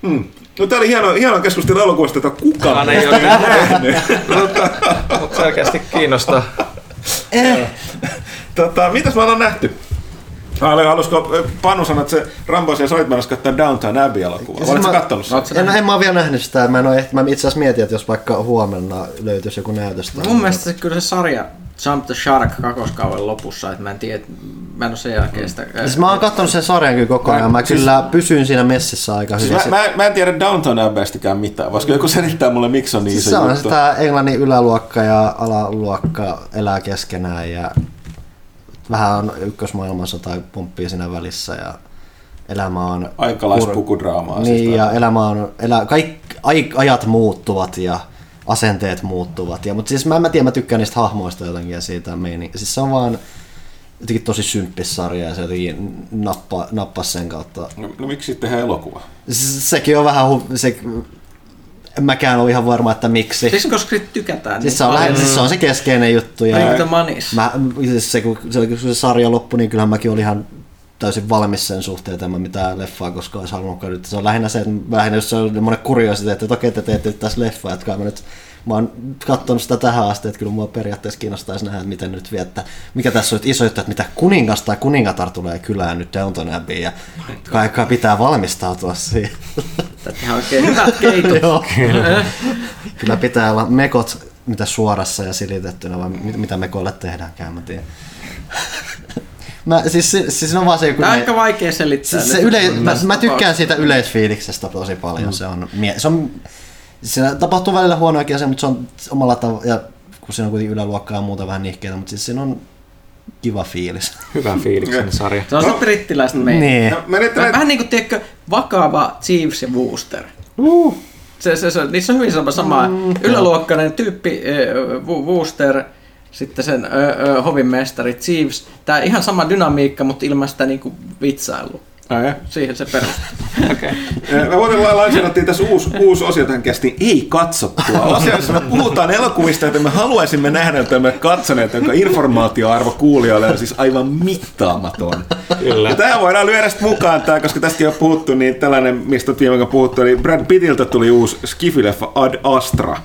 Mm. No tää oli hieno, hieno keskustelu elokuvasta, jota kukaan Kukaan ei ole nähnyt, mutta, mutta selkeästi kiinnostaa. Tota, mitäs me ollaan nähty? Halusko Panu sanoa, että se Rambo ja soit menossa katsoa Downtown Abbey-elokuvaa? Siis Oletko kattonut sen? Oot sä En, en mä oon vielä nähnyt sitä, mä, en ehti- mä itse asiassa mietin, että jos vaikka huomenna löytyisi joku näytöstä. Mun mielestä se, kyllä se sarja Jump the Shark kakoskauden lopussa, että mä en tiedä, mä en ole sen jälkeen sitä... Siis mä oon kattonut sen sarjan kyllä koko ajan, mä Siis- kyllä pysyn siinä messissä aika Siis hyvin. mä, mä, mä, en tiedä Downtown Abbeystäkään mitään. Voisiko joku selittää mulle, miksi on niin Siis se se on juttu? sitä englannin yläluokka ja alaluokka elää keskenään ja vähän on ykkösmaailmansota pomppii siinä välissä ja elämä on... Aikalaispukudraamaa. Niin, siis ja elämä on, elä, kaikki ai, ajat muuttuvat ja asenteet muuttuvat. Ja, mutta siis mä, mä tiedän, mä tykkään niistä hahmoista jotenkin ja siitä meini. Siis se on vaan, jotenkin tosi symppis sarja ja se jotenkin nappa, nappasi sen kautta. No, no miksi sitten tehdään elokuva? S- Sekin on vähän, hu- se, en mäkään ole ihan varma, että miksi. Siis koska siitä tykätään. Siis se on, lähe, siis se on se keskeinen juttu. Ja manis. mä, siis se, kun, se, kun se sarja loppui, niin kyllähän mäkin olin ihan täysin valmis sen suhteen, että en mä mitään leffaa koskaan olisi halunnut nyt. Se on lähinnä se, että lähinnä jos se on semmoinen kuriositeetti, että okei, te teette tässä leffaa, että mä nyt Mä oon katsonut sitä tähän asti, että kyllä mua periaatteessa kiinnostaisi nähdä, että miten nyt vie, että mikä tässä on iso juttu, että mitä kuningas tai kuningatar tulee kylään nyt Downton Abbey ja kaikkaa pitää valmistautua siihen. Ihan oikein hyvät keitot. Joo. Kyllä pitää olla mekot mitä suorassa ja silitettynä, vai mit- mitä mekoille tehdäänkään, mä tiedän. Mä, siis, siis, on vaan se, kun Tämä on ne- aika vaikea selittää. siis se yle, mä, mä tykkään siitä yleisfiiliksestä tosi paljon. Mm. Se on, mie- se on, siinä tapahtuu välillä huonoakin asioita, mutta se on omalla tavalla, ja kun siinä on kuitenkin yläluokkaa ja muuta vähän nihkeitä, mutta siis siinä on kiva fiilis. Hyvä [LAUGHS] fiiliksen sarja. Se on se brittiläistä meininkiä. Niin. No, mä nyt, Vähän niin kuin, tiedätkö, vakava Jeeves ja Wooster. Se, se, se, niissä on hyvin sama, sama yläluokkainen tyyppi, äh, Wooster, sitten sen ö, ö, hovin mestari Jeeves. Tämä ihan sama dynamiikka, mutta ilman sitä niinku vitsailua. Ai. Siihen se perustuu. [LAUGHS] Okay. Me muuten lanseerattiin tässä uusi, uusi osio tähän kästiin, ei katsottua. Osio, jossa me puhutaan elokuvista, että me haluaisimme nähdä, että me katsoneet, jonka informaatioarvo kuulijoille on siis aivan mittaamaton. Kyllä. Ja tähän voidaan lyödä sitten mukaan, tää, koska tästäkin on puhuttu, niin tällainen, mistä viime puhuttu, eli Brad Pittiltä tuli uusi skifileffa Ad Astra.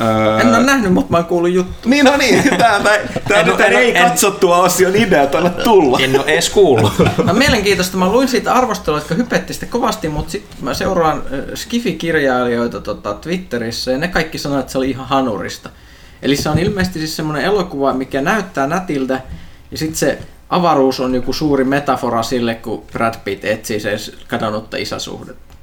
Öö, En ole nähnyt, mutta mä oon kuullut juttu. niin, no niin, En- nyt tämän en- ei en- katsottua osion idea, anna tulla. En ole edes kuullut. No mielenkiintoista, mä luin siitä arvostelua, jotka hypetti sitä kovasti, mutta sitten mä seuraan äh, Skifi-kirjailijoita tota, Twitterissä ja ne kaikki sanoivat, että se oli ihan hanurista. Eli se on ilmeisesti siis semmoinen elokuva, mikä näyttää nätiltä ja sitten se avaruus on joku suuri metafora sille, kun Brad Pitt etsii se kadonnutta isäsuhdetta.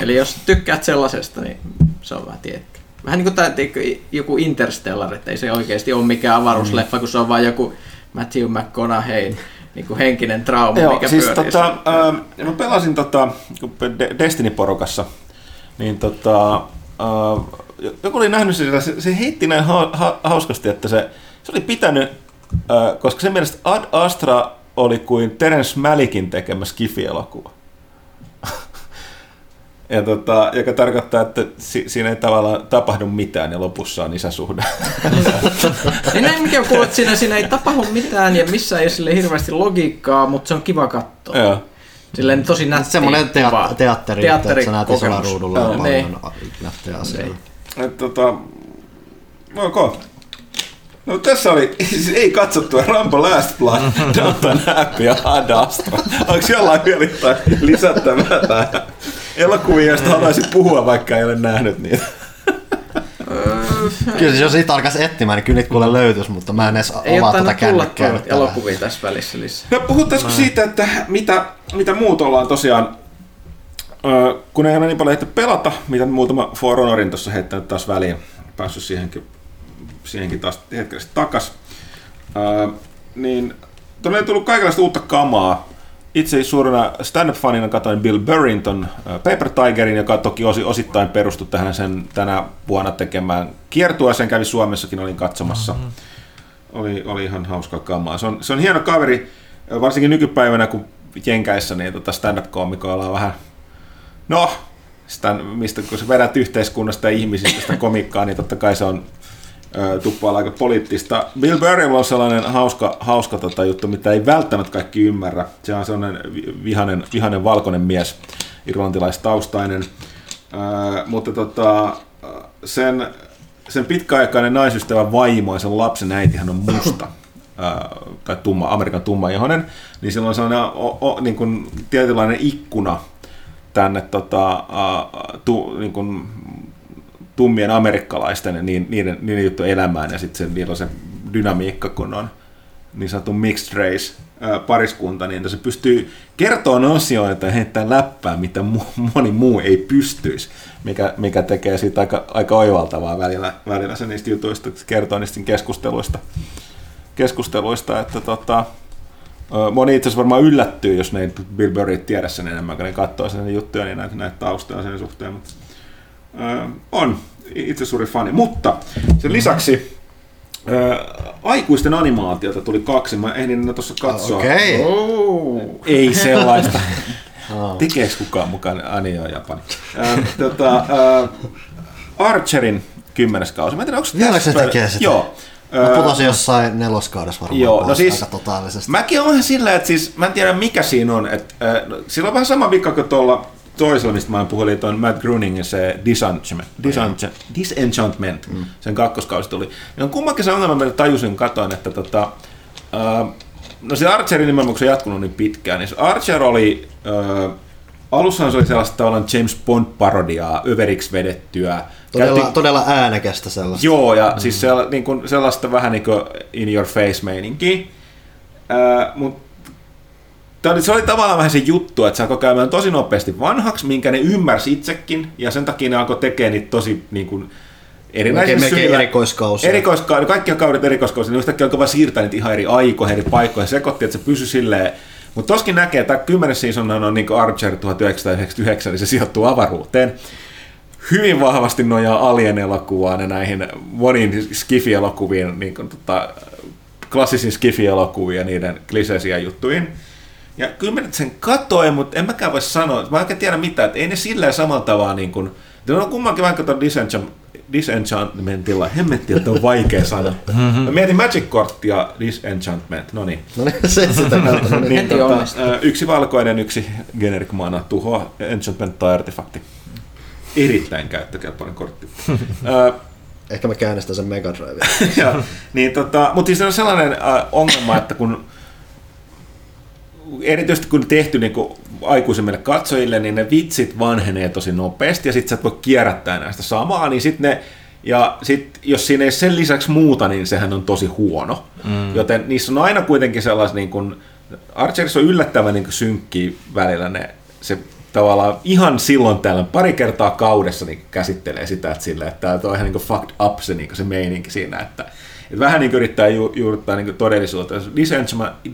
Eli jos tykkäät sellaisesta, niin se on vähän tiedätkö. Vähän niin kuin tiedätkö, joku Interstellar, että ei se oikeasti ole mikään avaruusleffa, kun se on vain joku Matthew McConaughey niin kuin henkinen trauma, Joo, mikä siis pyörii tota, äh, mä pelasin tota, Destiny-porukassa, niin tota, äh, joku oli nähnyt sitä, se, se heitti näin ha, ha, hauskasti, että se, se oli pitänyt, äh, koska sen mielestä Ad Astra oli kuin Terence Malikin tekemä Skifi-elokuva. Ja tota, joka tarkoittaa, että si, siinä ei tavallaan tapahdu mitään ja lopussa on isäsuhde. [LAUGHS] Niin näin mikä on kuullut, että siinä, siinä ei tapahdu mitään ja missä ei ole sille hirveästi logiikkaa, mutta se on kiva katsoa. Joo. Silleen tosi nätti Semmoinen kuva. tea- teatteri, että sä näet isolla ruudulla Joo, paljon niin. nättejä asioita. Et, tota, ok. No tässä oli, siis ei katsottua Rambo Last Blood, Downton Abbey ja Ad Astra. Onko jollain vielä lisättävää tähän elokuvia, joista haluaisit puhua, vaikka ei ole nähnyt niitä? Kyllä siis jos siitä alkaisi etsimään, niin kyllä niitä kuule löytyisi, mutta mä en edes Ei avaa ole tätä kännykkää. tällä. elokuvia tässä välissä lisää. No puhuttaisiko siitä, että mitä, mitä muut ollaan tosiaan, kun ei ole niin paljon pelata, mitä muutama For Honorin tuossa heittänyt taas väliin, päässyt siihenkin, siihenkin taas hetkellisesti takas, niin tuonne ei tullut kaikenlaista uutta kamaa. Itse suurena stand-up-fanina katsoin Bill Burrin ton ö, Paper Tigerin, joka toki osi, osittain perustui tähän sen tänä vuonna tekemään kiertueeseen, kävi Suomessakin, olin katsomassa. Mm-hmm oli, oli ihan hauskaa kamaa. Se on, se on hieno kaveri, varsinkin nykypäivänä, kun Jenkäissä niin tota stand-up-koomikoilla on vähän, no, sitä, mistä, kun sä vedät yhteiskunnasta ja ihmisistä sitä komikkaa, niin totta kai se on ö, tuppaalla aika poliittista. Bill Burrylla on sellainen hauska, hauska tota juttu, mitä ei välttämättä kaikki ymmärrä. Se on sellainen vi- vihanen, vihanen valkoinen mies, irlantilaistaustainen. Ö, mutta tota, sen, sen pitkäaikainen naisystävä vaimo ja sen lapsen äiti, hän on musta. ää, tai tumma, Amerikan tummaihoinen, niin sillä on sellainen o, o, niin kuin tietynlainen ikkuna tänne tota, ää, tu, niin kuin, tummien amerikkalaisten niin, niiden, niiden juttu elämään ja sitten niillä on se dynamiikka, kun on niin sanottu mixed race ää, pariskunta, niin se pystyy kertomaan asioita ja heittämään läppää, mitä mu- moni muu ei pystyisi, mikä, mikä tekee siitä aika, aika oivaltavaa välillä, välillä se niistä jutuista, kertoo niistä keskusteluista, keskusteluista että tota, moni itse asiassa varmaan yllättyy, jos ne Bill Burry tiedä sen enemmän, kun ne katsoo sen juttuja, niin näitä, näitä taustoja sen suhteen, mutta Ö, on itse suuri fani. Mutta sen lisäksi Ö, aikuisten animaatiota tuli kaksi, mä ehdin ne tuossa katsoa. Okei. Oh. Ei sellaista. [LAUGHS] Tekeekö kukaan mukaan Anio Japani? Ö, tota, ö, Archerin kymmenes kausi. Mä en tiedä, onko Vieläkö se tekee sitä? Joo. Mä putosin jossain neloskaudessa varmaan Joo, no siis- aika totaalisesti. Mäkin olen sillä, että siis, mä en tiedä mikä siinä on. Että, äh, no, sillä on vähän sama vika kuin tuolla toisella, mistä mä puhuin, eli tuon Matt Groeningin se Disenchantment, Disenchant, Disenchantment mm. sen kakkoskausi tuli. Ja on kummankin se ongelma, mitä tajusin, kun katsoin, että tota, äh, no se Archerin nimenomaan, kun se on jatkunut niin pitkään, niin se Archer oli, äh, alussahan se oli sellaista tavallaan James Bond-parodiaa, överiksi vedettyä. Todella, Käytti- todella äänekästä sellaista. Joo, ja mm. siis sella, niin kuin, sellaista vähän niin kuin in your face meininkiä. Ää, mut Tämä oli, se oli tavallaan vähän se juttu, että se alkoi käymään tosi nopeasti vanhaksi, minkä ne ymmärsi itsekin, ja sen takia ne alkoi tekemään niitä tosi niin kuin, melkein syillä. erikoiskausia. Erikoiskausia, kaikki kaudet erikoiskausia, niin yhtäkkiä alkoi vaan siirtää niitä ihan eri aikoihin, eri paikkoihin, sekoitti, että se pysyi silleen. Mutta toskin näkee, että kymmenes season on niin Archer 1999, niin se sijoittuu avaruuteen hyvin vahvasti nojaa Alien-elokuvaan ja näihin moniin Skifi-elokuviin, niin kuin, tota, klassisiin Skifi-elokuviin ja niiden kliseisiä juttuihin. Ja kyllä mä nyt sen katoin, mutta en mäkään voi sanoa, mä en tiedä mitään, että ei ne silleen samalla tavalla niin kuin, ne on kummankin vaikka tuon Disenchant, Disenchantmentilla, hemmetti, että on vaikea sana. Mä mietin Magic Court ja Disenchantment, no niin. No niin, se sitä kautta. No niin. niin Heti tota, yksi valkoinen, yksi generic mana, tuhoa enchantment tai artefakti. Erittäin käyttökelpoinen kortti. [LAUGHS] Ehkä mä käynnistän sen Mega Drive. [LAUGHS] niin tota, mutta siis se on sellainen äh, ongelma, että kun erityisesti kun tehty niin kuin aikuisemmille katsojille, niin ne vitsit vanhenee tosi nopeasti ja sitten sä et voi kierrättää näistä samaa, niin sitten ne ja sit, jos siinä ei sen lisäksi muuta, niin sehän on tosi huono. Mm. Joten niissä on aina kuitenkin sellaisia, niin kuin, Archerissa on yllättävän niin synkkiä välillä ne, se tavallaan ihan silloin tällöin pari kertaa kaudessa niin käsittelee sitä, että, että tämä on ihan niin fucked up se, niin se meininki siinä, että, että vähän niin yrittää ju, juurttaa niin todellisuutta.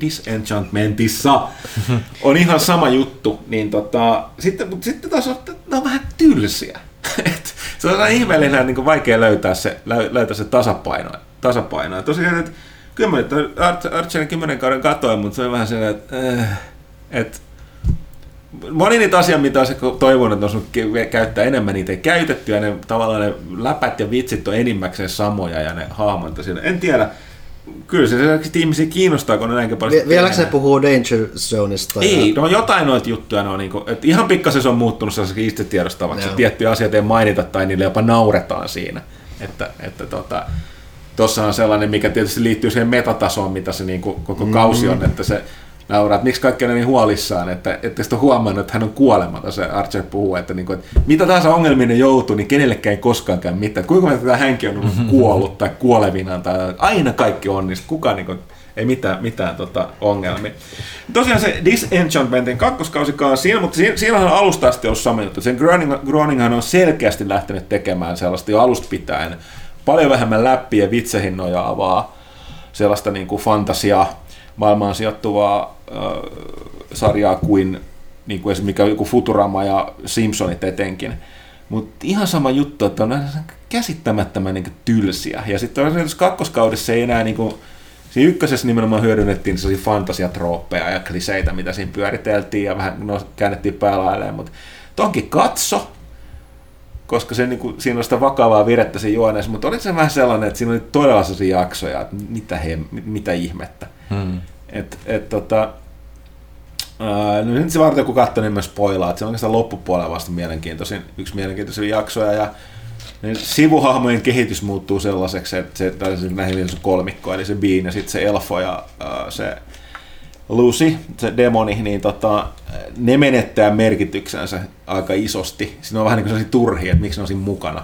Disenchantmentissa [LAUGHS] on ihan sama juttu, niin tota, sitten, mutta sitten taas on, on vähän tylsiä. [LAUGHS] Et se on ihmeellinen niin vaikea löytää se, löy- löytää se tasapaino. tasapaino. Tosiaan, että kyllä mä nyt Ar- Archerin kymmenen kauden katoin, mutta se on vähän sellainen, että, äh, että moni niitä asioita, mitä olisi toivonut, että olisi käyttää enemmän, niitä ei käytetty, ja ne tavallaan ne läpät ja vitsit on enimmäkseen samoja, ja ne hahmot siinä. En tiedä, kyllä se selkeästi ihmisiä kiinnostaa, kun ne näinkin paljon Vi- Vieläkö se puhuu Danger Zoneista? Ei, Ja... no jotain noita juttuja, ne on niinku, että ihan pikkasen se on muuttunut sellaiseksi itse tiedostavaksi, Joo. että tiettyjä asioita ei mainita tai niille jopa nauretaan siinä. Että, että tota, tuossa on sellainen, mikä tietysti liittyy siihen metatasoon, mitä se niinku koko mm. kausi on, että se nauraa, että miksi kaikki on niin huolissaan, että ette sitten huomannut, että hän on kuolematon, se Archer puhuu, että, niinku, että mitä tahansa ongelmiin ne joutuu, niin kenellekään ei koskaan käy mitään. Että kuinka tämä hänkin on ollut kuollut tai kuolevinaan, tai aina kaikki onnistuu, kukaan niinku, ei mitään, mitään tota, ongelmia. Tosiaan se Disenchantmentin kakkoskausikaan siinä, mutta siinä, siinähän on alusta asti ollut sama juttu. Sen Groeninghan on selkeästi lähtenyt tekemään sellaista jo alusta pitäen paljon vähemmän läppiä ja vitseihin nojaavaa sellaista niin kuin fantasiaa, maailmaan sijoittuvaa äh, sarjaa kuin, niin kuin esimerkiksi joku Futurama ja Simpsonit etenkin. Mutta ihan sama juttu, että on käsittämättömän niin tylsiä. Ja sitten tässä kakkoskaudessa ei enää niin kuin, Siinä ykkösessä nimenomaan hyödynnettiin sellaisia fantasiatrooppeja ja kliseitä, mitä siinä pyöriteltiin ja vähän no, käännettiin päälailleen, mutta tonkin katso, koska se, niin kuin, siinä on sitä vakavaa virettä siinä juoneessa, mutta oli se vähän sellainen, että siinä oli todella sellaisia jaksoja, että mitä, he, mitä ihmettä. Hmm. Et, et, tota, ää, no nyt se varten kun katsoi, niin mä spoilaa, että se on oikeastaan loppupuolella vasta mielenkiintoisin, yksi mielenkiintoisia jaksoja ja ne sivuhahmojen kehitys muuttuu sellaiseksi, että se, tai se näihin se kolmikko, eli se Bean ja sitten se Elfo ja ää, se Lucy, se demoni, niin tota, ne menettää merkityksensä aika isosti. Siinä on vähän niin kuin turhia, että miksi ne on siinä mukana.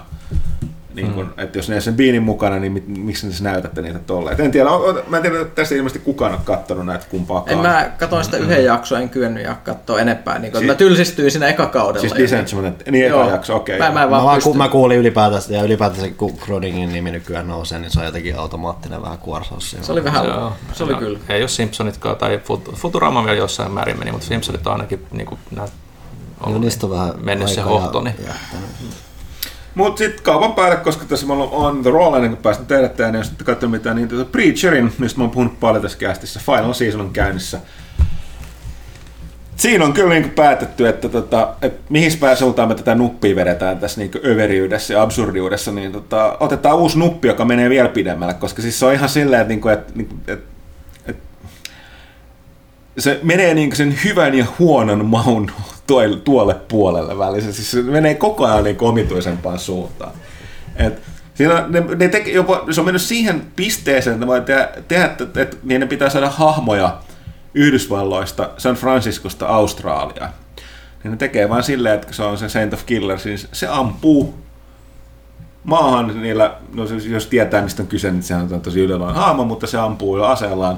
Niin kun, mm. että jos ne sen biinin mukana, niin mit, miksi ne näytätte niitä tolleen. En tiedä, on, on- mä en tiedä, että tässä ilmeisesti kukaan on kattonut näitä kumpaakaan. En mä katoin sitä yhden jakson, en kyennyt ja katsoa enempää. Niin Si- si- mä tylsistyin siinä ekakaudella. Siis. Disenchantment, niin eka jakso, okei. Mä, mä en Mä, vaan ku, mä kuulin ylipäätänsä, ja ylipäätänsä kun Grodingin nimi nykyään nousee, niin se on jotenkin automaattinen vähän kuorsaus. Se oli vähän, Joo, se oli joo. kyllä. Ei ole Simpsonitkaan, tai Fut- Futurama vielä jossain määrin meni, mutta Simpsonit on ainakin niin kuin, nää, No, niistä on vähän mennyt se hohto. Niin. Mutta sitten kaupan päälle, koska tässä me ollaan on the roll ennen kuin päästään teidät tänne, ja sitten katsoin mitään niin tuota Preacherin, mistä mä oon puhunut paljon tässä kästissä, Final Season on käynnissä. Siinä on kyllä niin päätetty, että, tota, että mihin päin suuntaan me tätä nuppia vedetään tässä niin överiydessä ja absurdiudessa, niin tota, otetaan uusi nuppi, joka menee vielä pidemmälle, koska siis se on ihan silleen, että, niinku, että, että, että, että se menee niin sen hyvän ja huonon maun tuolle, tuolle puolelle välissä. Siis se menee koko ajan niin omituisempaan suuntaan. Et siinä ne, ne teke, jopa, se on mennyt siihen pisteeseen, että voi tehdä, tehdä että, että niiden pitää saada hahmoja Yhdysvalloista, San Franciscosta Australiaan. Niin ne tekee vain silleen, että se on se Saint of Killers, niin se ampuu maahan niillä, no jos tietää mistä on kyse, niin se on tosi yleinen haamo, mutta se ampuu aseellaan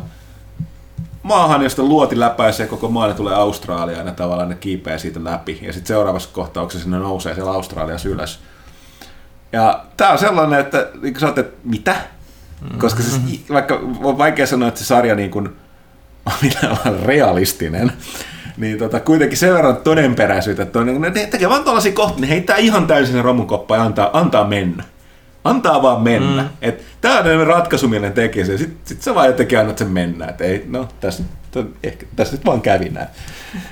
maahan, josta luoti läpäisee koko maan ja tulee Australiaan ja tavallaan ne kiipeää siitä läpi. Ja sitten seuraavassa kohtauksessa ne nousee siellä Australiassa ylös. Ja tää on sellainen, että niin sä että mitä? Koska siis, vaikka on vaikea sanoa, että se sarja niin kuin, on [LAUGHS] mitään realistinen, niin tota, kuitenkin sen verran todenperäisyyttä, että on, niin ne tekee vaan tällaisia kohtia, ne heittää ihan täysin sen romukoppa ja antaa, antaa mennä. Antaa vaan mennä. Mm. Et, tää on ratkaisu, millä ne tekee sen. Sitten sit sä vaan jotenkin annat sen mennä. Et ei, no, tässä, ehkä, tässä nyt vaan kävi näin.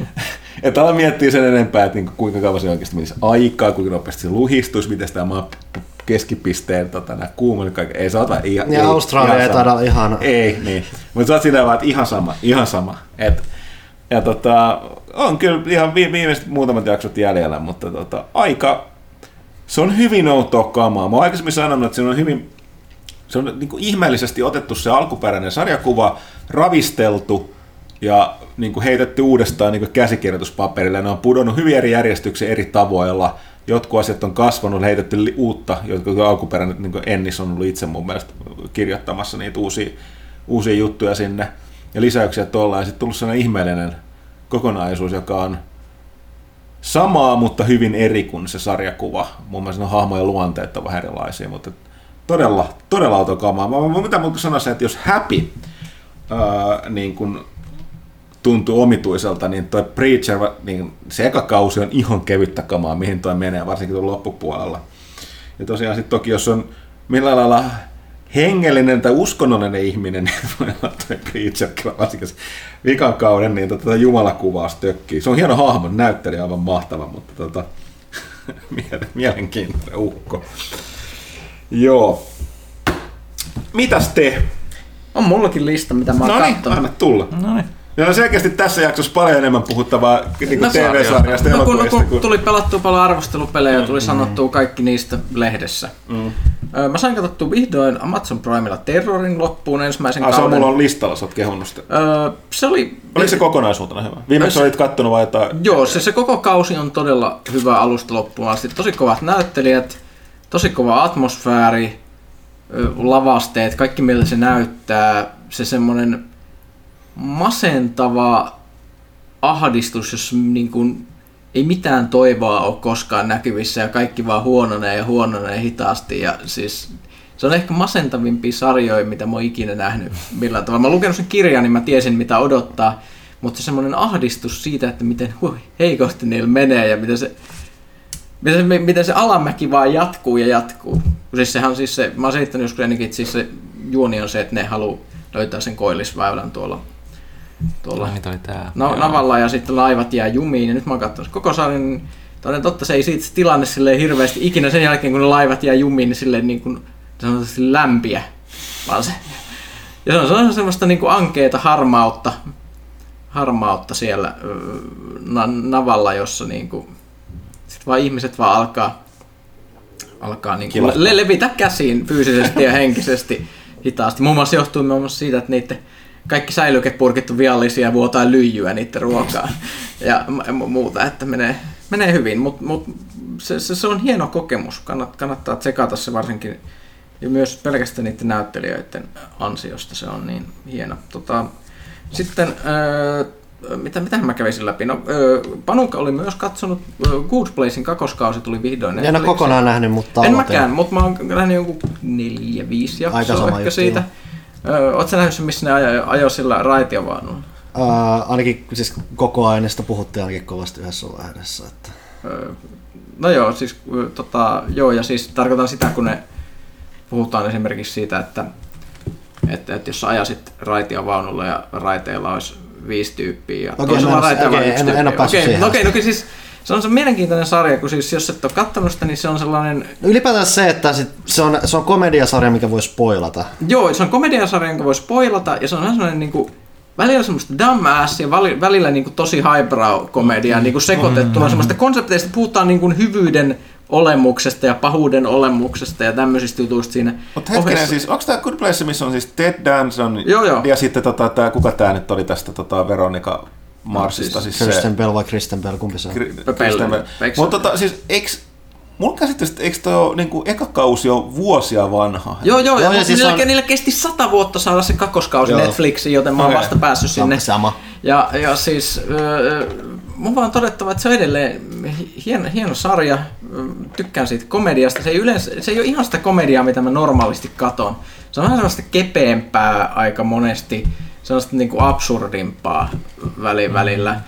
[LAUGHS] että ala miettiä sen enempää, että niinku, kuinka kauan se oikeasti menisi aikaa, kuinka nopeasti se luhistuisi, miten sitä maa keskipisteen tota, nämä kuumat, kaikki. ei saata ihan, Ja ei, Australia ei taida ihan... Ei, niin. Mutta sä oot silleen vaan, että ihan sama, ihan sama. Et, ja tota, on kyllä ihan vi- viimeiset muutamat jaksot jäljellä, mutta tota, aika, se on hyvin outoa kamaa. Mä oon aikaisemmin sanonut, että se on hyvin, se on niin ihmeellisesti otettu se alkuperäinen sarjakuva, ravisteltu ja niin kuin heitetty uudestaan niin kuin käsikirjoituspaperille. Ne on pudonnut hyvin eri järjestyksiä eri tavoilla. Jotkut asiat on kasvanut, heitetty uutta, jotka alkuperäinen niin kuin Ennis on ollut itse mun mielestä kirjoittamassa niitä uusia, uusia juttuja sinne ja lisäyksiä tuolla. Ja sitten tullut sellainen ihmeellinen kokonaisuus, joka on samaa, mutta hyvin eri kuin se sarjakuva. Mun mielestä no, hahmojen luonteet ovat vähän erilaisia, mutta todella, todella autokamaa. Mä, mitä mä sanoisin, että jos Happy ää, niin kun tuntuu omituiselta, niin toi Preacher, niin se eka kausi on ihan kevyttä kamaa, mihin toi menee, varsinkin tuon loppupuolella. Ja tosiaan sitten toki, jos on millä lailla hengellinen tai uskonnollinen ihminen, [LAUGHS] niin voi olla toi Preacher, kyllä varsinkin se vikan kauden, niin tota jumalakuvaus tökkii. Se on hieno hahmo, näyttelijä aivan mahtava, mutta tota, [LAUGHS] mielenkiintoinen ukko. Joo. Mitäs te? On mullakin lista, mitä mä oon No niin, kattonut. anna tulla. No niin. Ja on selkeästi tässä jaksossa paljon enemmän puhuttavaa niin No, TV-sarjasta ja No kun, no, elokuvista. kun tuli pelattua paljon arvostelupelejä ja tuli sanottua kaikki niistä lehdessä. Mm. Mä sain katsottua vihdoin Amazon Primella Terrorin loppuun ensimmäisen Ah, se on kauden. mulla on listalla, sä oot kehunut sitä. Ö, se oli... Oliko se kokonaisuutena hyvä? Viimeksi Se- olit kattonut vai jotain? Joo, se, se koko kausi on todella hyvä alusta loppuun asti. Tosi kovat näyttelijät, tosi kova atmosfääri, lavasteet, kaikki miltä se näyttää. Se semmonen masentava ahdistus, jos niin kuin ei mitään toivoa ole koskaan näkyvissä ja kaikki vaan huononee ja huononee hitaasti. Ja siis se on ehkä masentavimpia sarjoja, mitä mä oon ikinä nähnyt millään tavalla. Mä oon lukenut sen kirjan, niin mä tiesin mitä odottaa, mutta se semmoinen ahdistus siitä, että miten hui, heikosti niillä menee ja miten se, miten se, miten se alamäki vaan jatkuu ja jatkuu. Siis sehän on siis se, mä oon joskus ennenkin, että siis se juoni on se, että ne haluaa löytää sen koillisväylän tuolla, tuolla Ai, niitä oli tää. No, Joo. navalla ja sitten laivat jää jumiin. Ja nyt mä oon katsonut koko sarjan, niin toden totta se ei siitä tilanne silleen hirveästi ikinä sen jälkeen, kun ne laivat jää jumiin, niin silleen niin kuin sanotusti lämpiä. Vaan se, ja se on, se on semmoista niin kuin ankeeta harmautta, harmautta siellä na, navalla, jossa niin kuin, sit vaan ihmiset vaan alkaa, alkaa niin kuin le- levitä käsiin fyysisesti ja henkisesti hitaasti. Muun muassa johtuu muun muassa siitä, että niiden kaikki säilykepurkit on viallisia ja vuotaa lyijyä niiden ruokaan [LAUGHS] ja muuta, että menee, menee hyvin, mutta mut se, se, se, on hieno kokemus, Kannat, kannattaa tsekata se varsinkin ja myös pelkästään niiden näyttelijöiden ansiosta se on niin hieno. Tota, sitten, öö, mitä, mitä mä kävisin läpi? No, öö, oli myös katsonut, öö, Good Placein kakoskausi tuli vihdoin. En ole kokonaan nähnyt, mutta En aloitin. mäkään, mutta mä oon nähnyt jonkun neljä, viisi Aika jaksoa sama ehkä juttu, siitä. Öö, Oletko nähnyt sen, missä ne ajo, ajo sillä raitiovaunulla? Ainakin siis koko aineesta puhuttiin ainakin kovasti yhdessä vaiheessa. Että... Öö, No joo, siis, tota, joo, ja siis tarkoitan sitä, kun ne puhutaan esimerkiksi siitä, että, että, että jos sä ajasit raitiovaunulla ja raiteilla olisi viisi tyyppiä ja Okei, toisella en- raiteella yksi en- en tyyppi. ole päässyt okei, no okei, asti. no okei, siis se on se mielenkiintoinen sarja, kun siis jos et ole katsonut sitä, niin se on sellainen No ylipäätään se, että sit, se, on, se on komediasarja, mikä voi spoilata. Joo, se on komediasarja, jonka voi spoilata, ja se on vähän sellainen niinku, välillä semmoista dumbass ja välillä niinku tosi highbrow komedia niinku sekoitettuna. Semmoista konsepteista puhutaan niinku hyvyyden olemuksesta ja pahuuden olemuksesta ja tämmöisistä jutuista siinä. Mutta hetkinen, ohessa. siis onko tämä Good Place, missä on siis Ted Danson Joo, joo. ja sitten tota, tää, kuka tämä nyt oli tästä tota, Veronika Marsista? siis Siis, Kristen Bell vai Kristen Bell, kumpi se on? Kri-. Kristen Bell. Eikö se- Mutta tota, siis eiks, mun käsitystä, eikö toi niinku, eka kausi jo vuosia vanha? Joo, joo, Joo, ja, ja ja siis niillä, on- niillä kesti sata vuotta saada se kakkoskausi Joo. Netflixiin, joten mä oon Okei. vasta päässyt sinne. Sama. Ja, ja siis öö, mun vaan todettava, että se on edelleen hi- hieno, hieno sarja. Tykkään siitä komediasta. Se ei, yleensä, se ei ole ihan sitä komediaa, mitä mä normaalisti katon. Se on vähän sellaista kepeämpää aika monesti, sellaista niinku absurdimpaa väli, välillä.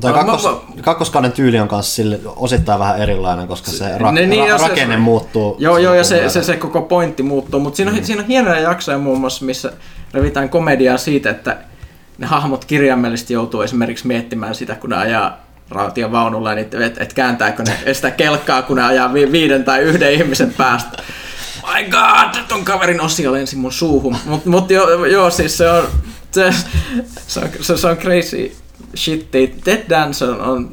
Toi Mä- kakkos, mä- kakkoskauden tyyli on kanssa sille osittain vähän erilainen, koska se, ra- Ne- niin, ra- se- rakenne muuttuu. Joo, joo, ja se, se, se koko pointti muuttuu, mutta siinä mm. siinä on hienoja jaksoja muun muassa, missä revitään komediaa siitä, että ne hahmot kirjaimellisesti joutuu esimerkiksi miettimään sitä, kun ne ajaa raution vaunulla, niin että et kääntääkö ne sitä kelkkaa, kun ne ajaa vi- viiden tai yhden ihmisen päästä. My god, ton kaverin osio lensi mun suuhun. Mutta mut joo, joo, siis se on, se, on, se, se on crazy shit. Ted Danson on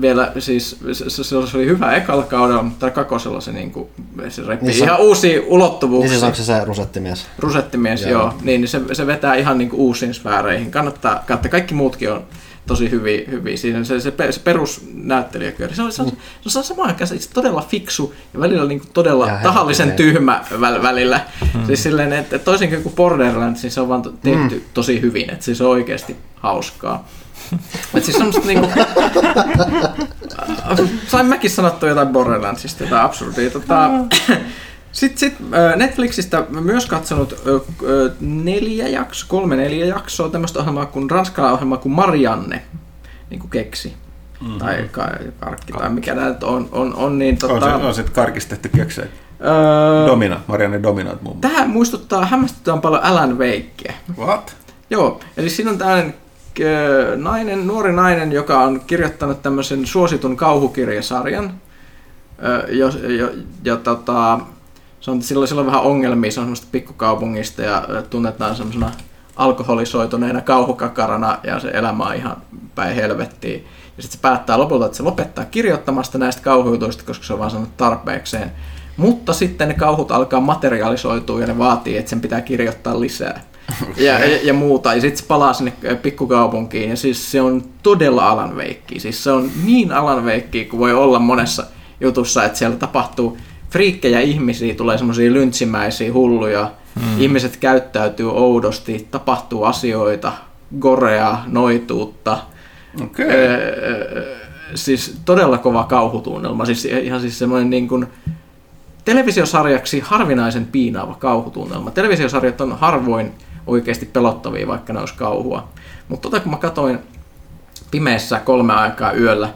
vielä, siis se, se, oli hyvä ekalla kaudella, mutta kakosella se, niinku, se repii Niin se ihan uusia Niin ulottuvuuksia. siis onko se se rusettimies? Rusettimies, joo. Joo. Niin, niin se, se vetää ihan niinku uusiin sfääreihin. Kannattaa, kannattaa, kaikki muutkin on tosi hyviä, hyviä. Siinä se, se, se perusnäyttelijäköri. Se on, se on, se on samaan aikaan se todella fiksu ja välillä niinku todella Ja tahallisen helvetin. tyhmä väl, välillä. Hmm. Siis silleen, että toisin kuin Borderlands, niin se on vaan tehty hmm. tosi hyvin. Että siis on oikeasti hauskaa. [LAUGHS] Et siis semmoista niinku... [LAUGHS] Sain mäkin sanottua jotain Borderlandsista, jotain absurdia. Tota, sitten sit, ö, Netflixistä mä myös katsonut ö, ö, neljä jaksoa, kolme neljä jaksoa, tämmöistä ohjelmaa kuin ranskalainen ohjelma kuin Marianne, niin kuin keksi. Mm-hmm. Tai ka- karkki, tai mikä nyt on, on, on niin tota, On, se, on sitten karkistettu keksejä. öö, Domina, Marianne Dominat muun muassa. Tähän muistuttaa hämmästyttävän paljon Alan Wakea. What? Joo, eli siinä on tällainen ö, nainen, nuori nainen, joka on kirjoittanut tämmöisen suositun kauhukirjasarjan. Jo, jo, ja tota, se on, sillä on vähän ongelmia, se on semmoista pikkukaupungista ja tunnetaan semmoisena alkoholisoituneena kauhukakarana ja se elämä on ihan päin helvettiin. Ja sitten se päättää lopulta, että se lopettaa kirjoittamasta näistä kauhujutuista, koska se on vaan sanonut tarpeekseen. Mutta sitten ne kauhut alkaa materialisoitua ja ne vaatii, että sen pitää kirjoittaa lisää. Ja, ja, ja muuta. Ja sitten se palaa sinne pikkukaupunkiin. Ja siis se on todella Alan Wake. Siis se on niin Alan Wake kuin voi olla monessa jutussa, että siellä tapahtuu friikkejä ihmisiä, tulee semmoisia lyntsimäisiä hulluja. Hmm. Ihmiset käyttäytyy oudosti, tapahtuu asioita, gorea, noituutta. Okei. Öö, siis todella kova kauhutunnelma. Siis ihan siis semmoinen niin kuin televisiosarjaksi harvinaisen piinaava kauhutunnelma. Televisiosarjat on harvoin oikeasti pelottavia, vaikka ne olisi kauhua. Mutta tota kun mä katoin pimeässä kolme aikaa yöllä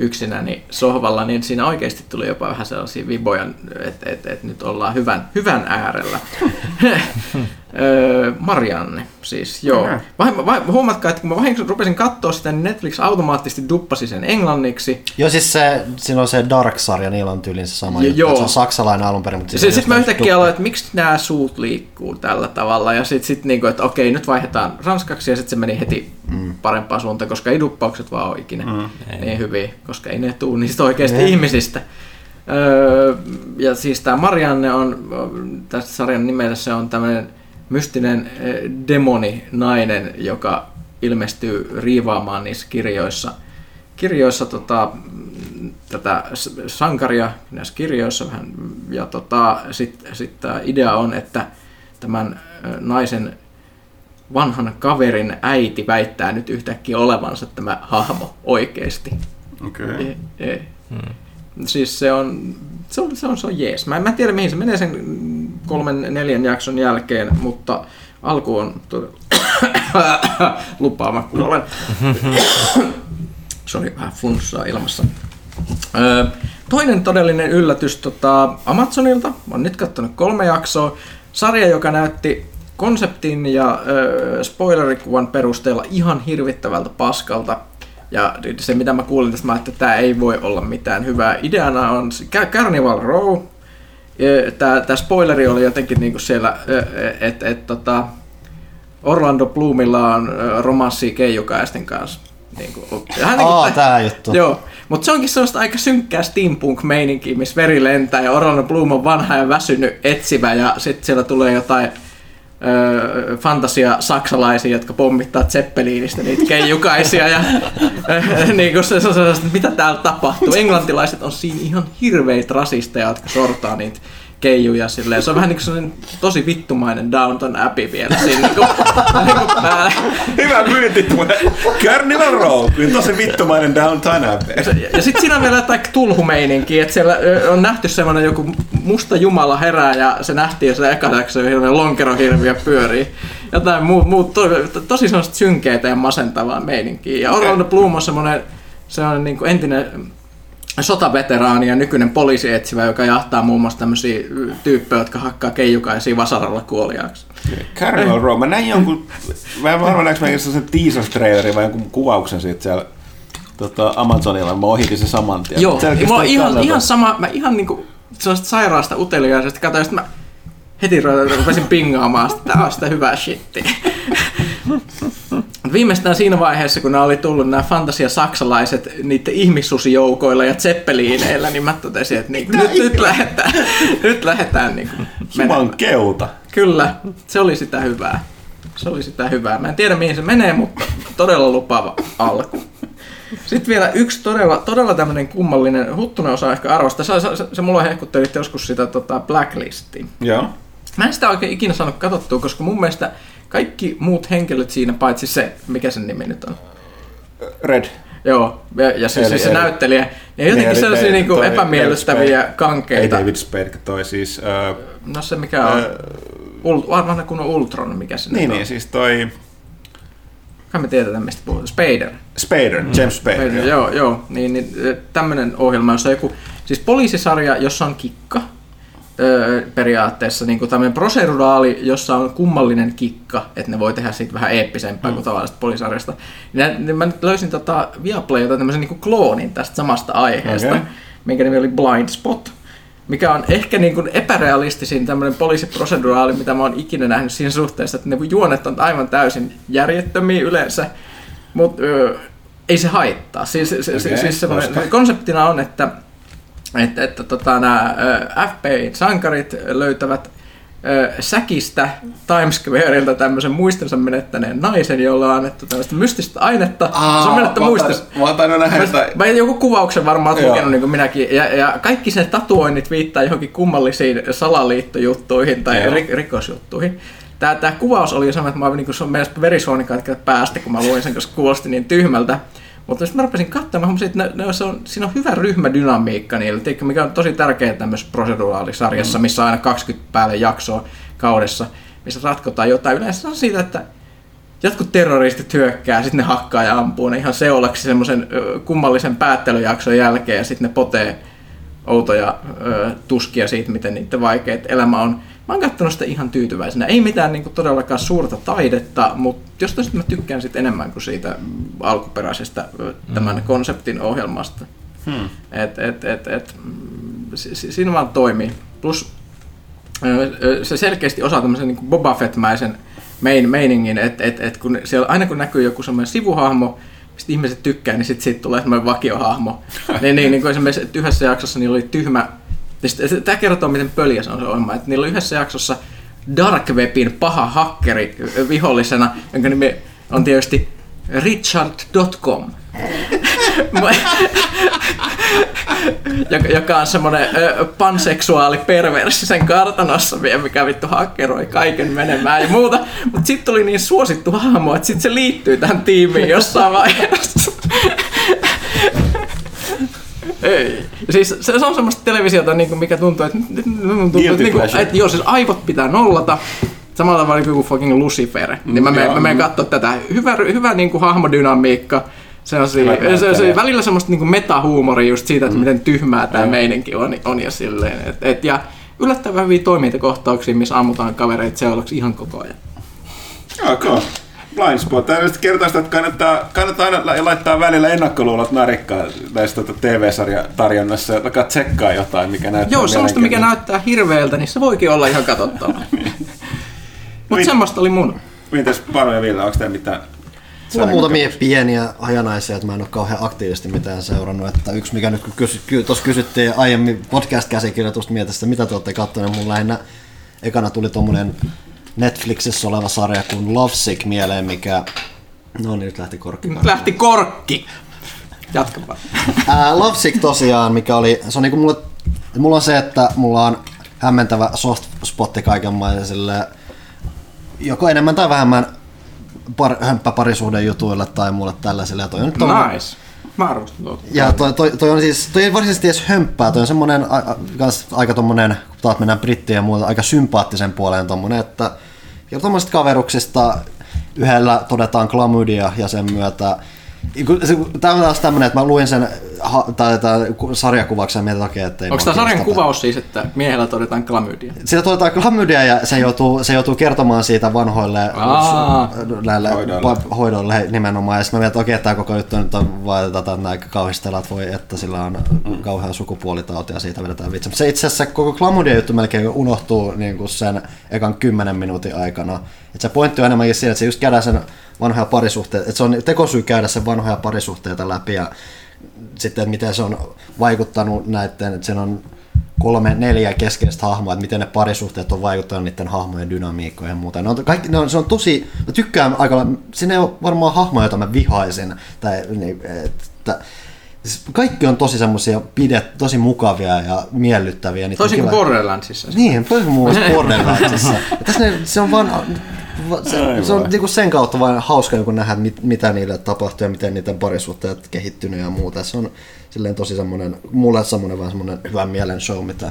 yksinäni sohvalla, niin siinä oikeasti tuli jopa vähän sellaisia viboja, että et, et nyt ollaan hyvän, hyvän äärellä. [LAUGHS] Öö, Marianne, siis joo. Vai, vai, huomatkaa, että kun mä vahingossa rupesin katsoa sitä, niin Netflix automaattisesti duppasi sen englanniksi. Joo, siis se, siinä on se Dark-sarja, niillä on tyyliin se sama Jo- juttu. Se on saksalainen alun perin, mutta... Sitten sit mä yhtäkkiä aloin, että miksi nämä suut liikkuu tällä tavalla. Ja sitten sit niinku, että okei, nyt vaihdetaan ranskaksi ja sitten se meni heti mm. parempaan suuntaan, koska ei duppaukset vaan ole ikinä mm. niin hyviä, koska ei ne tuu niistä oikeasti ihmisistä. Öö, ja siis tämä Marianne on, tästä sarjan nimellä se on tämmöinen mystinen eh, demoni nainen, joka ilmestyy riivaamaan niissä kirjoissa. Kirjoissa tota, tätä sankaria näissä kirjoissa vähän, ja tota, sitten sit tämä idea on, että tämän ö, naisen vanhan kaverin äiti väittää nyt yhtäkkiä olevansa tämä hahmo oikeasti. Okei. E, e. Hmm. Siis se on, se on, se on, se on jees. Mä en, mä en tiedä mihin se menee sen kolmen, neljän jakson jälkeen, mutta alku on todella [COUGHS] lupaava, kun olen. Sori, vähän flunssaa ilmassa. Toinen todellinen yllätys tota, Amazonilta, on nyt katsonut kolme jaksoa, sarja, joka näytti konseptin ja öö, spoilerikuvan perusteella ihan hirvittävältä paskalta. Ja se mitä mä kuulin tästä, että tämä ei voi olla mitään hyvää. Ideana on se Car- Carnival Row. Tämä spoileri oli jotenkin niinku siellä, että et, tota, Orlando Bloomilla on romanssi keijukaisten kanssa. Niin kuin, hän niin Aa, tää juttu. Joo, mutta se onkin sellaista aika synkkää steampunk-meininkiä, missä veri lentää ja Orlando Bloom on vanha ja väsynyt etsivä ja sitten siellä tulee jotain fantasia saksalaisia, jotka pommittaa Zeppeliinistä niitä keijukaisia ja niin kuin se, se, se, se, mitä täällä tapahtuu. Englantilaiset on siinä ihan hirveitä rasisteja, jotka sortaa niitä keijuja silleen. Se on vähän niin kuin tosi vittumainen Downton Abbey vielä siinä niin kuin, [LAUGHS] niin kuin päällä. Hyvä myynti tulee. Carnival Row, kyllä tosi vittumainen downtown Abbey. Ja, ja sitten siinä on vielä jotain tulhumeininkiä, että siellä on nähty semmoinen joku musta jumala herää ja se nähtiin se eka jakso hirveän lonkerohirviö pyörii. Jotain muu, muu to, to, tosi semmoista synkeitä ja masentavaa meininkiä. Ja Orlando Bloom on semmoinen, semmoinen niin kuin entinen sotaveteraani ja nykyinen poliisietsivä, joka jahtaa muun muassa tämmöisiä tyyppejä, jotka hakkaa keijukaisia vasaralla kuoliaaksi. Carnival Row, mä näin jonkun, mä en varmaan näinkö mä sen teaser-trailerin vai jonkun kuvauksen siitä siellä tota, Amazonilla, mä ohitin se saman tien. Joo, Selkeästi on ihan, ihan sama, mä ihan niinku sellaista sairaasta uteliaisesta katsoin, että mä heti ru- rupesin pingaamaan, että tää on sitä hyvää shittiä. [LAUGHS] Viimeistään siinä vaiheessa, kun nämä oli tullut nämä fantasia saksalaiset niiden ihmissusijoukoilla ja zeppeliineillä, niin mä totesin, että niin, nyt, nyt lähdetään, [LAUGHS] nyt lähdetään niin Juman keuta. Kyllä, se oli sitä hyvää. Se oli sitä hyvää. Mä en tiedä mihin se menee, mutta todella lupaava alku. Sitten vielä yksi todella, todella tämmöinen kummallinen, Huttunen osaa ehkä arvostaa. Se, se, se, se mulla hehkutteli joskus sitä tota Blacklistia. Joo. Mä en sitä oikein ikinä saanut katsottua, koska mun mielestä kaikki muut henkilöt siinä, paitsi se, mikä sen nimi nyt on. Red. Joo, ja, ja se, Eli- se, se eli- näyttelijä. Jotenkin Niin, sellaisia eli niinku toi epämiellyttäviä David kankeita. Ei David Spade, toi siis... Äh, No se mikä on, Ult, vanha kun on Ultron, mikä se niin, nyt niin, on. siis toi Kai me tiedetään, mistä puhutaan. Spader. Spader, James Spader. Joo, joo, joo. Niin, niin tämmöinen ohjelma, jossa on joku, siis poliisisarja, jossa on kikka, öö, periaatteessa niin kuin tämmöinen proseduraali, jossa on kummallinen kikka, että ne voi tehdä siitä vähän eeppisempää mm. kuin tavallisesta poliisarjasta. Niin, niin mä nyt löysin tota Viaplaylta tämmöisen niin kuin kloonin tästä samasta aiheesta, okay. minkä nimi oli Blind Spot, mikä on ehkä niin kuin epärealistisin tämmöinen poliisiproseduraali, mitä mä oon ikinä nähnyt siinä suhteessa, että ne juonet on aivan täysin järjettömiä yleensä, mutta ei se haittaa. Siis, okay, siis koska? konseptina on, että, että, että tota, nämä FBI-sankarit löytävät ö, säkistä Times Squareilta tämmöisen muistonsa menettäneen naisen, jolla on annettu tämmöistä mystistä ainetta. se on menettä muistonsa. Mä oon tainnut nähdä Mä, sitä. mä joku kuvauksen varmaan Joo. lukenut niin kuin minäkin, ja, ja kaikki sen tatuoinnit viittaa johonkin kummallisiin salaliittojuttuihin tai Joo. ri, rikosjuttuihin. Tämä, tämä kuvaus oli semmoinen, että mä niin kuin mennessä verisuonikatkeet päästä, kun mä luin sen, koska kuulosti niin tyhmältä. Mutta sitten mä rupesin katsomaan, mä huomasin, että ne, ne, se on, siinä on hyvä ryhmädynamiikka niillä, tiedätkö, mikä on tosi tärkeää tämmöisessä proseduraalisarjassa, missä on aina 20 päälle jaksoa kaudessa, missä ratkotaan jotain. Yleensä on siitä, että jotkut terroristit hyökkää, sitten ne hakkaa ja ampuu ne ihan seulaksi semmoisen kummallisen päättelyjakson jälkeen ja sitten ne potee outoja ö, tuskia siitä, miten niiden vaikeat elämä on. Mä oon katsonut sitä ihan tyytyväisenä. Ei mitään niin todellakaan suurta taidetta, mutta jostain sitten mä tykkään sit enemmän kuin siitä mm, alkuperäisestä tämän konseptin ohjelmasta. Hmm. Et, et, et, et, mm, si- si- siinä vaan toimii. Plus se selkeästi osaa tämmöisen niin Boba Fett-mäisen mein, meiningin, että et, et kun siellä, aina kun näkyy joku semmoinen sivuhahmo, mistä ihmiset tykkää, niin sitten siitä tulee semmoinen vakiohahmo. [LAUGHS] niin, niin, niin kuin esimerkiksi yhdessä jaksossa niillä oli tyhmä, tämä kertoo miten pöliä se on se ohjelma, että niillä oli yhdessä jaksossa Dark Webin paha hakkeri vihollisena, jonka nimi on tietysti Richard.com. [LAUGHS] joka, on semmoinen panseksuaali perverssi sen kartanossa vielä, mikä vittu hakkeroi kaiken menemään ja muuta. Mutta sitten tuli niin suosittu hahmo, että sitten se liittyy tähän tiimiin jossain vaiheessa. Ei. Siis se, se on semmoista televisiota, niin kuin mikä tuntuu, että, tuntuu, että, niin kuin, että joo, siis aivot pitää nollata. Samalla tavalla kuin joku fucking Lucifer. Niin mä menen, joo. mä menen katsoa tätä. Hyvä, hyvä niin kuin hahmodynamiikka, Se on, siinä, se, se, se, välillä semmoista niinku metahuumoria just siitä, että miten tyhmää tämä meininki on, on ja silleen. Et, et, ja yllättävän hyviä toimintakohtauksia, missä ammutaan kavereita seuraavaksi ihan koko ajan. Ok. Blind spot. Tämä sitä, että kannattaa, kannattaa aina la- laittaa välillä ennakkoluulot narikkaan näistä tota TV-sarjatarjonnassa ja alkaa tsekkaa jotain, mikä näyttää Joo, semmoista mikä näyttää hirveältä, niin se voikin olla ihan katsottavaa. [LAUGHS] Mutta Mit- semmoista oli mun. Mitäs Panu ja Ville, onko teillä mitään? Mulla on muutamia pieniä hajanaisia, että mä en ole kauhean aktiivisesti mitään seurannut. Että yksi, mikä nyt kun kysy, ky, tuossa kysyttiin aiemmin podcast-käsikirjoitusta mietistä, mitä te olette katsoneet, mun lähinnä ekana tuli tommonen Netflixissä oleva sarja kuin Lovesick mieleen, mikä... No niin, nyt lähti korkki. Nyt lähti korkki. Jatka vaan. Ää, Lovesick tosiaan, mikä oli, se on niinku mulle, mulla on se, että mulla on hämmentävä soft spotti kaikenlaisille, joko enemmän tai vähemmän par, hömppäparisuuden jutuille tai mulle tällaisille. Ja toi on nyt Nice. Mä arvostan tuota. ja toi, toi, toi, on siis, toi ei varsinaisesti edes hömppää, toi on semmonen a, a, aika tommonen, kun taas mennään brittiin ja muuta, aika sympaattisen puoleen tommonen, että tommosista kaveruksista yhdellä todetaan klamydia ja sen myötä Tämä on taas tämmönen, että mä luin sen ha, tai, tai sarjakuvauksen ja mietin, että okei, että ei Onko tämä sarjan kuvaus siis, että miehellä todetaan klamydia? Siinä todetaan klamydia ja se joutuu, se joutuu kertomaan siitä vanhoille Aa. näille Hoidoille. nimenomaan. Ja sitten mä mietin, että okei, tämä koko juttu nyt on vaan tätä näin kauhistella, että voi, että sillä on mm. kauhea sukupuolitauti ja siitä vedetään vitsi. Mutta se itse asiassa koko klamydia juttu melkein unohtuu niin kuin sen ekan kymmenen minuutin aikana. Et se pointti on enemmänkin siinä, että se just käydään sen vanhoja parisuhteita, että se on tekosyy käydä sen vanhoja parisuhteita läpi ja sitten, että miten se on vaikuttanut näiden, että siinä on kolme, neljä keskeistä hahmoa, että miten ne parisuhteet on vaikuttanut niiden hahmojen dynamiikkoihin ja muuta. Ne on, kaikki, ne on, se on tosi, mä tykkään aika lailla, siinä ei ole varmaan hahmoja, joita mä vihaisin. Tai, niin, että, siis kaikki on tosi semmoisia pidet, tosi mukavia ja miellyttäviä. Toisin kuin Borderlandsissa. niin, toisin muassa [LAUGHS] Borderlandsissa. Tässä ne, se on vaan, se, se on niinku sen kautta vain hauska joku nähdä, mit, mitä niille tapahtuu ja miten niiden parisuhteet kehittynyt ja muuta. Se on silleen tosi semmoinen, mulle semmoinen vaan semmoinen hyvän mielen show, mitä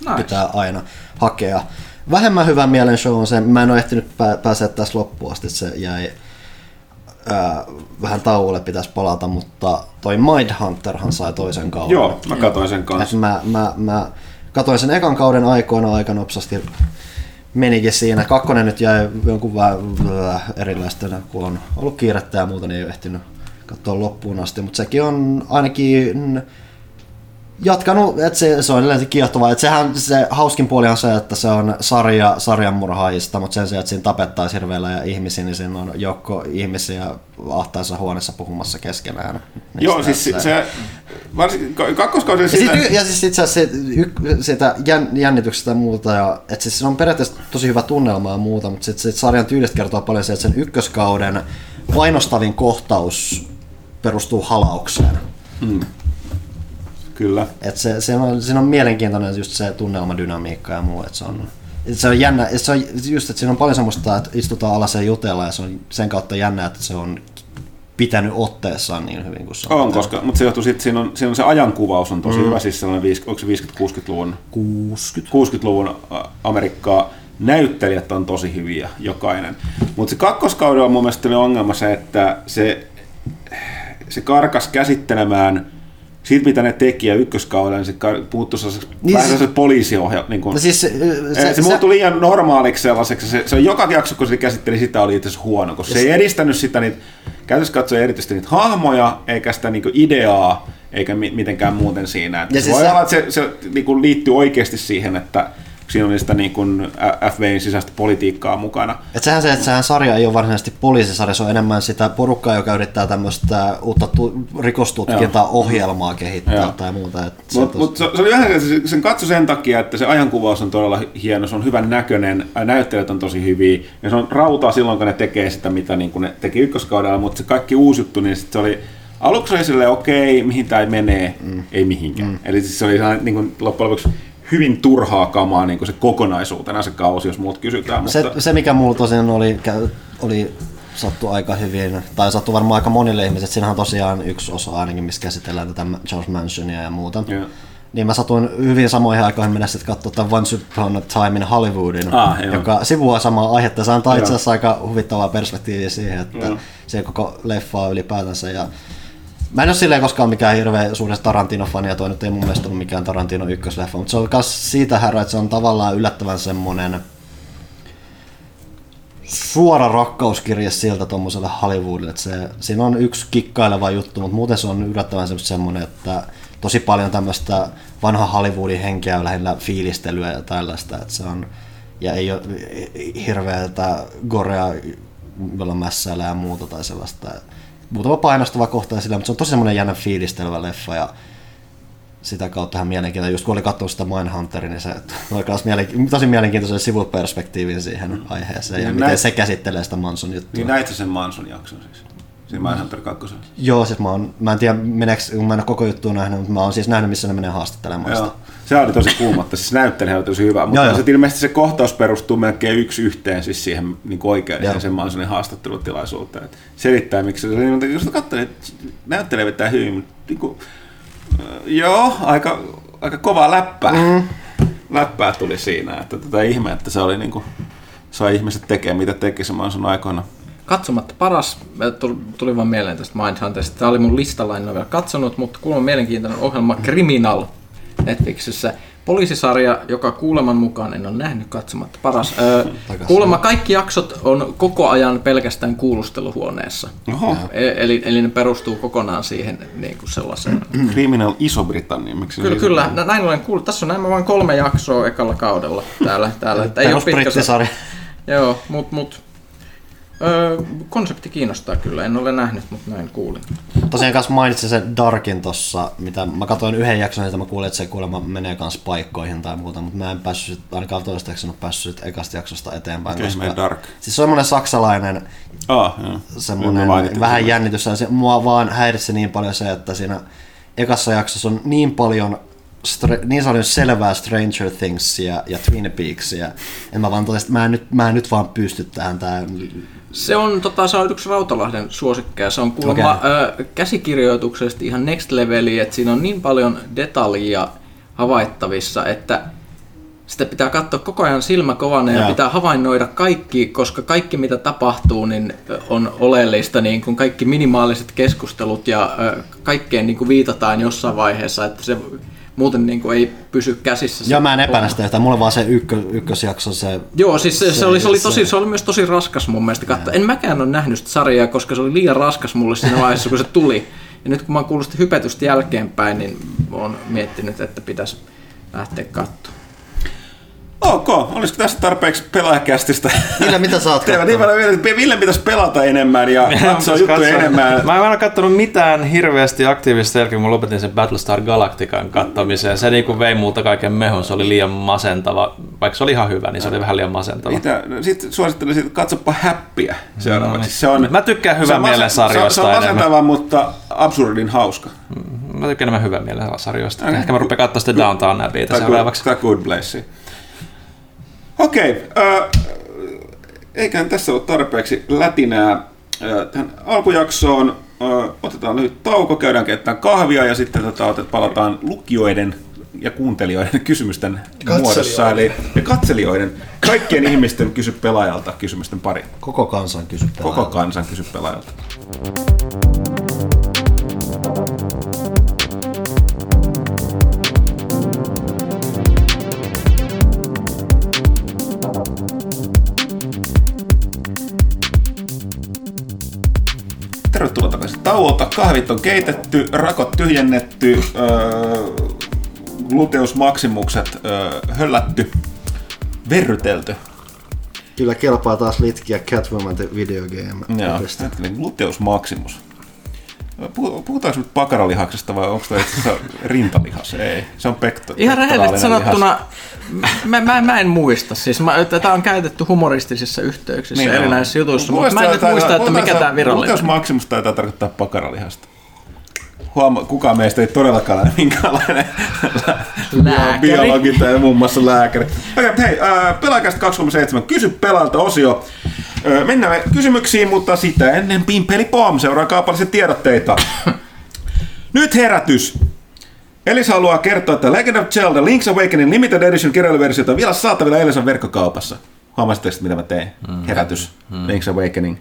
Nice. pitää aina hakea. Vähemmän hyvän mielen show on se, mä en ole ehtinyt pää, päästä tässä loppuun asti, se jäi ää, vähän tauolle pitäisi palata, mutta toi Mindhunterhan sai toisen kauden. Joo, mä katsoin sen Et kanssa. mä, mä, mä katoin sen ekan kauden aikoina aika nopsasti menikin siinä. Kakkonen nyt jäi jonkun vähän äh, erilaista, kun on ollut kiirettä ja muuta, niin ei ole ehtinyt katsoa loppuun asti. Mutta sekin on ainakin jatkanut, että se, se on edelleen kiehtovaa. Että sehän se hauskin puoli on se, että se on sarja sarjanmurhaajista, mutta sen sijaan, että siinä tapettaisiin hirveellä ja ihmisiä, niin siinä on joukko ihmisiä ahtaissa huoneessa puhumassa keskenään. Joo, Niistä, siis se, se varsinkin ka- kakkoskauden ja, sitä... sit, ja siis itse asiassa jän, jännityksestä ja muuta, ja, että siis se on periaatteessa tosi hyvä tunnelma ja muuta, mutta sit, sit sarjan tyylistä kertoo paljon se, että sen ykköskauden painostavin kohtaus perustuu halaukseen. Kyllä. Et se, se on, siinä on mielenkiintoinen just se tunnelmadynamiikka ja muu, että se on, et se on jännä, et se on just, että siinä on paljon semmoista, että istutaan alas ja jutellaan ja se on sen kautta jännä, että se on pitänyt otteessaan niin hyvin kuin se on. On, koska, mutta se johtuu siitä, siinä on, siinä on se ajankuvaus on tosi mm. hyvä, siis sellainen, onko se 50-60-luvun 60. 60-luvun ä, Amerikkaa, näyttelijät on tosi hyviä, jokainen. Mutta se kakkoskauden on mun mielestä ongelma se, että se, se karkas käsittelemään siitä, mitä ne teki ja ykköskaudella, niin se kar- puuttui sellaiseksi Niin niin vähän se- poliisiohjelma. Niin kuin, No siis se, se, se, se muuttui liian normaaliksi sellaiseksi. Se, se joka jakso, kun se käsitteli sitä, oli itse asiassa huono, koska se ei edistänyt sitä niitä, käytössä katsoen erityisesti niitä hahmoja, eikä sitä niinku ideaa, eikä mi- mitenkään muuten siinä. Että Ja se siis voi se- olla, että se, se niinku liittyy oikeasti siihen, että siinä oli sitä niinku FBIn sisäistä politiikkaa mukana. Et sehän se, että sehän sarja ei ole varsinaisesti poliisisarja, se on enemmän sitä porukkaa, joka yrittää tämmöistä uutta tu- rikostutkintaohjelmaa kehittää Joo. tai muuta. Et se, Mutta tos- mut se, se oli vähän se, sen katso sen takia, että se ajankuvaus on todella hieno, se on hyvän näköinen, näyttelijät on tosi hyviä, ja se on rautaa silloin, kun ne tekee sitä, mitä niin kuin ne teki ykköskaudella, mutta se kaikki uusi juttu, niin sit se oli aluksi oli silleen, okei, mihin tämä menee, mm. ei mihinkään. Mm. Eli siis se oli sellainen, niin kuin, loppujen lopuksi hyvin turhaa kamaa niin kuin se kokonaisuutena se kausi, jos muut kysytään. se, mutta, se, mikä mulla tosiaan oli, oli sattu aika hyvin, tai sattu varmaan aika monille ihmisille, siinähän on tosiaan yksi osa ainakin, missä käsitellään tätä Charles Mansonia ja muuta. Joo. Niin mä satuin hyvin samoihin aikoihin mennä sitten katsoa tämän Once Upon a Time in Hollywoodin, Ah, joo. joka sivuaa samaa aihetta. Se antaa itse asiassa aika huvittavaa perspektiiviä siihen, että Joo. se koko leffa ylipäätänsä. Ja Mä en ole silleen koskaan mikään hirveä suuri Tarantino-fani, ja toi nyt ei mun mielestä ollut mikään Tarantino ykkösleffa, mutta se on myös siitä herra, että se on tavallaan yllättävän semmonen suora rakkauskirje siltä tuommoiselle Hollywoodille, että se, siinä on yksi kikkaileva juttu, mutta muuten se on yllättävän semmoinen, että tosi paljon tämmöistä vanha Hollywoodin henkeä lähinnä fiilistelyä ja tällaista, että se on, ja ei ole hirveätä gorea, jolla mässäillä ja muuta tai sellaista. Muutama painostava kohta sillä, mutta se on tosi semmoinen jännä fiilistelevä leffa ja sitä kautta ihan mielenkiintoinen. Just kun oli katsonut sitä Mindhunterin, niin se [LAUGHS] toi myös mielenki- tosi mielenkiintoisen sivuperspektiivin siihen mm. aiheeseen ja Niin miten näit- se käsittelee sitä Manson juttua. Niin näit sen Manson jakson siis? Siinä Mindhunter 2. Joo, siis mä, oon, mä en tiedä meneekö, kun mä en ole koko juttua nähnyt, mutta mä oon siis nähnyt, missä ne menee haastattelemaan. Joo. Se oli tosi kuumatta, siis näyttelijä oli tosi hyvä, mutta Joo, se ilmeisesti se kohtaus perustuu melkein yksi yhteen siis siihen niin oikein Joo. sen Mansonin haastattelutilaisuuteen. Et selittää, miksi se niin, jos katsoin, että näyttelijä vetää hyvin, mutta niin kuin, äh, joo, aika, aika kovaa läppää. Mm. Läppää tuli siinä, että tätä ihme, että se oli niin kuin, sai ihmiset tekemään, mitä teki se Manson aikoina. Katsomatta paras, tuli, vaan mieleen tästä Mindhunterista. Tämä oli mun listalla, en ole vielä katsonut, mutta kuulemma mielenkiintoinen ohjelma Criminal Netflixissä. Poliisisarja, joka kuuleman mukaan en ole nähnyt katsomatta paras. Öö, kuulemma kaikki jaksot on koko ajan pelkästään kuulusteluhuoneessa. Oho, E- Eli, eli ne perustuu kokonaan siihen niin kuin sellaiseen. [CLEARS THROAT] Criminal Iso-Britannia, miksi Kyllä, Iso- kyllä. Nä- Näin olen kuullut. Tässä on näin vain kolme jaksoa ekalla kaudella täällä. täällä. Että ei ole pitkä. Joo, mut, mut öö, konsepti kiinnostaa kyllä. En ole nähnyt, mutta näin kuulin. Tosiaan kanssa mainitsin sen Darkin tossa, mitä mä katsoin yhden jakson, että mä kuulin, että se kuulemma menee kans paikkoihin tai muuta, mutta mä en päässyt, ainakaan toistaiseksi en ole päässyt ekasta jaksosta eteenpäin. Okei, menee Dark. Siis se on semmoinen saksalainen Ah, joo. Mä semmoinen mainitsin vähän jännitys. Se, mua vaan häiritsi niin paljon se, että siinä ekassa jaksossa on niin paljon stra- niin paljon selvää Stranger Thingsia ja Twin Peaksia, että mä vaan totesin, että mä en nyt, mä en nyt vaan pysty tähän. Tää, Se on, tota, se on yksi Rautalahden suosikkeja. Se on kuulemma okay. käsikirjoituksesti ihan next leveli, että siinä on niin paljon detaljia havaittavissa, että sitä pitää katsoa koko ajan silmä kovana ja Joo. pitää havainnoida kaikki, koska kaikki mitä tapahtuu niin on oleellista, niin kuin kaikki minimaaliset keskustelut ja kaikkeen niin kuin viitataan jossain vaiheessa, että se muuten niin kuin ei pysy käsissä. ja mä en epäile sitä yhtään. Mulla vaan se ykkös, ykkösjakso, se Joo, siis se, se, Se- oli, se, oli se- tosi, se oli myös tosi raskas mun mielestä katsoa. En mäkään ole nähnyt sitä sarjaa, koska se oli liian raskas mulle siinä vaiheessa, kun se tuli. Ja nyt kun mä oon kuullut sitä hypetystä jälkeenpäin, niin oon miettinyt, että pitäisi lähteä katsomaan. Ok, olisiko tässä tarpeeksi pelaajakästistä? Ville, mitä sä oot [LAUGHS] Teillä niin paljon Ville pitäisi pelata enemmän ja katsoa juttuja enemmän. Mä en ole kattonut mitään hirveästi aktiivista jälkeen, kun mä lopetin sen Battlestar Galactican kattomiseen. Se niinku vei multa kaiken mehun, se oli liian masentava. Vaikka se oli ihan hyvä, niin se oli vähän liian masentava. Mitä, sitten suosittelisin, että katsoppa häppiä seuraavaksi. No niin. se on, Mä tykkään hyvän mielen masen- se on- sarjoista Se on enemmän. masentava, mutta absurdin hauska. Mä tykkään enemmän hyvän mielen sarjoista. Ehkä mä rupean katsoa sitten Downtown Abbeytä Tai seuraavaksi. Good, tai good Place. Okei, äh, eiköhän tässä ole tarpeeksi lätinää äh, tähän alkujaksoon. Äh, otetaan lyhyt tauko, käydään keittämään kahvia ja sitten tota, otet, palataan lukijoiden ja kuuntelijoiden [LAUGHS] kysymysten muodossa. Eli, ja katselijoiden, kaikkien ihmisten kysy pelaajalta kysymysten pari. Koko kansan kysy Koko pelaajalta. kansan kysy pelaajalta. Tauolta. Kahvit on keitetty, rakot tyhjennetty, öö, gluteus maximukset öö, höllätty, verrytelty. Kyllä kelpaa taas litkiä Catwoman the Video Game. Joo, Oikeesti. hetkinen, gluteus maximus. Puhu- Puhutaanko nyt pakaralihaksesta vai onko tämä itse asiassa rintalihas? Ei, se on pekto. Ihan rehellisesti sanottuna, mä, mä, mä, en muista. Siis mä, tätä on käytetty humoristisissa yhteyksissä niin erinäisissä jutuissa, mutta mä en nyt muista, että mikä tämä virallinen. maximus taitaa tarkoittaa pakaralihasta. Huoma, kukaan meistä ei todellakaan ole minkäänlainen biologi tai muun muassa lääkäri. Okay, hei, äh, pelaajakästä 27, kysy pelaalta osio. Äh, mennään kysymyksiin, mutta sitä ennen Pimpeli Pom, seuraa kaupallisen tiedotteita. [LAUGHS] Nyt herätys. Elisa haluaa kertoa, että Legend of Zelda Link's Awakening Limited Edition kirjailuversiota on vielä saatavilla Elisan verkkokaupassa. Huomasitteko, mitä mä tein? Herätys. Link's Awakening.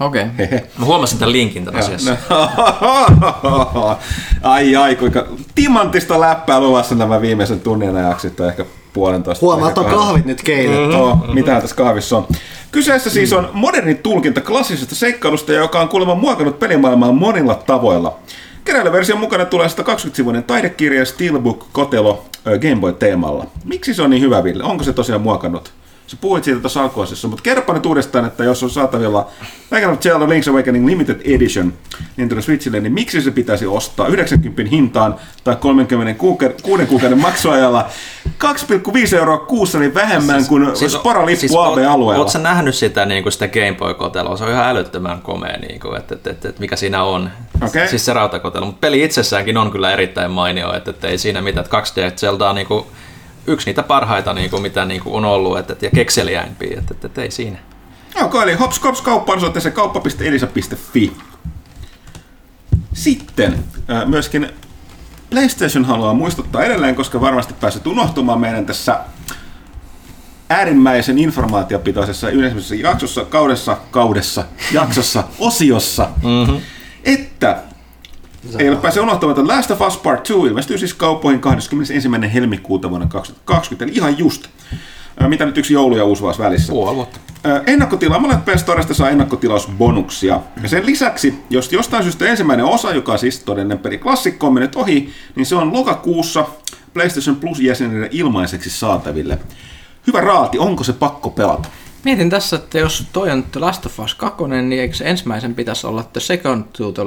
Okei. Okay. [LAUGHS] Mä huomasin tämän linkin tämän asiassa. [LAUGHS] Ai ai, kuinka timantista läppää luvassa nämä viimeisen tunnin ajaksi, tai ehkä puolentoista. Huomaa, että on kahvit nyt keitetty. No, mitä tässä kahvissa on. Kyseessä siis on moderni tulkinta klassisesta seikkailusta, joka on kuulemma muokannut pelimaailmaa monilla tavoilla. Keräilyversion mukana tulee 120-sivuinen taidekirja Steelbook Kotelo ö, Game Boy-teemalla. Miksi se on niin hyvä, Ville? Onko se tosiaan muokannut? Sä puhuit siitä tuossa alkuasiassa, mutta kerropa nyt uudestaan, että jos on saatavilla Legend of Zelda Link's Awakening Limited Edition Nintendo Switchille, niin miksi se pitäisi ostaa 90 hintaan tai 36 kuukauden maksuajalla 2,5 euroa kuussa, niin vähemmän kuin siis, Sparalippu siis, AB-alueella? Oletko nähnyt sitä, niin kuin sitä Game Boy-kotelua? Se on ihan älyttömän komea, niin kuin, että, että, että, että, mikä siinä on. Okei. Siis se rautakotelo. Mutta peli itsessäänkin on kyllä erittäin mainio, että, että ei siinä mitään. Että 2D Zelda on niin kuin, yksi niitä parhaita, niin kuin, mitä niin kuin on ollut, että, ja kekseliäimpiä, että, että, että ei siinä. Onko, eli Hops Kops kauppa osoitteeseen kauppa.elisa.fi. Sitten äh, myöskin PlayStation haluaa muistuttaa edelleen, koska varmasti päässyt unohtumaan meidän tässä äärimmäisen informaatiopitoisessa yleisessä jaksossa, kaudessa, kaudessa, jaksossa, osiossa, mm-hmm. että ei ole pääse unohtamaan, että Last of Us Part 2 ilmestyy siis kauppoihin 21. helmikuuta vuonna 2020, eli ihan just. Mitä nyt yksi joulu ja uusi vuosi välissä. Puoli vuotta. Ennakkotila, monet PS saa ennakkotilausbonuksia. Ja sen lisäksi, jos jostain syystä ensimmäinen osa, joka on siis todellinen peliklassikko, on mennyt ohi, niin se on lokakuussa PlayStation Plus-jäsenille ilmaiseksi saataville. Hyvä raati, onko se pakko pelata? Mietin tässä, että jos toi on The Last of Us 2, niin eikö se ensimmäisen pitäisi olla The Second to the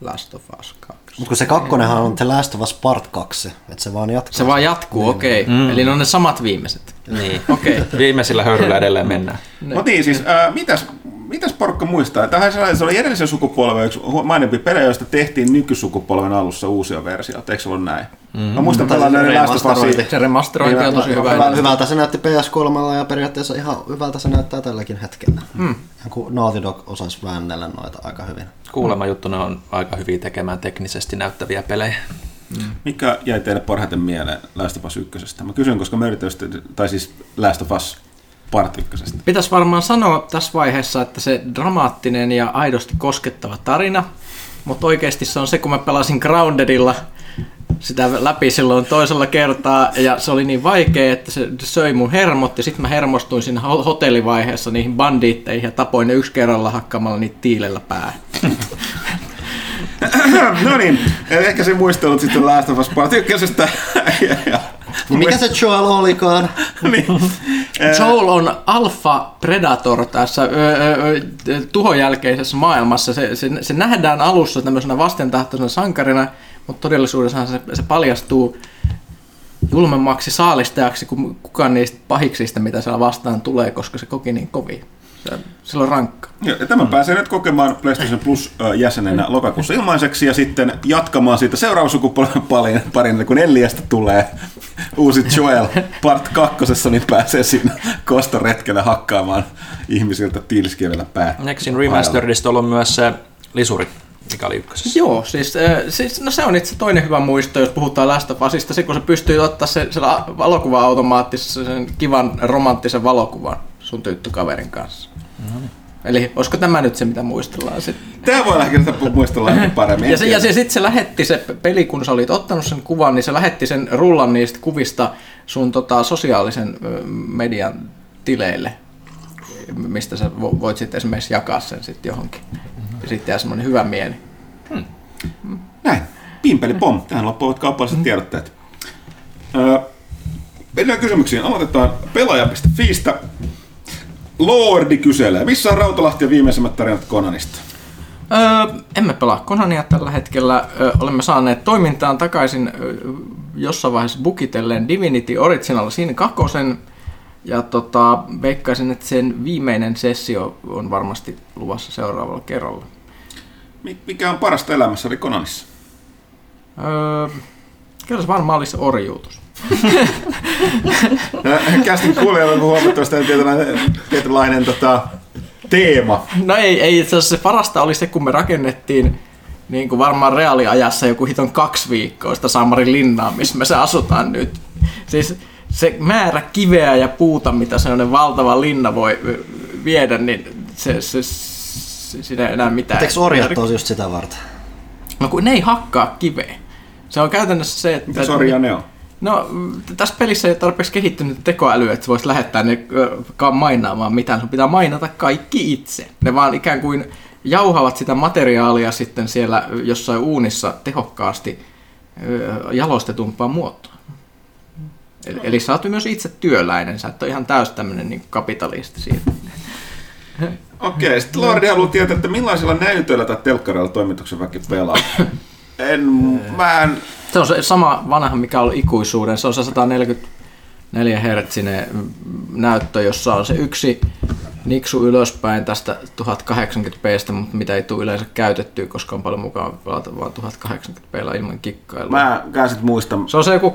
Last of Us 2? Mutta kun se kakkonenhan on The Last of Us Part 2, että se vaan jatkaa. Se vaan jatkuu, okei. Okay. Mm. Eli ne on ne samat viimeiset. Niin. Okei. Okay. Viimeisillä höyryillä edelleen mennään. Mutta niin, siis ää, mitäs, mitäs porukka muistaa? Tähän se oli- se oli edellisen sukupolven yksi mainempi pelejä, joista tehtiin nykysukupolven alussa uusia versioita. Eikö se ollut näin? Mm-hmm. Mä muistan pelanneen siis Last. Se remasterointi on tosi hyvä. Hyvä, hyvältä se näytti PS3 ja periaatteessa ihan hyvältä se näyttää tälläkin hetkellä. Mm. Kuin Naughty Dog osasi väännellä noita aika hyvin. Kuulemma juttu, ne on aika hyviä tekemään teknisesti näyttäviä pelejä. Mikä jäi teille parhaiten mieleen Last of Us 1? Mä kysyn, koska mä yritän, tai siis Last of Us Part 1. Pitäisi varmaan sanoa tässä vaiheessa, että se dramaattinen ja aidosti koskettava tarina, mutta oikeasti se on se, kun mä pelasin Groundedilla sitä läpi silloin toisella kertaa, ja se oli niin vaikea, että se söi mun hermot, ja sitten mä hermostuin siinä ho- hotellivaiheessa niihin bandiitteihin, ja tapoin ne yksi kerralla hakkaamalla niitä tiilellä päähän. [LAUGHS] [COUGHS] no niin, ehkä se muistelut sitten Last of Us Part 1. ja, ja, Niin mikä se Joel olikaan? [LAUGHS] niin. [LAUGHS] Joel on alfa predator tässä ö, ö, ö, tuhon jälkeisessä maailmassa. Se, se, se nähdään alussa tämmöisenä vastentahtoisena sankarina, mutta todellisuudessa se, se paljastuu julmemmaksi saalistajaksi kuin kukaan niistä pahiksista, mitä siellä vastaan tulee, koska se koki niin kovin. Sillä on rankka. Ja tämän mm. pääsee nyt kokemaan PlayStation Plus ö, jäsenenä lokakuussa ilmaiseksi ja sitten jatkamaan siitä seuraavan sukupolven parin, parin kun Elliästä tulee uusi Joel part kakkosessa, niin pääsee siinä kostoretkellä hakkaamaan ihmisiltä tiiliskielellä päät. Nexin Remasteredista on myös se lisuri, mikä oli ykkösessä. Joo, siis, äh, siis no se on itse toinen hyvä muisto, jos puhutaan Last of Usista, se kun se pystyy ottaa se, siellä valokuva-automaattisessa sen kivan romanttisen valokuvan sun tyttökaverin kanssa. Eli olisiko tämä nyt se, mitä muistellaan sitten? Tämä voi ehkä sitä muistella ehkä paremmin. Ja, se, ja se, sitten se lähetti se peli, kun sä olit ottanut sen kuvan, niin se lähetti sen rullan niistä kuvista sun tota, sosiaalisen median tileille, mistä sä vo- voit sitten esimerkiksi jakaa sen sitten johonkin. Ja sitten jää semmoinen hyvä mieli. Näin. Pimpeli pom. Tähän loppuvat kaupalliset tiedotteet. Öö, mennään kysymyksiin. Aloitetaan pelaaja.fiistä. Lordi kyselee, missä on Rautalahti ja viimeisimmät tarinat Konanista? Öö, emme pelaa Konania tällä hetkellä. Öö, olemme saaneet toimintaan takaisin öö, jossain vaiheessa bukitellen Divinity Original Sin 2. Ja tota, veikkaisin, että sen viimeinen sessio on varmasti luvassa seuraavalla kerralla. Mi- Mikä on parasta elämässä oli Konanissa? Öö, kyllä se varmaan olisi orjuutus. Äh, Kästin kuulijoilla on huomattavasti tietynlainen, tietynlainen tota, teema. No ei, ei itse asiassa se parasta oli se, kun me rakennettiin niin kuin varmaan reaaliajassa joku hiton kaksi viikkoa sitä Samarin linnaa, missä me se asutaan nyt. Siis se määrä kiveä ja puuta, mitä sellainen valtava linna voi viedä, niin se, se, si- siinä ei enää mitään. Eikö orjat just sitä varten? No kun ne ei hakkaa kiveä. Se on käytännössä se, että... Mitä sorjaa ne on? No, tässä pelissä ei ole tarpeeksi kehittynyt tekoäly, että voisi lähettää ne mainaamaan mitään. Sun pitää mainata kaikki itse. Ne vaan ikään kuin jauhavat sitä materiaalia sitten siellä jossain uunissa tehokkaasti jalostetumpaan muotoon. Eli, eli sä oot myös itse työläinen, sä et ole ihan täys tämmöinen niin kapitalisti siitä. Okei, sitten Lordi haluaa tietää, että millaisilla näytöillä tai telkkarilla toimituksen väki pelaa. [LAUGHS] En, mä en, Se on se sama vanha, mikä on ikuisuuden. Se on se 144 hertsinen näyttö, jossa on se yksi niksu ylöspäin tästä 1080pstä, mutta mitä ei tule yleensä käytettyä, koska on paljon mukaan pelata vaan 1080p ilman kikkailua. mä en sit muista, Se on se joku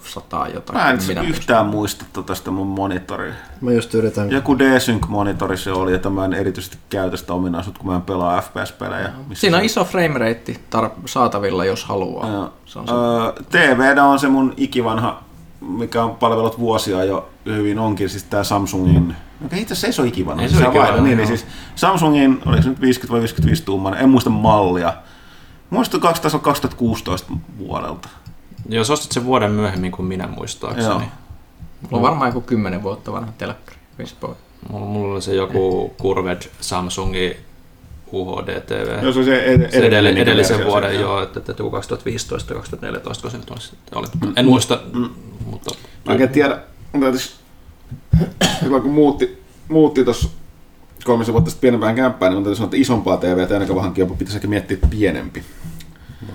2300 jotain. mä en minä yhtään muista tota sitä mun monitoria. Mä just yritän... Joku D-Sync-monitori se oli, jota mä en erityisesti käytä sitä ominaisuutta, kun mä en pelaa FPS-pelejä. missä Siinä on se- iso frame rate tar- saatavilla, jos haluaa. Se on se. Öö, TV on se mun ikivanha, mikä on palvellut vuosia jo hyvin onkin, siis tää Samsungin, Okei, itse asiassa ei se ole ikivanha. Ei se ole on ikivanha, niin, niin, siis Samsungin, oliko se nyt 50 vai 55 tuumainen, en muista mallia. Muista taisi olla 2016 vuodelta. Jos ostit sen vuoden myöhemmin kuin minä muistaakseni. Joo. Mulla on varmaan joku 10 vuotta vanha telkkari. Mulla, mulla oli se joku Curved Samsungi UHD TV. Joo, se on se ed- se edellisen, edellinen edellisen versio, vuoden, se, joo, että, että joku 2015 2014, kun se nyt on sitten oli. En muista, mutta Mä en tiedä, [CLEARS THROAT] silloin kun muutti, muutti tuossa kolmisen vuotta sitten pienempään kämppään, niin täytyy sanoa, että isompaa TVtä ennen kuin hankkia, pitäisi ehkä miettiä pienempi.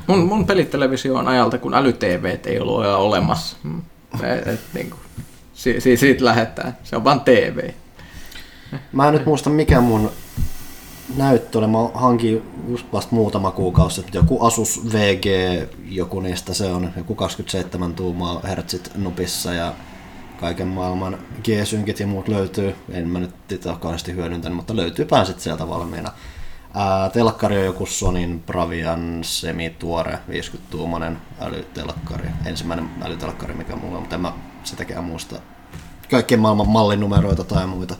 Mun, mun pelitelevisio on ajalta, kun äly-TV ei ollut vielä olemassa. Mm. Et, et, niin kuin, si, si, siitä lähdetään. Se on vaan TV. Mä en nyt muista mikä mun näyttö oli. Mä hankin just vasta muutama kuukausi sitten joku Asus VG, joku niistä se on, joku 27 tuumaa hertsit nupissa ja kaiken maailman G-synkit ja muut löytyy. En mä nyt sitä ole kauheasti hyödyntänyt, mutta löytyy pään sitten sieltä valmiina. Ää, telkkari on joku Sonin Bravian semituore 50-tuumainen älytelkkari. Ensimmäinen älytelkkari, mikä mulla on, mutta en mä sitäkään muista kaikkien maailman mallinumeroita tai muita.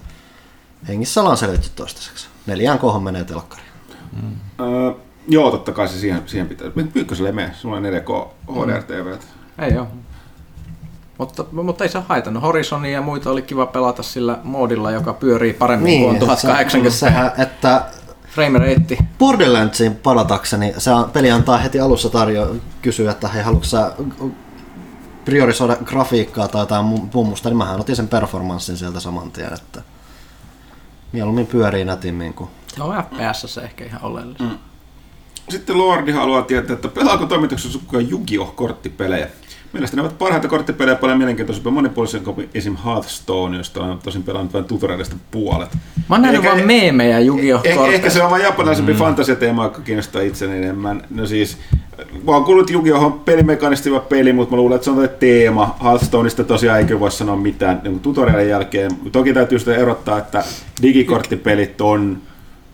Hengissä ollaan selvitty toistaiseksi. Neljään kohon menee telkkari. Öö, joo, totta kai se siihen, siihen pitää. Pyykköselle ei mene, sulla on 4K HDR-TV. Ei ole. Mutta, mutta ei se haitannut. Horizonia ja muita oli kiva pelata sillä moodilla, joka pyörii paremmin niin, kuin 1080 sehän, että frame rate. Borderlandsiin palatakseni, se on, peli antaa heti alussa tarjo kysyä, että hei, haluatko sä priorisoida grafiikkaa tai jotain mu- mummusta, niin mähän otin sen performanssin sieltä saman tien, että mieluummin pyörii nätimmin kuin Se on FPS se ehkä ihan oleellista. Mm. Sitten Lordi haluaa tietää, että pelaako toimituksessa kukaan Yu-Gi-Oh! korttipelejä. Mielestäni ne ovat parhaita korttipelejä paljon mielenkiintoisempia monipuolisen kuin esim. Hearthstone, josta on tosin pelannut vain tutorialista puolet. Mä oon nähnyt vaan meemejä Yu-Gi-Oh! Eh, ehkä korteista. se on vain japanilaisempi mm. fantasiateema, joka kiinnostaa itseäni enemmän. No siis, mä oon kuullut Yu-Gi-Oh! on pelimekanisti hyvä peli, mutta mä luulen, että se on teema. Hearthstoneista tosiaan ei kyllä voi sanoa mitään niin tutorialin jälkeen. Toki täytyy sitten erottaa, että digikorttipelit on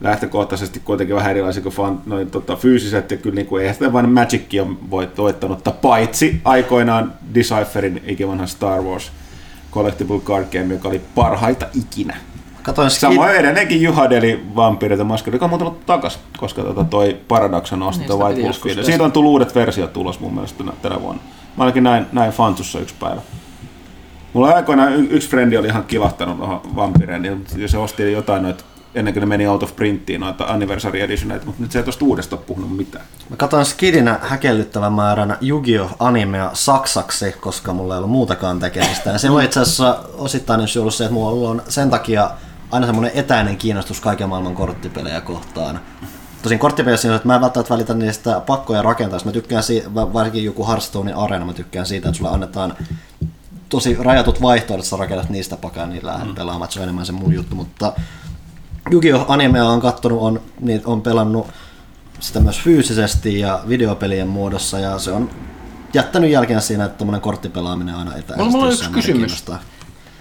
lähtökohtaisesti kuitenkin vähän erilaisia kuin fan, noin, tota, fyysiset, ja kyllä niin kuin, eihän sitä vain Magic on voit- voittanut, paitsi aikoinaan Decipherin ikivanha Star Wars Collectible Card Game, joka oli parhaita ikinä. Katoin skid- Samoin edelleenkin Juhadeli Vampyrit ja Maskeri, joka on muuten tullut takas, koska tota toi Paradox on ostettu Niin, White Wolf Video. Siitä on tullut uudet versiot tulos mun mielestä tänä- vuonna. Mä ainakin näin, näin Fantussa yksi päivä. Mulla aikoinaan y- yksi frendi oli ihan kilahtanut tuohon Vampyreen, ja se osti jotain noita ennen kuin ne meni out of printtiin noita anniversary editioneita, mutta nyt se ei tuosta uudesta ole puhunut mitään. Mä katsoin skidinä häkellyttävän määrän Yu-Gi-Oh! animea saksaksi, koska mulla ei ollut muutakaan tekemistä. Ja se on itse asiassa osittainen syy ollut se, että mulla on sen takia aina semmoinen etäinen kiinnostus kaiken maailman korttipelejä kohtaan. Tosin korttipeleissä on, että mä en välttämättä välitä niistä pakkoja rakentaa. Mä tykkään siitä, varsinkin joku Hearthstone Arena, mä tykkään siitä, että sulle annetaan tosi rajatut vaihtoehdot, että sä rakennat niistä pakaa, niin lähdet mm. pelaamaan, se on enemmän se mun juttu, mutta Yu-Gi-Oh! animea on kattonut, on, niin on pelannut sitä myös fyysisesti ja videopelien muodossa ja se on jättänyt jälkeen siinä, että tuommoinen korttipelaaminen aina etäisesti. Mulla- mulla on yksi kysymys.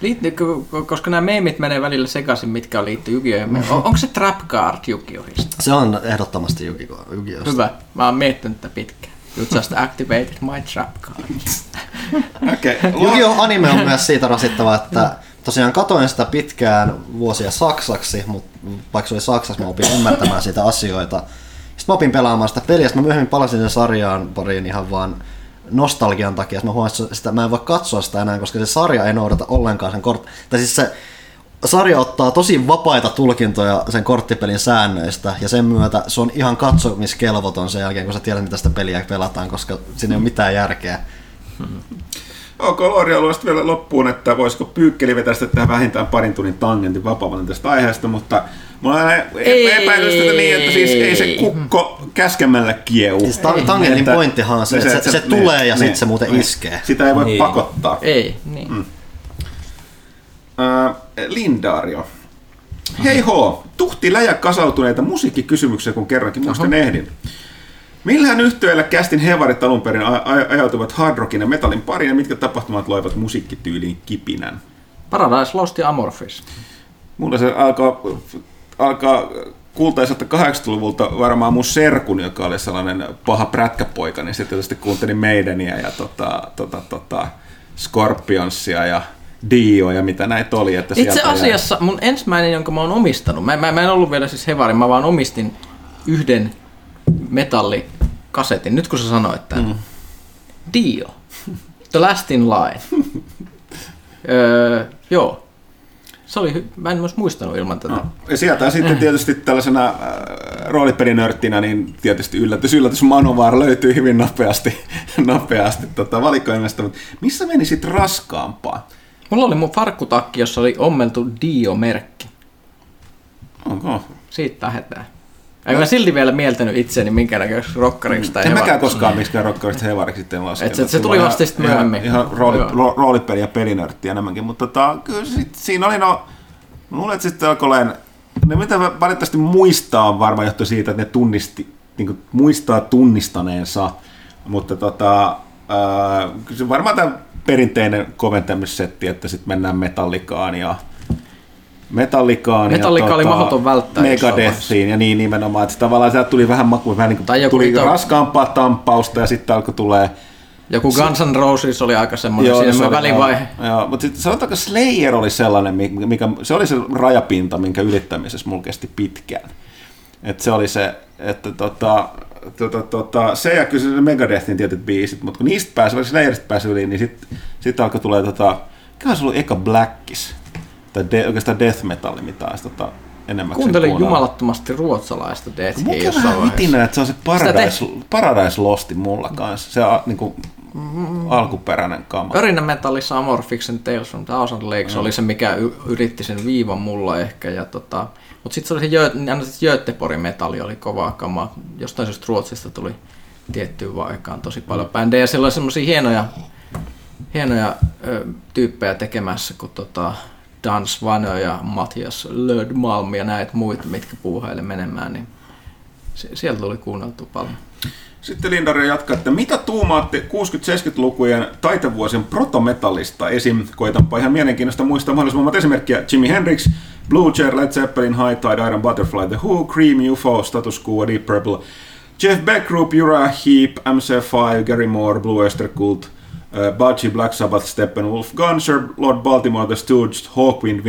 Liittyykö, koska nämä meemit menee välillä sekaisin, mitkä liittyy Yu-Gi-Oh! On, onko se Trap Card Yu-Gi-Ohista? Se on ehdottomasti! Yu-Gi-Ohsta. Hyvä. Mä oon miettinyt tätä pitkään. You just activated my trap card. [LAUGHS] Okei, [LAUGHS] Yu-Gi-Oh! anime on myös siitä rasittava, että tosiaan katoin sitä pitkään vuosia saksaksi, mutta vaikka se oli saksaksi, mä opin ymmärtämään sitä asioita. Sitten mä opin pelaamaan sitä peliä, sitten mä myöhemmin palasin sen sarjaan pariin ihan vaan nostalgian takia. Sitten mä huomasin, että sitä, mä en voi katsoa sitä enää, koska se sarja ei noudata ollenkaan sen kort... Tai siis se sarja ottaa tosi vapaita tulkintoja sen korttipelin säännöistä, ja sen myötä se on ihan katsomiskelvoton sen jälkeen, kun sä tiedät, mitä sitä peliä pelataan, koska siinä ei ole mitään järkeä. Ok, Lori haluaa sitten vielä loppuun, että voisiko Pyykkeli vetää sitä tähän vähintään parin tunnin tangentin vapaa tästä aiheesta, mutta mulla on aina Ei. epäilys tätä niin, että siis ei se kukko käskemällä kieu. Siis ta- tangentin Että- pointtihan on se, niin että se, se, niin, tulee ja niin, sitten se muuten niin. iskee. Sitä ei voi Niin. pakottaa. Ei, niin. Mm. Äh, Lindario. Hei ho, tuhti läjä kasautuneita musiikkikysymyksiä, kun kerrankin muistan ehdin. Millähän yhtiöillä kästin hevarit alun perin ajautuvat hard rockin ja metallin pariin ja mitkä tapahtumat loivat musiikkityyliin kipinän? Paradise Lost ja Amorphis. Mulla se alkaa, alkaa kultaiselta 80-luvulta varmaan mun serkun, joka oli sellainen paha prätkäpoika, niin sitten tietysti kuuntelin Maidenia ja tota, tota, tota, Scorpionsia ja Dio ja mitä näitä oli. Että Itse sieltä jäi- asiassa mun ensimmäinen, jonka mä oon omistanut, mä, mä, mä en ollut vielä siis hevari, mä vaan omistin yhden metallikasetin, nyt kun sä sanoit tämän. Mm. Dio. The Last in Line. [LAUGHS] öö, joo. Se oli, hy- mä en myös muistanut ilman tätä. No. Ja sieltä sitten tietysti tällaisena äh, roolipelinörttinä, niin tietysti yllätys, yllätys Manovar löytyy hyvin nopeasti, [LAUGHS] nopeasti tota, valikoimasta, mutta missä meni sitten raskaampaa? Mulla oli mun farkkutakki, jossa oli ommeltu Dio-merkki. Onko? Siitä lähdetään. En mä silti vielä mieltänyt itseäni minkäännäköiseksi rokkariksi tai En mäkään koskaan miksikään rokkarista hevariksi sitten laskenut. Et se- se tuli vasta sitten myöhemmin. Ihan, ihan rooli, ro, roolipeli ja pelinörtti enemmänkin, mutta tota, kyllä sit, siinä oli no, luulen, että sitten alkoi olemaan, ne mitä valitettavasti muistaa on varmaan johtuu siitä, että ne tunnisti, niin kuin muistaa tunnistaneensa, mutta tota, ää, kyllä se varmaan tämä perinteinen koventamissetti, että sitten mennään metallikaan ja Metallikaan Metallika ja oli mahdoton välttää Megadethiin ja niin nimenomaan, että tavallaan sieltä tuli vähän maku, vähän niin kuin tuli ito- raskaampaa tampausta ja sitten alkoi tulee Joku Guns N' Roses oli aika semmoinen Joo, siinä se oli- välivaihe. Joo, joo, mutta sitten sanotaanko Slayer oli sellainen, mikä, se oli se rajapinta, minkä ylittämisessä mulla kesti pitkään. Et se oli se, että tota, tota, tota, se ja kyllä se Megadethin tietyt biisit, mutta kun niistä pääsi, Slayerista pääsi yli, niin sitten sit alkoi tulee tota, mikä se ollut eka Blackis, tai de, oikeastaan death metal, mitä olisi tota, enemmän Kuuntelin jumalattomasti ruotsalaista Deathia Mulla on jossain vähän vaiheessa. että se on se Paradise, te- Paradise Losti mulla kanssa, se a, niinku, alkuperäinen kama. Örinä metallissa Amorphiksen Tales from Thousand Lakes oli se, mikä y- yritti sen viivan mulla ehkä. Ja tota, mutta sitten se oli se Jö, Göteborgin metalli oli kovaa kamaa. Jostain syystä Ruotsista tuli tiettyyn aikaan tosi paljon bändejä. Siellä oli semmoisia hienoja, hienoja ö, tyyppejä tekemässä kuin tota Dan Svanö ja Matias Lödmalm ja näitä muita, mitkä puuhaille menemään. Niin se, sieltä tuli kuunneltu paljon. Sitten Lindaria jatkaa, että mitä tuumaatte 60-70-lukujen taitevuosien protometallista esim. Koitanpa ihan mielenkiintoista muistaa mahdollisimman monta esimerkkiä. Jimi Hendrix, Blue Chair, Led Zeppelin, High Tide, Iron Butterfly, The Who, Cream, UFO, Status Quo, Deep Purple, Jeff Beck Group, Heep, MC5, Gary Moore, Blue Oyster Cult, Budgie, Black Sabbath, Steppenwolf, Gunshire, Lord Baltimore, The Stooges, Hawkwind,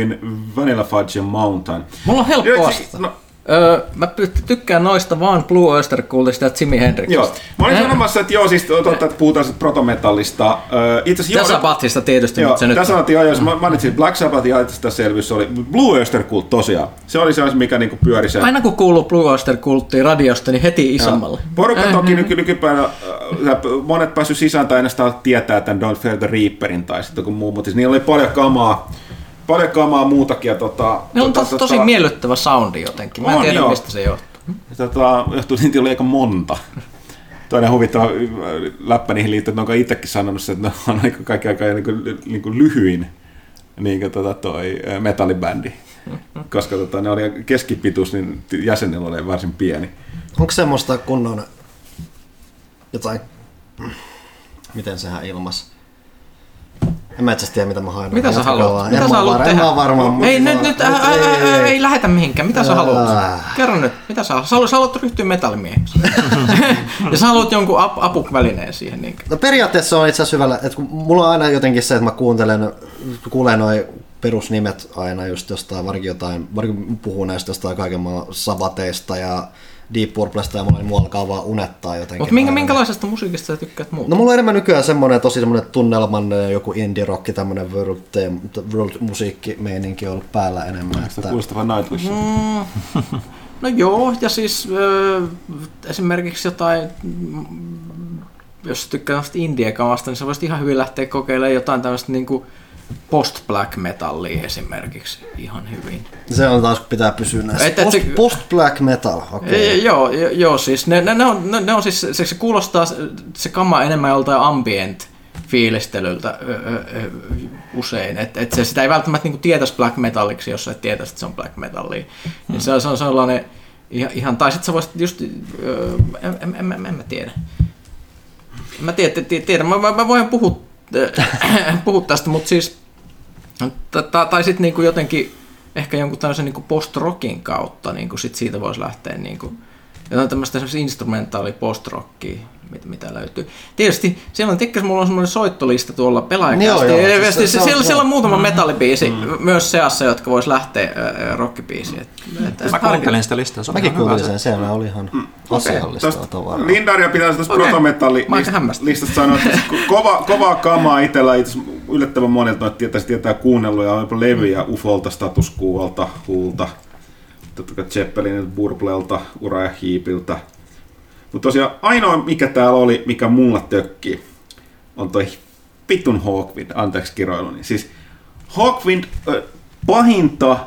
Vanilla Fudge ja Mountain. Mulla on helppo vastata. No, Öö, mä tykkään noista vaan Blue Oyster Cultista ja Jimi Hendrixistä. Joo, mä olin sanomassa, että joo, siis totta, että puhutaan protometallista. Itse asiassa Ja joo, Sabbathista tietysti, Joo, mutta se nyt... tässä sanottiin jo, jos mä mainitsin Black Sabbath ja itse asiassa selvyys oli Blue Oyster Cult tosiaan. Se oli se, mikä niinku pyöri sen. Aina kun kuuluu Blue Oyster Culttiin radiosta, niin heti isommalle. Porukka toki nyky, nykypäivänä, äh, monet päässyt sisään tai ainoastaan tietää tämän Don't Fear the Reaperin tai sitten kun muu, mutta siis niillä oli paljon kamaa, paljon kamaa muutakin. Ja tota, Ne on tota, to- tosi miellyttävä soundi jotenkin. Mä en On, tiedä, joo. mistä se johtuu. tota, johtuu niitä oli aika monta. Toinen huvittava äh, läppä niihin liittyy, että ne on itsekin sanonut, että ne on aika kaikki aika niin kuin, niin kuin lyhyin niin kuin, tota, toi äh, metallibändi. Koska tota, ne oli keskipituus, niin jäsenillä oli varsin pieni. Onko semmoista kunnon jotain, miten sehän ilmas? En mä itse tiedä, mitä mä haen. Mitä sä haluat? Mitä sä haluat tehdä? En mä varmaan. Ei, nyt, nyt, ei lähetä mihinkään. Mitä sä haluat? Kerro nyt, mitä sä haluat? Sä haluat, ryhtyä metallimieheksi. [LAUGHS] ja sä haluat jonkun ap, apukvälineen siihen. Niin. No periaatteessa on itse asiassa hyvällä, että kun mulla on aina jotenkin se, että mä kuuntelen, kuulen noin perusnimet aina just jostain, varsinkin jotain, varsinkin puhuu näistä jostain kaiken maailman Savateista ja Deep Purplesta ja mulla niin mua alkaa vaan unettaa jotenkin. Mutta minkä, minkälaisesta musiikista sä tykkäät muuta? No mulla on enemmän nykyään semmonen tosi semmonen tunnelman joku indie rock, tämmönen world, world musiikkimeininki on ollut päällä enemmän. Sitä Että, kuulostava Nightwish. Mm, no joo, ja siis ö, esimerkiksi jotain, mm, jos tykkää tämmöistä indie-kamasta, niin sä voisit ihan hyvin lähteä kokeilemaan jotain tämmöistä niinku post-black metallia esimerkiksi ihan hyvin. se on taas, kun pitää pysyä näissä. Et- et post, se- post black metal, okei. Okay. Joo, jo- joo, siis ne, ne, ne, on, ne, ne on siis, se, se kuulostaa se, se kama enemmän joltain ambient fiilistelyltä ö, ö, ö, usein. Et, et se, sitä ei välttämättä niinku tietäisi black metalliksi, jos sä et tietäisi, että se on black metallia. Hmm. Se, on- se on sellainen ihan, tai sitten sä voisit just, ö, en, en, en, en, en mä tiedä. Mä tiedä, tiedä, tiedä. Mä, mä, mä voin puhua, [CLEARS THROAT] puhua tästä, mutta siis, tai, sitten niinku jotenkin ehkä jonkun tämmöisen niinku post-rockin kautta, niinku sit siitä voisi lähteä niinku, jotain tämmöistä instrumentaali post-rockia, mitä, mitä löytyy. Tietysti siellä on, tikkäs, mulla on semmoinen soittolista tuolla pelaajakästi. Joo, joo, siis se- se, se on- siellä, siellä on muutama Mm. metallibiisi myös seassa, jotka vois lähteä äh, rockibiisiin. Et, et, Mä kuuntelin sitä listaa. se on Mäkin kuuntelin se. sen, se oli ihan asiallista tavaraa. Lindaria pitää tuosta Okei. protometalli Mä oon aika hämmästynyt. listasta sanoa, että kova, kovaa kamaa itsellä itse yllättävän monilta noita tietää, tietää kuunnellut ja on jopa levyjä Ufolta, Status Quolta, Huulta, totta kai Zeppelinilta, Burblelta, Ura ja Hiipiltä. Mutta tosiaan ainoa mikä täällä oli, mikä mulla tökkii, on toi vitun Hawkwind, anteeksi kiroiluni. Siis Hawkwind, ö, pahinta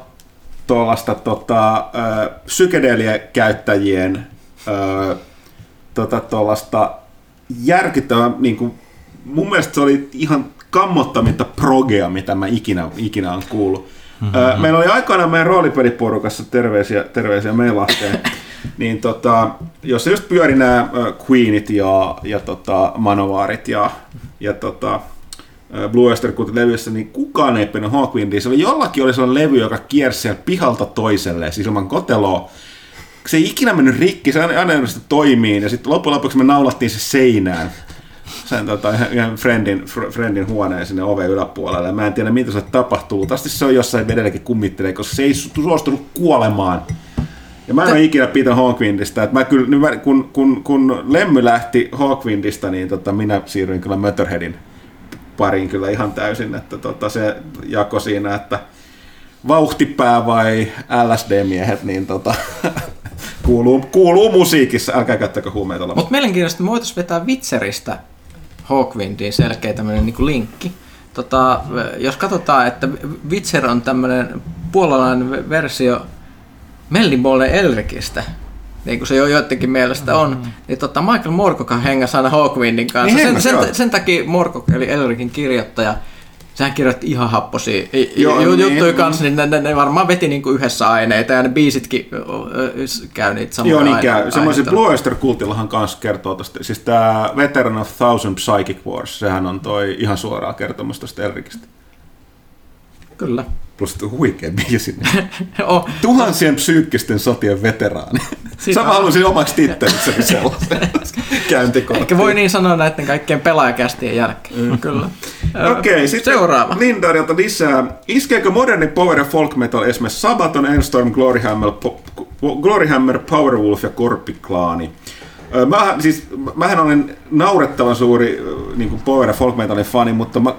tuollaista tota, ö, psykedelia-käyttäjien ö, tota, tuollaista järkyttävää, niin kuin, mun mielestä se oli ihan kammottaminta progea, mitä mä ikinä, ikinä on kuullut. Mm-hmm. Meillä oli aikoinaan meidän roolipeliporukassa, terveisiä, terveisiä meilasteen, [LAUGHS] niin tota, jos just pyöri nämä Queenit ja, ja tota, Manowarit ja, ja tota, Blue Oyster levyssä, niin kukaan ei pennä Hawkwindia. Se oli jollakin oli sellainen levy, joka kiersi siellä pihalta toiselle, siis ilman koteloa. Se ei ikinä mennyt rikki, se aina, aina toimii, ja sitten loppujen lopuksi me naulattiin se seinään sen tota, ihan- friendin, fr- friendin huoneen sinne oven yläpuolelle. Mä en tiedä, mitä se tapahtuu. Luultavasti se on jossain edelläkin kummittelee, koska se ei su- suostunut kuolemaan. Ja mä en ole ikinä pitänyt Hawkwindista. Mä kyllä, mä- kun, kun, kun Lemmy lähti Hawkwindista, niin tota, minä siirryin kyllä Motorheadin pariin kyllä ihan täysin. Että tota, se jako siinä, että vauhtipää vai LSD-miehet, niin tota, [LAUGHS] kuuluu, kuuluu musiikissa. Älkää käyttäkö huumeita. Mutta mielenkiintoista, me voitaisiin vetää Witcheristä Hawkwindiin selkeä tämmöinen niin linkki. Tota, jos katsotaan, että Witcher on tämmöinen puolalainen versio Mellibolen Elrikistä, niin kuin se jo joidenkin mielestä on, mm-hmm. niin tota Michael Moorcock hengäsi aina Hawkwindin kanssa. Niin sen, hengäs, joo. sen, sen, takia Moorcock, eli Elrikin kirjoittaja, sehän kirjoitti ihan happosia Joo, niin, juttuja mm. kanssa, niin ne, ne, ne varmaan veti niinku yhdessä aineita ja ne biisitkin käy niitä samoja Joo, niin käy. Semmoisen. Blue Oyster Kultillahan kanssa kertoo tosta. Siis tämä Veteran of Thousand Psychic Wars, sehän on toi ihan suoraa kertomus tosta Elrikistä. Kyllä. Plus tuo huikea biisi. [LAUGHS] oh, Tuhansien psyykkisten sotien veteraani. Sama on- halusin omaksi tittelikseni sellaisen [LAUGHS] käyntikortin. Ehkä voi niin sanoa näiden kaikkien pelaajakästien jälkeen. Mm. Kyllä. [LAUGHS] Okei, okay, sitten Seuraava. Lindarilta lisää. Iskeekö moderni power ja folk metal esimerkiksi Sabaton, Enstorm, Gloryhammer, po- Gloryhammer Powerwolf ja Korppiklaani? Ö, Mä, siis, mähän olen naurettavan suuri niin kuin power ja folk metalin fani, mutta mä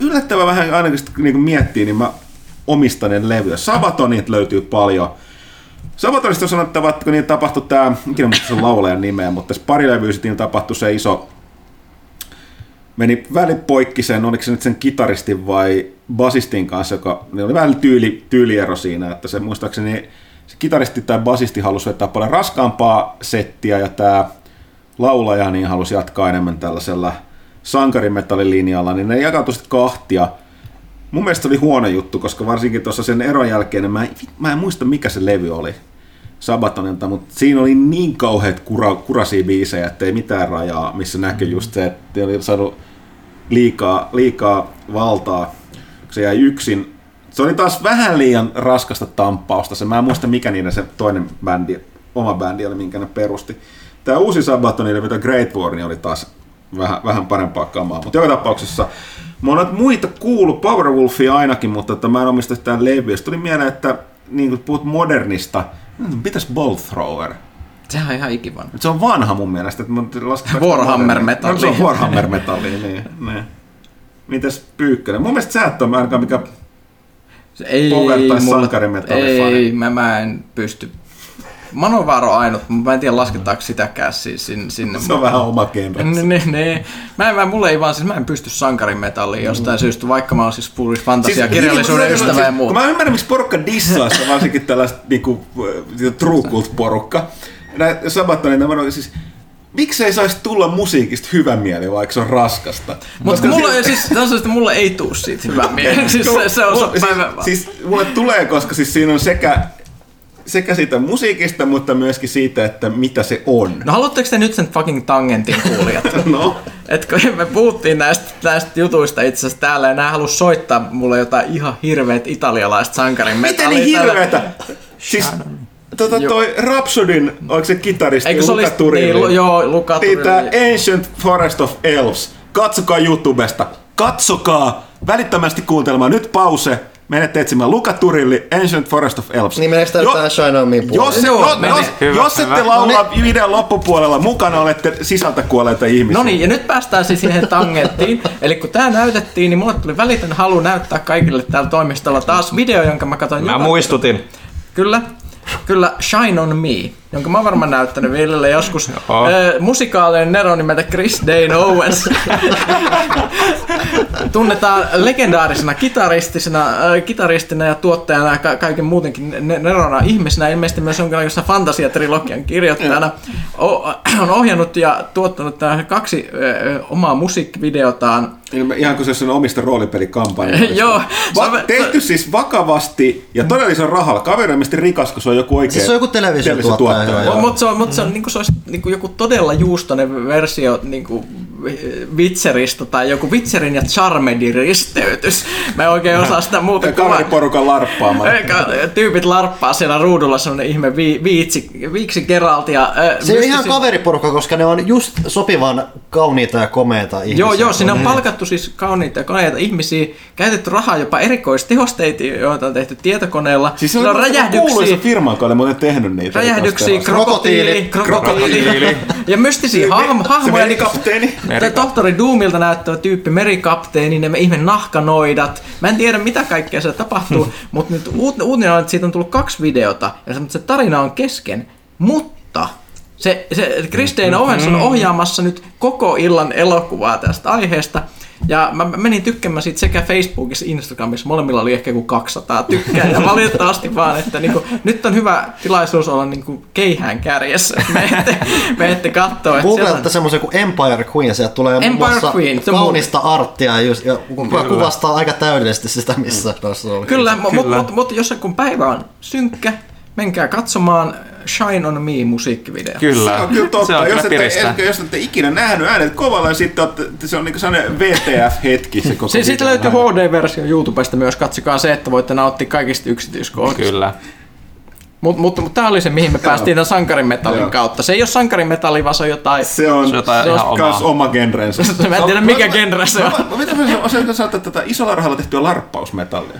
yllättävän vähän ainakin niin kuin miettii, niin mä omistan ne levyjä. Sabatonit löytyy paljon. Sabatonista on sanottava, että kun niillä tapahtui tämä, ikinä muista sen laulajan nimeä, mutta tässä pari levyä sitten tapahtui se iso meni välipoikki sen, oliko se nyt sen kitaristin vai basistin kanssa, joka ne oli vähän tyyli, tyyliero siinä, että se muistaakseni se kitaristi tai basisti halusi vetää paljon raskaampaa settiä ja tämä laulaja niin halusi jatkaa enemmän tällaisella sankarimetallilinjalla, niin ne jakautui sitten kahtia. Mun mielestä oli huono juttu, koska varsinkin tuossa sen eron jälkeen, niin mä en, mä en muista mikä se levy oli Sabatonilta, mutta siinä oli niin kauheat kura, kurasia biisejä, että ei mitään rajaa, missä näkyi just se, että oli saanut liikaa, liikaa valtaa, kun se jäi yksin. Se oli taas vähän liian raskasta tamppausta. Se, mä en muista mikä niiden se toinen bändi, oma bändi oli, minkä ne perusti. Tämä uusi Sabaton, mitä Great War, niin oli taas vähän, vähän parempaa kamaa. Mutta joka tapauksessa mä oon muita kuullut, Powerwolfia ainakin, mutta että mä en omista sitä levyä. Sitten tuli mieleen, että niin kun puhut modernista, hmm, pitäis Bolt Thrower. Sehän on ihan ikivan. Se on vanha mun mielestä. Että [LAUGHS] Warhammer metalli. No, se on Warhammer metalli, niin, niin. Mitäs Pyykkönen? Mun mielestä sä et ole ainakaan mikä Ei, Power- tai mulla- sankarimetallifani. Ei, mä, mä en pysty. Manovaaro on ainut, mutta mä en tiedä lasketaanko sitäkään siis sinne. sinne. se on vähän oma. Ne, ne, ne. Mä, en, mä, mulle ei vaan, siis mä en pysty sankarimetalliin jostain syystä, vaikka mä oon siis fuuris fantasia, siis, kirjallisuuden niin, ystävä siis, ja muu. Kun mä ymmärrän, miksi porukka dissaa varsinkin tällaista niinku, äh, true cult porukka. Näitä Sabatonin, mä siis Miksei saisi tulla musiikista hyvä mieli, vaikka se on raskasta? Mutta mulla, ei, siis, on että mulle ei tuu siitä hyvä mieli. [LAUGHS] Siis se, se on Mulla- siis, siis mulle tulee, koska siis siinä on sekä, sekä siitä musiikista, mutta myöskin siitä, että mitä se on. No haluatteko te nyt sen fucking tangentin kuulijat? [LAUGHS] No. Et kun me puhuttiin näistä, näistä jutuista itse asiassa täällä ja nää halus soittaa mulle jotain ihan hirveet italialaista sankarin Miten metallia niin täällä. hirveetä? Siis tota, Joo. toi Rhapsodyn, oliko se kitaristi Eikö se Luca olisi, Turilli? niin, joo, Luca Niin, Turilli. Ancient Forest of Elves. Katsokaa YouTubesta. Katsokaa. Välittömästi kuuntelemaan. Nyt pause. Menette etsimään Luca Turilli, Ancient Forest of Elves. Niin meneekö Jo- Shine On Me? Jos, Joo, no, meni. jos, Hyvä, jos ette hyvä. laula videon loppupuolella mukana, olette sisältä kuolleita ihmisiä. No niin, ja nyt päästään siis siihen tangenttiin. [LAUGHS] Eli kun tää näytettiin, niin mulle tuli välitön halu näyttää kaikille täällä toimistolla taas video, jonka mä katsoin. Mä joka- muistutin. Kyllä, kyllä Shine on Me, jonka mä oon varmaan näyttänyt Villelle joskus. Joo. Ö, musikaalinen nero nimeltä Chris Dane Owens. [LAUGHS] Tunnetaan legendaarisena kitaristisena, äh, kitaristina ja tuottajana ja ka- kaiken muutenkin ne- nerona ihmisenä, ilmeisesti myös jonkinlaisena fantasiatrilogian kirjoittajana. O- on ohjannut ja tuottanut tähän kaksi ö, omaa musiikkivideotaan. Ilme- Ihan kuin se on omista roolipelikampanjoista. [LAUGHS] Joo, se Va- on- tehty siis vakavasti ja todellisen rahalla. Kaveri on rikas, kun se on joku oikein... Siis se on joku televisiotuottaja, joo, joo. Mutta se on, mut se on, niinku, se olisi niinku, joku todella juustoinen versio niinku, Witcherista tai joku Witcherin ja Charmedin risteytys. Mä en oikein osaa sitä muuta kaveriporukan larppaamaan. Eikä, Tyypit larppaa siellä ruudulla semmonen ihme vi, viitsi, viiksi Geralt ja... Äh, Se on ihan kaveriporukka, koska ne on just sopivan kauniita ja komeita ihmisiä. Joo, joo, sinne on palkattu siis kauniita ja koneita ihmisiä, käytetty rahaa jopa erikoistehosteita, joita on tehty tietokoneella. Siis se on on räjähdyksiä, firma, joka oli muuten tehnyt niitä. räjähdyksiä, krokotiili, Krokotiili. krokotiili, ja mystisiä hahmo, Se hahmoja. meni Niin kapteeni. Tämä tohtori Doomilta näyttävä tyyppi, merikapteeni, ne ihme nahkanoidat. Mä en tiedä mitä kaikkea se tapahtuu, [LAUGHS] mutta nyt uut- uutinen on, että siitä on tullut kaksi videota ja se, se tarina on kesken, mutta se, se Chris Dane Owens on ohjaamassa nyt koko illan elokuvaa tästä aiheesta. Ja mä menin tykkäämään siitä sekä Facebookissa, Instagramissa, molemmilla oli ehkä joku 200 tykkää. Ja valitettavasti vaan, että niinku, nyt on hyvä tilaisuus olla niinku keihään kärjessä. [LAUGHS] Me ette, me ette katsoa. on- semmoisen kuin Empire Queen, sieltä tulee Empire Queen, kaunista arttia, just, ja kuka kuvastaa aika täydellisesti sitä, missä tuossa oli. Kyllä, mutta mut, Kyllä. mut, mut, jos kun päivä on synkkä, menkää katsomaan Shine on Me musiikkivideo. Se Kyllä. on kyllä totta. Se on jos, kyllä ette, ette, jos ette ikinä nähnyt äänet kovalla, niin sitten olette, se on niinku sellainen VTF-hetki se koko Si- Siitä löytyy HD-versio YouTubesta myös, katsokaa se, että voitte nauttia kaikista yksityiskohdista. Kyllä. Mutta mut, mut, tämä oli se, mihin me päästiin tämän sankarimetallin Joo. kautta. Se ei ole sankarimetalli, vaan se on jotain... Se on, Se on jotain se on omaa. oma genrensä. Mä en tiedä, mikä genre se on. Mä- Mitä mä sanoin, että tätä isolla rahalla tehtyä larppausmetallia?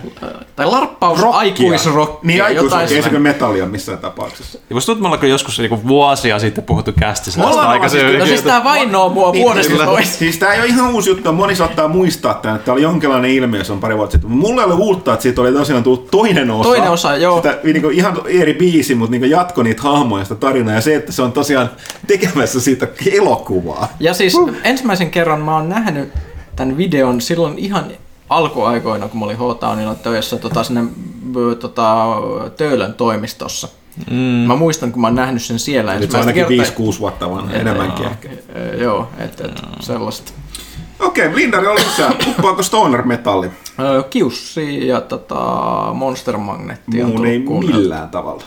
Tai larppaus, aikuisrokkia, Niin aikuisrokkia, ei se metallia missään tapauksessa. Ja musta tuntuu, että joskus niinku vuosia sitten puhuttu kästissä Me tästä aikaisemmin. No siis tää vainoo mua vuodesta toiseen. Siis tää ei ole ihan uusi juttu, moni saattaa muistaa tämän, että tää oli jonkinlainen ilmiö, se on pari vuotta sitten. Mulla ei ole uutta, että siitä oli tosiaan tullut toinen osa. Toinen osa, joo. Sitä, niin kuin ihan eri biisi, mutta niin jatko niitä hahmoja, sitä tarinaa. Ja se, että se on tosiaan tekemässä siitä elokuvaa. Ja siis ensimmäisen kerran mä oon nähnyt tämän videon silloin ihan alkuaikoina, kun mä olin H-Townilla töissä tota, sinne tota, Töölön toimistossa. Mm. Mä muistan, kun mä oon nähnyt sen siellä Nyt se on ainakin kertaa. 5-6 vuotta vanha, enemmänkin ehkä. Ö, Joo, että et, sellaista. Okei, Lindari on lisää. Uppaako Stoner metalli? Kiussi ja tota, Monster Magnetti on Muun ei millään tavalla.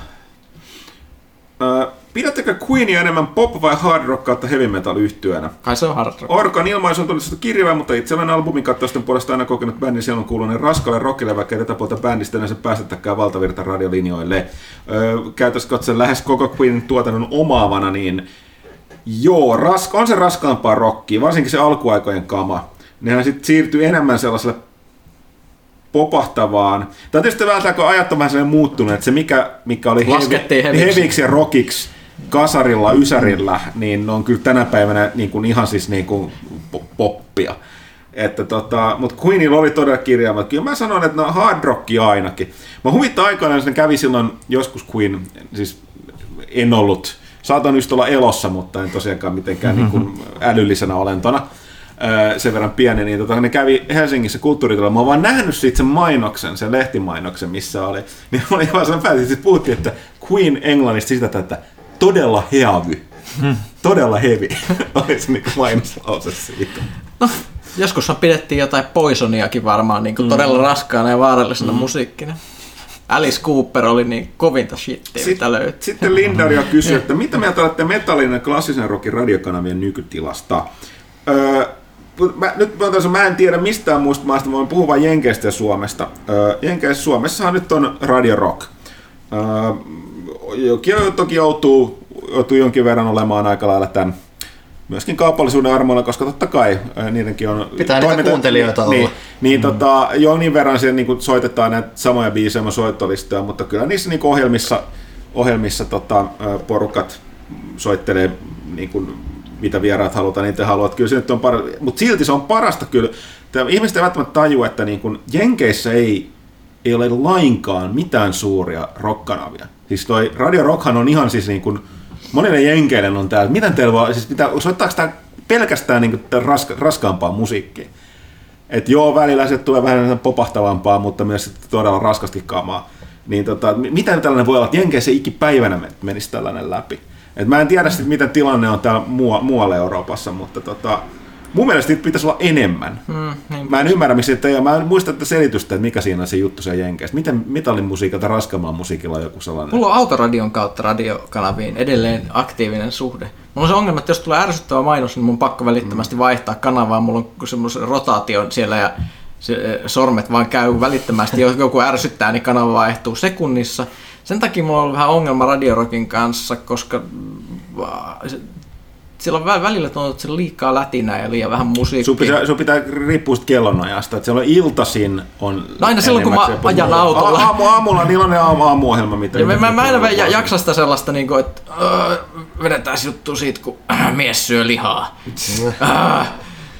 Ö, Pidättekö Queenia enemmän pop- vai hard rock kautta heavy metal yhtyönä? Kai se on hard rock. Orkan ilmaisu on todennäköisesti kirjava, mutta itse olen albumin kattausten puolesta aina kokenut bändin sielun kuuluneen raskalle rockille, vaikka tätä puolta bändistä yleensä päästettäkään valtavirta radiolinjoille. Öö, käytössä katsoen lähes koko Queenin tuotannon omaavana, niin Joo, raska, on se raskaampaa rockia, varsinkin se alkuaikojen kama. Nehän sitten siirtyy enemmän sellaiselle popahtavaan. Tai tietysti välttää, kun ajat on vähän sellainen muuttunut, että se mikä, mikä oli hevi, heviksi. heviksi ja rockiksi kasarilla, ysärillä, niin ne on kyllä tänä päivänä niin kuin ihan siis niin kuin po- poppia. Että tota, mutta Queenilla oli todella kirjaamat. Kyllä mä sanon, että no hard rocki ainakin. Mä huvittaa aikoinaan, että ne kävi silloin joskus Queen, siis en ollut, saatan just olla elossa, mutta en tosiaankaan mitenkään niin kuin älyllisenä olentona sen verran pieni, niin tota, ne kävi Helsingissä kulttuuritalolla. Mä oon vaan nähnyt siitä sen mainoksen, sen lehtimainoksen, missä oli. [LAUGHS] Niin mä olin vaan sen päätin, siis puhuttiin, että Queen Englannista sitä, että todella heavy. Todella heavy [LAUGHS] oli se niin mainoslause siitä. No, joskushan pidettiin jotain Poisoniakin varmaan niin kuin todella raskaana ja vaarallisena musiikkina. Alice Cooper oli niin kovinta shittiä, mitä löytyi. Sitten Lindaria kysyi, että mitä mieltä olette metallin ja klassisen rockin radiokanavien nykytilasta? Öö, mä, nyt mä, otan, mä en tiedä mistään muusta maasta, mä voin puhua vain Jenkeistä ja Suomesta. Öö, Jenkeissä, Suomessahan nyt on Radio Rock. Öö, jokin toki joutuu, joutuu jonkin verran olemaan aika lailla tämän myöskin kaupallisuuden armoilla, koska totta kai ää, niidenkin on... Pitää niitä kuuntelijoita niin, olla. Niin, mm. tota, jonkin verran siellä niin soitetaan näitä samoja biisejä soittolistoja, mutta kyllä niissä niin ohjelmissa, ohjelmissa tota, porukat soittelee niin kuin, mitä vieraat halutaan, niitä haluat. Kyllä se nyt on par... Mutta silti se on parasta kyllä. Tämä, ihmiset ei välttämättä tajua, että niin kuin, Jenkeissä ei, ei ole lainkaan mitään suuria rockkanavia. Siis toi Radio Rockhan on ihan siis niin kuin, monille jenkeille on täällä, miten teillä voi, siis pitää, soittaako tämä pelkästään niin raska, raskaampaa musiikkia? Et joo, välillä se tulee vähän popahtavampaa, mutta myös todella raskasti kamaa. Niin tota, miten tällainen voi olla, että Jenkeissä ei ikipäivänä men- menisi tällainen läpi? Et mä en tiedä sitten, miten tilanne on täällä muualla Euroopassa, mutta tota, mun mielestä niitä pitäisi olla enemmän. Mm, niin. Mä en ymmärrä, miksi että mä en muista että selitystä, että mikä siinä on se juttu se Jenkeissä. Miten metallin musiikilta raskaamman musiikilla on joku sellainen? Mulla on autoradion kautta radiokanaviin edelleen aktiivinen suhde. Mulla on se ongelma, että jos tulee ärsyttävä mainos, niin mun on pakko välittömästi vaihtaa kanavaa. Mulla on semmoisen rotaation siellä ja se, eh, sormet vaan käy välittömästi. Jos joku ärsyttää, niin kanava vaihtuu sekunnissa. Sen takia mulla on ollut vähän ongelma radiorokin kanssa, koska mm, siellä on vä- välillä tuntuu, että on liikaa lätinää ja liian vähän Sun musiikkia. pitää, sun pitää riippua kellonajasta, että siellä on iltasin on No aina silloin, kun mä ajan autolla. A- Aamu, aamulla, on ne aamu, aamuohjelma, mitä... Ja mä, mä, mä en ja- jaksa sitä sellaista, niin kuin, että äh, vedetään juttu siitä, kun äh, [CLEARS THROAT] mies syö lihaa. [LAUGHS]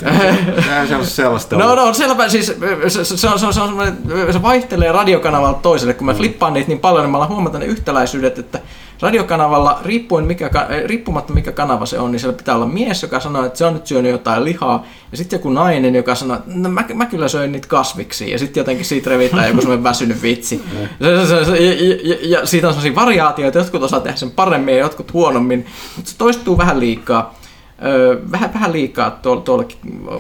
Äh, se sellaista No, no, selvä. Siis, se, se, se, on, se, on, on se vaihtelee radiokanavalta toiselle. Kun mä flippaan niitä niin paljon, niin mä alan huomata ne yhtäläisyydet, että radiokanavalla, riippuen mikä, eh, riippumatta mikä kanava se on, niin siellä pitää olla mies, joka sanoo, että se on nyt syönyt jotain lihaa, ja sitten joku nainen, joka sanoo, että no, mä, mä kyllä söin niitä kasviksi, ja sitten jotenkin siitä revitään joku semmoinen väsynyt vitsi. [LAUGHS] Se, ja, ja, ja, siitä on sellaisia variaatioita, jotkut osaa tehdä sen paremmin ja jotkut huonommin, mutta se toistuu vähän liikaa. Vähän, vähän liikaa tuolla, tuollakin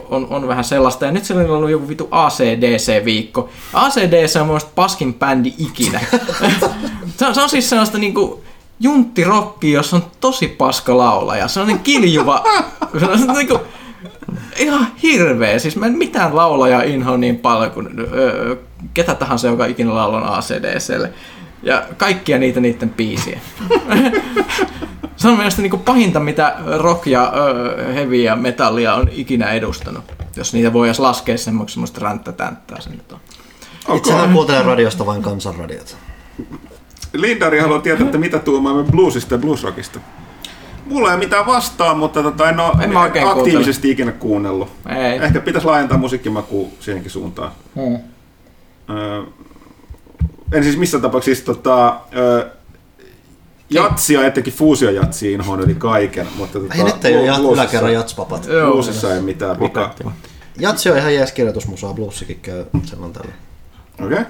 on, on vähän sellaista. Ja nyt siellä on ollut joku vitu ACDC-viikko. ACDC on mun paskin bändi ikinä. [LAUGHS] se, on, se on siis sellaista niinku junttirokki, jossa on tosi paska laulaja. Se on niin kiljuva. Se on niinku, ihan hirveä. Siis mä en mitään laulajaa inhoa niin paljon kuin öö, ketä tahansa, joka ikinä laulaa ACDClle. Ja kaikkia niitä niiden biisiä. [LAUGHS] Se on mielestäni niin pahinta, mitä rock ja ö, heavy ja metallia on ikinä edustanut. Jos niitä voi edes laskea semmoista, ränttätänttää se nyt on. Itsehän kuuntelen radiosta vain kansanradiota. Lindari haluaa tietää, että mitä tuumaamme bluesista ja bluesrockista. Mulla ei ole mitään vastaa, mutta tota, en ole En aktiivisesti ikinä kuunnellut. Ei. Ehkä pitäisi laajentaa musiikkimakua siihenkin suuntaan. Hmm. Öö, en siis missään tapauksessa siis, tota, öö, jatsia, etenkin fuusiojatsia inhoon yli kaiken. Mutta, tota, Ei nyt ei ole yläkerran jatspapat. Bluesissa ei mitään vikaa. Jatsi on ihan jees kirjoitusmusaa, bluesikin käy silloin tällä. Okei. Okay.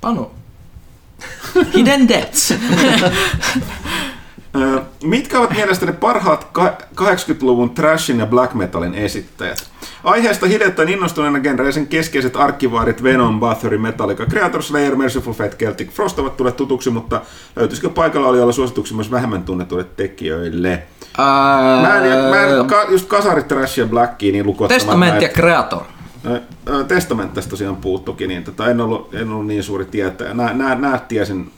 Panu. [LAUGHS] Hidden Depths. [LAUGHS] Mitkä ovat mielestäni parhaat ka- 80-luvun trashin ja black metalin esittäjät? Aiheesta hiljattain innostuneena genreisen keskeiset arkkivaarit Venom, Bathory, Metallica, Creator Slayer, Merciful Fate, Celtic Frost ovat tulleet tutuksi, mutta löytyisikö paikalla olijoilla suosituksia myös vähemmän tunnetuille tekijöille? Mä en, mä en ka, just kasarit trash ja blackia niin lukuottamaan Testament ja Creator. Ö, ö, Testament tästä tosiaan puuttukin, niin tota, en, ollut, en ollut niin suuri tietäjä. Nää, nää, nää tiesin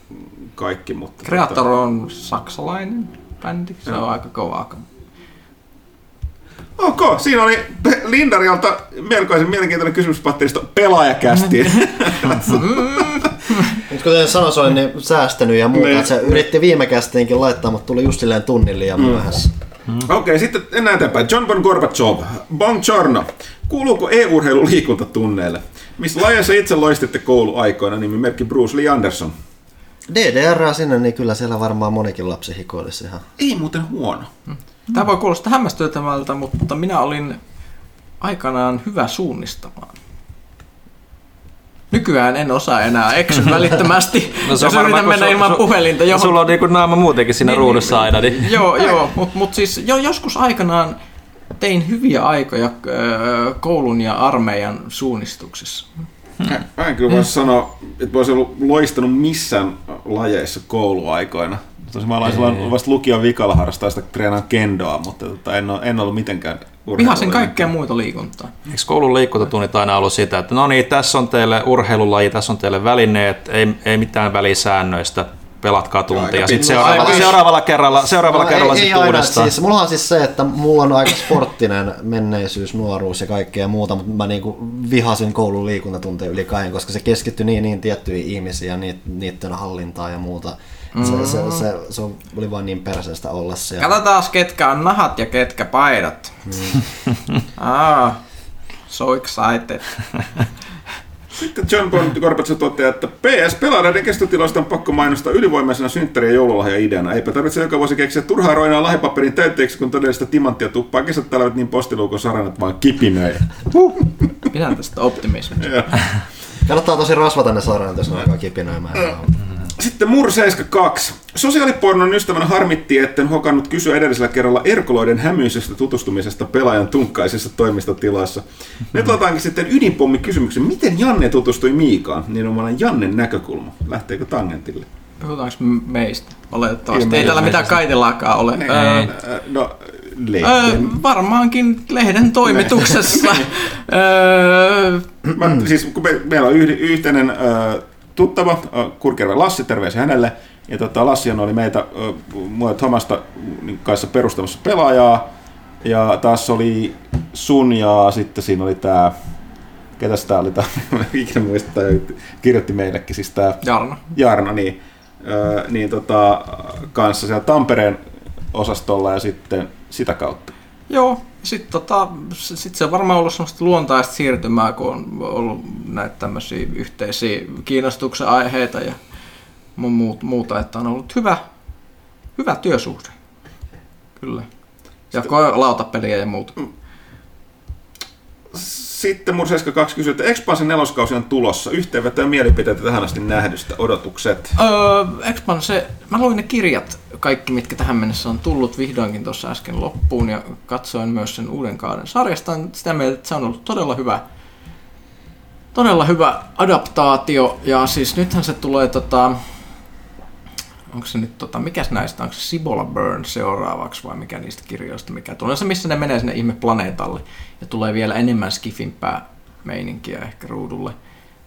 kaikki, mutta... Creator tota, on saksalainen bändi. Se on aika kovaa. Ok, siinä oli Lindarilta melkoisen mielenkiintoinen kysymys patterista pelaajakästi. Mutta [LAUGHS] kuten sanoin, se oli niin säästänyt ja muuta. Niin. Että se yritti viime kästeenkin laittaa, mutta tuli just silleen tunnin liian myöhässä. Okei, sitten enää eteenpäin. John Bon Gorbachev, Buongiorno. Kuuluuko e-urheilu liikuntatunneille? Missä lajeissa itse loistitte kouluaikoina, nimimerkki Bruce Lee Anderson? DDR sinne, niin kyllä siellä varmaan monikin lapsi hikoilisi ihan. Ei muuten huono. Tämä voi kuulostaa hämmästyttävältä, mutta minä olin aikanaan hyvä suunnistamaan. Nykyään en osaa enää, eksy [LAUGHS] välittömästi, no, jos varmaan, yritän kun mennä su- ilman su- puhelinta johon. Sulla on niinku naama muutenkin siinä Niin, ruudussa niin, aina. Niin. Joo, joo, mutta mut siis jo, joskus aikanaan tein hyviä aikoja koulun ja armeijan suunnistuksessa. Mä, mä en kyllä voi sanoa, että voisi ollut loistanut missään lajeissa kouluaikoina. Tosi mä silloin vasta lukion vikalla harrastaa sitä treenaan kendoa, mutta tota, en, ole, en ollut mitenkään. Vihasin kaikkea muuta liikuntaa. Eikö koulun liikuntatunnit aina ollut sitä, että no niin, tässä on teille urheilulaji, tässä on teille välineet, ei, ei mitään välisäännöistä, pelatkaa tuntia. Aika Sitten seuraavalla, seuraavalla kerralla, seuraavalla No, kerralla ei, ei sitten aina, uudestaan. Siis, mulla on siis se, että mulla on aika sporttinen menneisyys, nuoruus ja kaikkea muuta, mutta mä niinku vihasin koulun liikuntatunteja yli kaiken, koska se keskittyi niin, niin tiettyihin ihmisiin ja niiden hallintaa ja muuta. Se, se, se, se, oli vaan niin perseestä olla se. Ja... Katsotaan, ketkä on nahat ja ketkä paidat. ah, so excited. [LAUGHS] Sitten John Bon Gorbachev toteaa, että PS pelaajien kestotiloista on pakko mainostaa ylivoimaisena synttäri- ja joululahja ideana. Eipä tarvitse joka vuosi keksiä turhaa roinaa lahjapaperin täytteeksi, kun todellista timanttia tuppaa kesät talvet niin postiluukon saranat vaan kipinöi. Pidän tästä optimismista. Kannattaa tosi rasvata ne saranat, jos ne alkaa kipinöimään. Sitten Mur 72. Sosiaalipornon ystävänä harmitti, etten hokannut kysyä edellisellä kerralla erkoloiden hämyisestä tutustumisesta pelaajan tunkkaisessa toimistotilassa. Nyt otetaankin sitten ydinpommi kysymyksen. Miten Janne tutustui Miikaan? Niin on Jannen näkökulma. Lähteekö tangentille? Puhutaanko me- meistä? Oletettavasti. Ilmeisesti Ei täällä mitään kaitelaakaan ole. Öö, Öö, no, öö, lehden. varmaankin lehden toimituksessa. öö, Mä, siis kun me, meillä on yhteinen ö, tuttava, Kurkijärven Lassi, terveisiä hänelle. Ja tota, Lassihan oli meitä, mua ja Tomasta niin kanssa perustamassa pelaajaa. Ja taas oli sun ja sitten siinä oli tää, ketäs tää oli tää, [LAUGHS] ikinä muista, kirjoitti meillekin, siis tää Jarno. Jarno, niin, niin tota, kanssa siellä Tampereen osastolla ja sitten sitä kautta. Joo, sitten tota, sit se on varmaan ollut semmoista luontaista siirtymää, kun on ollut näitä tämmöisiä yhteisiä kiinnostuksen aiheita ja mu- muut, muuta, että on ollut hyvä, hyvä työsuhde. Kyllä. Ja ko- lautapeliä ja muuta. Sitten Mur 72 kysyy, että Expansen neloskausi on tulossa. Yhteenveto ja mielipiteitä tähän asti nähdystä. Odotukset. Öö, Expan, se, mä luin ne kirjat, kaikki mitkä tähän mennessä on tullut vihdoinkin tuossa äsken loppuun ja katsoin myös sen uuden kauden sarjasta. On Sitä mieltä, että se on ollut todella hyvä, todella hyvä adaptaatio ja siis nythän se tulee tota, onko se nyt, tota, mikäs näistä, onko se Sibola Burn seuraavaksi vai mikä niistä kirjoista, mikä tulee se, missä ne menee sinne ihme planeetalle ja tulee vielä enemmän skifimpää meininkiä ehkä ruudulle.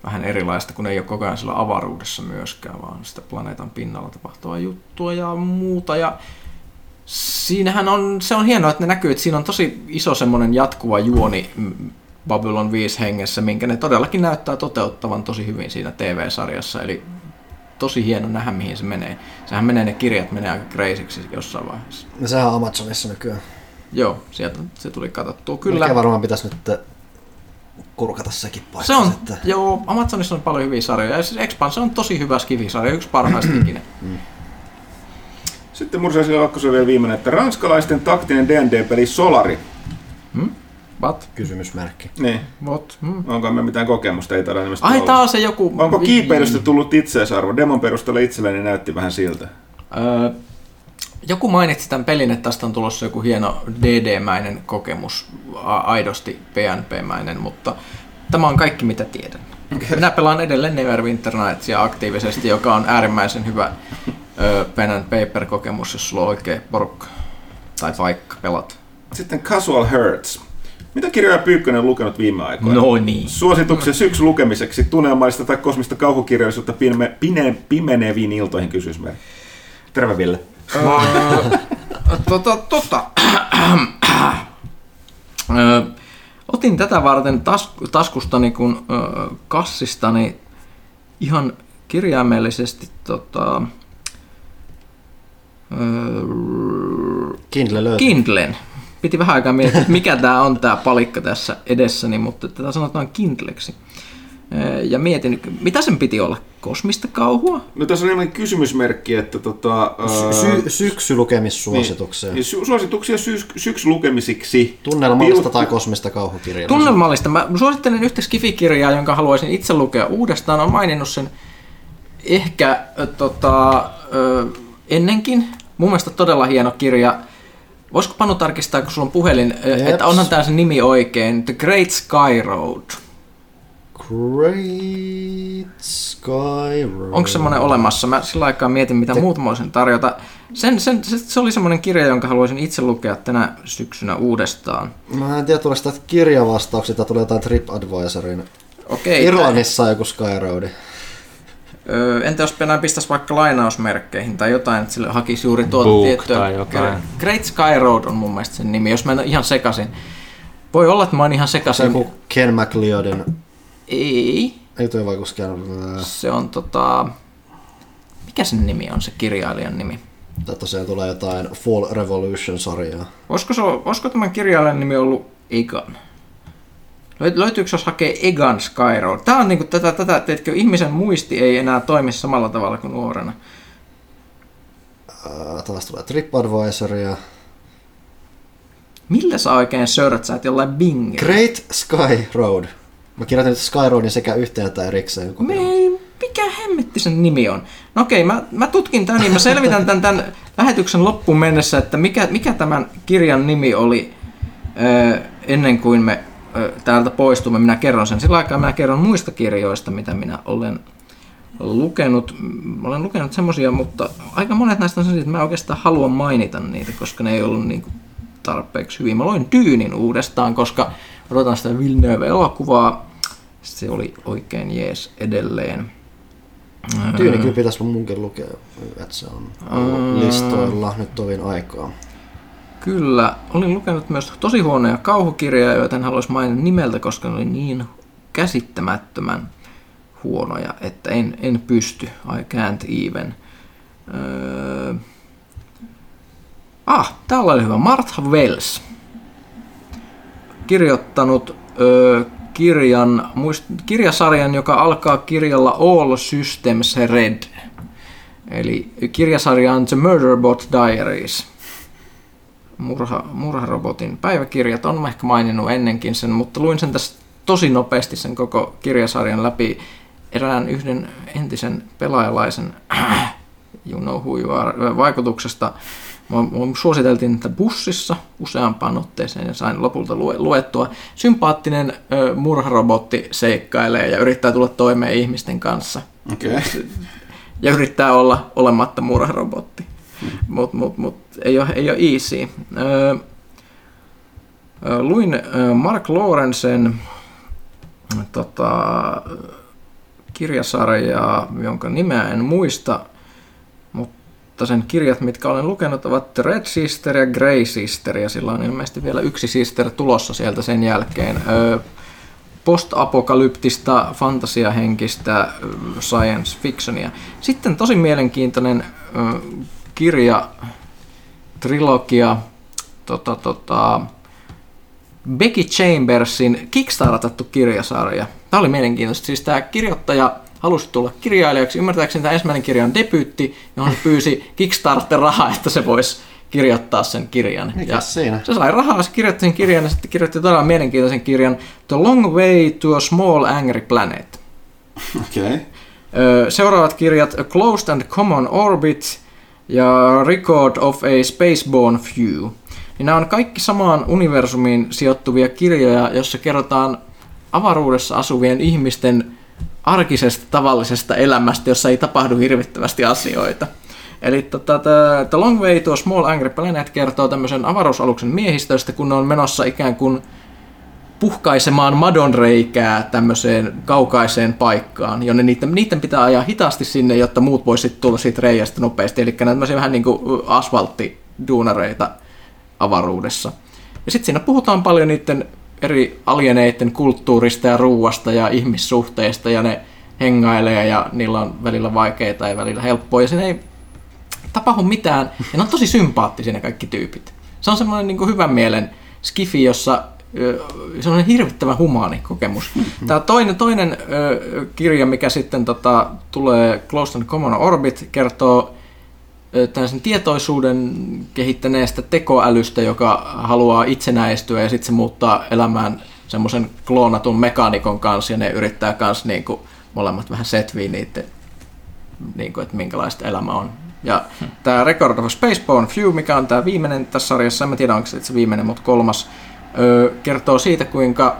Vähän erilaista, kun ei ole koko ajan siellä avaruudessa myöskään, vaan sitä planeetan pinnalla tapahtuvaa juttua ja muuta. Ja siinähän on, se on hienoa, että ne näkyy, että siinä on tosi iso semmoinen jatkuva juoni Babylon 5 hengessä, minkä ne todellakin näyttää toteuttavan tosi hyvin siinä TV-sarjassa. Eli tosi hieno nähdä, mihin se menee. Sehän menee, ne kirjat menee aika kreisiksi jossain vaiheessa. Ja sehän on Amazonissa nykyään. Joo, sieltä se tuli katsottua. Kyllä. Kyllä. Mikä varmaan pitäisi nyt kurkata sekin paikka. Se on, Että... joo, Amazonissa on paljon hyviä sarjoja. Ja siis Expanse on tosi hyvä skifi-sarja, yksi parhaista ikinä. Sitten Mur 72 on vielä viimeinen, että ranskalaisten taktinen D&D-peli Solari. What? Kysymysmerkki. Niin. What? Hmm. Onko me mitään kokemusta? Ei taida ilmeisesti Ai taas se joku... Onko kiipeilystä tullut itseisarvo? Demon perusteella itselleni näytti vähän siltä. Öö, joku mainitsi tämän pelin, että tästä on tulossa joku hieno DD-mäinen kokemus, aidosti PNP-mäinen, mutta tämä on kaikki mitä tiedän. Minä pelaan edelleen Neverwinter Nightsia aktiivisesti, joka on äärimmäisen hyvä öö, pen and paper-kokemus, jos sulla on oikea porukka tai paikka pelat. Sitten Casual Hurts. Mitä kirjoja Pyykkönen on lukenut viime aikoina? No niin. Suosituksia syksy lukemiseksi, tunnelmallista tai kosmista kauhukirjallisuutta pime, pine, pimeneviin iltoihin kysymysmerkki. Terve Ville. Tota, tota. Otin tätä varten tas, taskustani kun ö, kassistani ihan kirjaimellisesti tota, ö, Kindle. Kindlen. Piti vähän aikaa miettiä, että mikä tämä on tämä palikka tässä edessäni, mutta tätä sanotaan Kindleksi. Ja mietin, mitä sen piti olla? Kosmista kauhua? No tässä on enemmän kysymysmerkki, että tota... ää, Sy- syksylukemissuosituksia. niin, suosituksia syys- syksylukemisiksi. Tunnelmallista Pilkku- tai kosmista kauhukirjaa. Tunnelmallista. Mä suosittelen yhtä Skifi-kirjaa, jonka haluaisin itse lukea uudestaan. Olen maininnut sen ehkä tota, ennenkin. Mun mielestä todella hieno kirja. Voisiko Panu tarkistaa, kun sulla on puhelin, Jeps. että onhan tämä se nimi oikein. The Great Sky Road. Great Sky Road. Onko semmoinen olemassa? Mä sillä aikaa mietin, mitä muut mä voisin tarjota. Sen, sen, se, se oli semmoinen kirja, jonka haluaisin itse lukea tänä syksynä uudestaan. Mä en tiedä, tulee sitä kirjavastauksia, tai tulee jotain TripAdvisorin. Okei. Irlannissa on joku Sky Road. Öö, entä jos Penä pistäisi vaikka lainausmerkkeihin tai jotain, että sille hakisi juuri tuota Book tiettyä... tai jotain. Great Sky Road on mun mielestä sen nimi, jos mä en ole ihan sekasin. Voi olla, että mä oon ihan Se sekasin. on joku Ken McLeodin. Ei, Ei toi vaikus Ken... se on tota... Mikä sen nimi on, se kirjailijan nimi? Tai tosiaan tulee jotain Fall Revolution-sarjaa. Olisiko, se, olisiko tämän kirjailijan nimi ollut Egan? Löyt- Löytyykö, jos hakee Egan Sky Road? Tää on niinku tätä, tätä teetkö, ihmisen muisti ei enää toimi samalla tavalla kuin nuorena. Ää, taas tulee TripAdvisoria. Millä sä oikein sörtsäät jollain Bingellä? Great Sky Road. Mä kirjoitin nyt Sky Roadin sekä yhteen että erikseen. Me ei, mikä hemmetti sen nimi on? No okei, mä, mä tutkin tämän, niin mä selvitän tämän, tämän lähetyksen loppuun mennessä, että mikä, mikä tämän kirjan nimi oli ennen kuin me täältä poistumme. Minä kerron sen. Sillä aikaa minä kerron muista kirjoista, mitä minä olen lukenut. Mä olen lukenut semmosia, mutta aika monet näistä on sellaisia, että mä oikeastaan haluan mainita niitä, koska ne ei ollut niin kuin tarpeeksi hyvin. Mä loin Dyynin uudestaan, koska odotan sitä Villeneuve-elokuvaa. Se oli oikein jees edelleen. Tyyni kyllä pitäisi munkin lukea, että se on ollut listoilla nyt tovin aikaa. Kyllä, olin lukenut myös tosi huonoja kauhukirjoja, joita en haluaisi mainita nimeltä, koska ne oli niin käsittämättömän huonoja, että en, en pysty. I can't even. Öö... Ah, täällä oli hyvä. Martha Wells. Kirjoittanut öö, kirjan, muist, kirjasarjan, joka alkaa kirjalla All Systems Red. Eli kirjasarja on The Murderbot Diaries murha, murharobotin päiväkirjat. On ehkä maininnut ennenkin sen, mutta luin sen tässä tosi nopeasti sen koko kirjasarjan läpi erään yhden entisen pelaajalaisen [CLEARS THROAT] you know who you are, vaikutuksesta. Suositeltiin että bussissa useampaan otteeseen ja sain lopulta lue, luettua. Sympaattinen ö, murharobotti seikkailee ja yrittää tulla toimeen ihmisten kanssa. Okei. Ja yrittää olla olematta murharobotti. Mutta mut, mut, ei, ole, ei ole easy. Ö, luin Mark Lawrencen tota, kirjasarjaa, jonka nimeä en muista, mutta sen kirjat, mitkä olen lukenut, ovat The Red Sister ja Grey Sister, ja sillä on ilmeisesti vielä yksi sister tulossa sieltä sen jälkeen. Post-apokalyptista, fantasiahenkistä science fictionia. Sitten tosi mielenkiintoinen kirja, trilogia, tota, tota, Becky Chambersin kickstartattu kirjasarja. Tämä oli mielenkiintoista. Siis tämä kirjoittaja halusi tulla kirjailijaksi. Ymmärtääkseni tämä ensimmäinen kirja on debyytti, johon se [LAUGHS] pyysi Kickstarter-rahaa, että se voisi kirjoittaa sen kirjan. Mikäs siinä? Se sai rahaa, se kirjoitti sen kirjan ja sitten kirjoitti todella mielenkiintoisen kirjan The Long Way to a Small Angry Planet. Okei. Okay. Seuraavat kirjat A Closed and Common Orbit ja Record of a Spaceborne Few. Niin nämä on kaikki samaan universumiin sijoittuvia kirjoja, jossa kerrotaan avaruudessa asuvien ihmisten arkisesta tavallisesta elämästä, jossa ei tapahdu hirvittävästi asioita. Eli tota, The, Long Way to Small Angry Planet kertoo tämmöisen avaruusaluksen miehistöstä, kun ne on menossa ikään kuin puhkaisemaan madonreikää tämmöiseen kaukaiseen paikkaan, jonne niiden, niiden pitää ajaa hitaasti sinne, jotta muut voisivat tulla siitä reiästä nopeasti. Eli tämmöisiä vähän niin kuin asfalttiduunareita avaruudessa. Ja sitten siinä puhutaan paljon niiden eri alieneiden kulttuurista ja ruuasta ja ihmissuhteista ja ne hengailee ja niillä on välillä vaikeita ja välillä helppoa ja siinä ei tapahdu mitään. Ja ne on tosi sympaattisia ne kaikki tyypit. Se on semmoinen niin hyvän mielen skifi, jossa se on hirvittävän humaani kokemus. Tämä toinen, toinen kirja, mikä sitten tota, tulee Close and Common Orbit, kertoo tällaisen tietoisuuden kehittäneestä tekoälystä, joka haluaa itsenäistyä ja sitten se muuttaa elämään semmoisen kloonatun mekaanikon kanssa ja ne yrittää kanssa niin kuin, molemmat vähän setviä niiden, niin kuin, että minkälaista elämä on. Ja tämä Record of Spaceborne Few, mikä on tämä viimeinen tässä sarjassa, en mä tiedä onko se viimeinen, mutta kolmas, öö, kertoo siitä, kuinka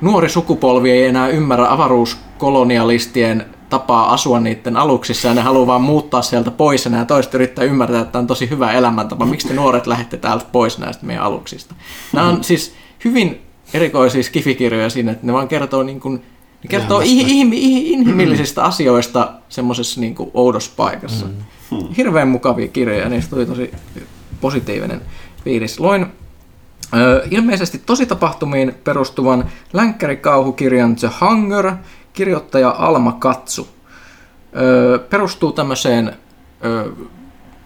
nuori sukupolvi ei enää ymmärrä avaruuskolonialistien tapaa asua niiden aluksissa ja ne haluaa vaan muuttaa sieltä pois ja nämä toiset yrittää ymmärtää, että tämä on tosi hyvä elämäntapa. Miksi te nuoret lähdette täältä pois näistä meidän aluksista? Nämä on siis hyvin erikoisia skifikirjoja siinä, että ne vaan kertoo niin kuin, ne kertoo ih- ih- ih- inhimillisistä asioista semmoisessa niin kuin oudossa paikassa. Hirveän mukavia kirjoja, niistä tuli tosi positiivinen fiilis. Loin ö, ilmeisesti tositapahtumiin perustuvan länkkärikauhukirjan The Hunger, kirjoittaja Alma Katsu. Ö, perustuu tämmöiseen ö,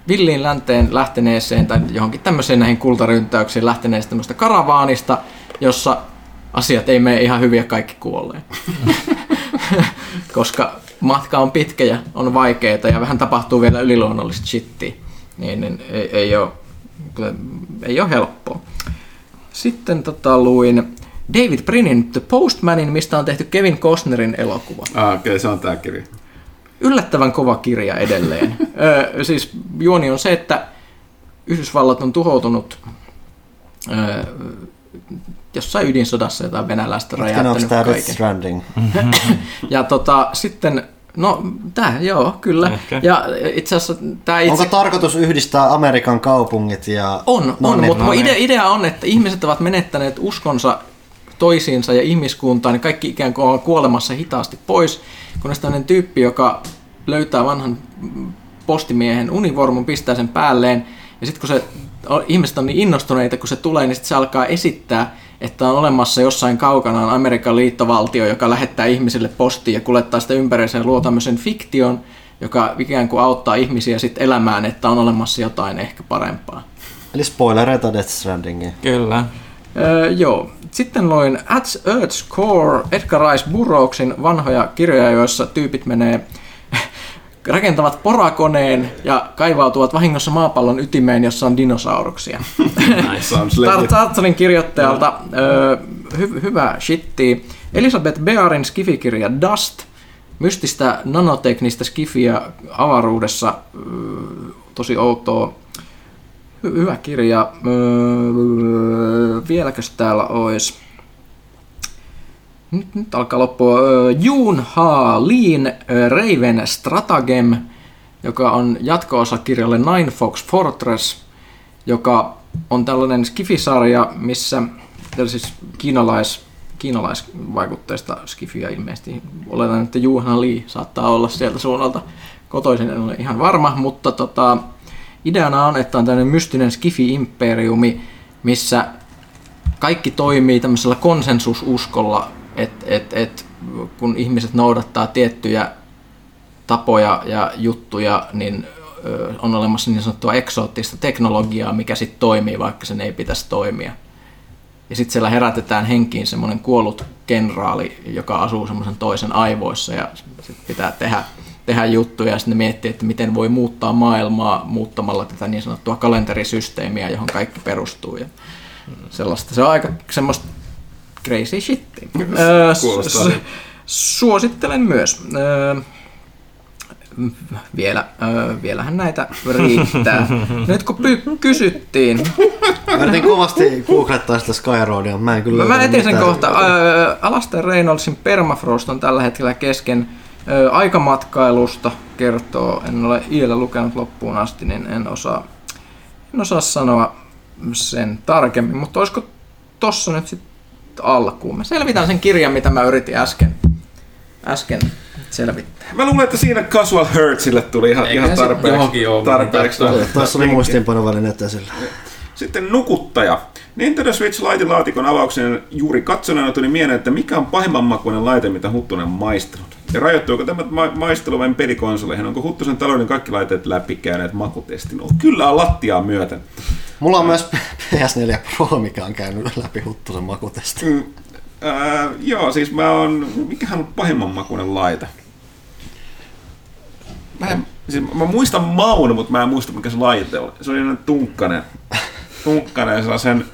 villiin länteen lähteneeseen tai johonkin tämmöiseen näihin kultaryntäyksiin lähteneeseen tämmöistä karavaanista, jossa asiat ei mene ihan hyviä kaikki kuolleen. [LAUGHS] Koska matka on pitkä ja on vaikeaa ja vähän tapahtuu vielä yliluonnollista shittiä, niin, niin ei, ei, ole, ei ole helppoa. Sitten tota, luin David Brinin The Postmanin, mistä on tehty Kevin Costnerin elokuva. Ah, okei, okay, se on tää kirja. Yllättävän kova kirja edelleen. [LAUGHS] Ö, siis juoni on se, että Yhdysvallat on tuhoutunut ö, jossain ydinsodassa jotain venäläistä räjäyttänyt tämä Death kaiken. Stranding? [LAUGHS] Ja tota, sitten, no tää, joo, kyllä. Ehkä. Ja itse asiassa tämä itse... Onko tarkoitus yhdistää Amerikan kaupungit ja... On, No on niin. mutta no idea, niin. idea on, että ihmiset ovat menettäneet uskonsa toisiinsa ja ihmiskuntaan, niin kaikki ikään kuin on kuolemassa hitaasti pois, kunnes tämmöinen tyyppi, joka löytää vanhan postimiehen univormun, pistää sen päälleen, ja sitten kun se, ihmiset on niin innostuneita, kun se tulee, niin sitten se alkaa esittää, että on olemassa jossain kaukana on Amerikan liittovaltio, joka lähettää ihmisille postia ja kuljettaa sitä ympäriinsä ja luo tämmöisen fiktion, joka ikään kuin auttaa ihmisiä sitten elämään, että on olemassa jotain ehkä parempaa. Eli spoilereita Death Strandingiin. Kyllä. Öö, joo. Sitten loin At Earth's Core Edgar Rice Burroughsin vanhoja kirjoja, joissa tyypit menee [LAUGHS] rakentavat porakoneen ja kaivautuvat vahingossa maapallon ytimeen, jossa on dinosauruksia. [LAUGHS] Sounds legit. Tartsarin kirjoittajalta hy- hyvä shitti. Elisabeth Bearin skifikirja Dust, mystistä nanoteknistä skifiä avaruudessa, tosi outoa. Hy- hyvä kirja. Vieläkös täällä olisi? Nyt, nyt alkaa loppua. Jun Ha öö, Raven Stratagem, joka on jatko-osa kirjalle Nine Fox Fortress, joka on tällainen skifisarja, missä siis kiinalais, kiinalaisvaikutteista skifiä ilmeisesti. Oletan, että Juhan Lee saattaa olla sieltä suunnalta kotoisin, en ole ihan varma, mutta tota, ideana on, että on tämmöinen mystinen skifi-imperiumi, missä kaikki toimii tämmöisellä konsensususkolla, että et, et, kun ihmiset noudattaa tiettyjä tapoja ja juttuja, niin on olemassa niin sanottua eksoottista teknologiaa, mikä sitten toimii, vaikka sen ei pitäisi toimia. Ja sitten siellä herätetään henkiin semmoinen kuollut kenraali, joka asuu semmoisen toisen aivoissa ja sit pitää tehdä, tehdä juttuja ja sitten miettii, että miten voi muuttaa maailmaa muuttamalla tätä niin sanottua kalenterisysteemiä, johon kaikki perustuu. Ja sellaista. Se on aika semmoista crazy shittiä. Öö, kuulostaa s- niin. Suosittelen myös. Öö, vielä, öö, vielähän näitä riittää. [LAUGHS] Nyt kun py- kysyttiin, Mä yritin kovasti googlettaa sitä Skyroadia, mä en kyllä mä, etin sen kohta. Öö, Alastair Reynoldsin Permafrost on tällä hetkellä kesken aikamatkailusta kertoo. En ole vielä lukenut loppuun asti, niin en osaa, en osaa sanoa sen tarkemmin. Mutta olisiko tossa nyt sitten alkuun? Mä selvitän sen kirjan, mitä mä yritin äsken, äsken selvittää. Mä luulen, että siinä Casual Hurtsille tuli ihan, Eiköhän ihan tarpeeksi. johonkin oo tarpeeksi Tuossa oli muistiinpanovälineet esillä. Sitten Nukuttaja. Nintendo Switch Litein laatikon avauksen juuri katsoneena tuli mieleen, että mikä on pahimman makuinen laite, mitä Huttunen on maistanut. Ja rajoittuuko tämä ma- maistelu vain pelikonsoleihin? Onko Huttusen talouden kaikki laitteet läpikäyneet makutestin? No, kyllä on lattiaa myöten. Mulla on myös PS4 Pro, mikä on käynyt läpi Huttusen makutesti. Mm, ää, joo, siis mä oon... Mikähän on pahimman makuinen laite? Mä, en, siis mä muistan maun, mutta mä en muista mikä se laite oli. Se oli tunkkanen. Tunkkanen sellaisen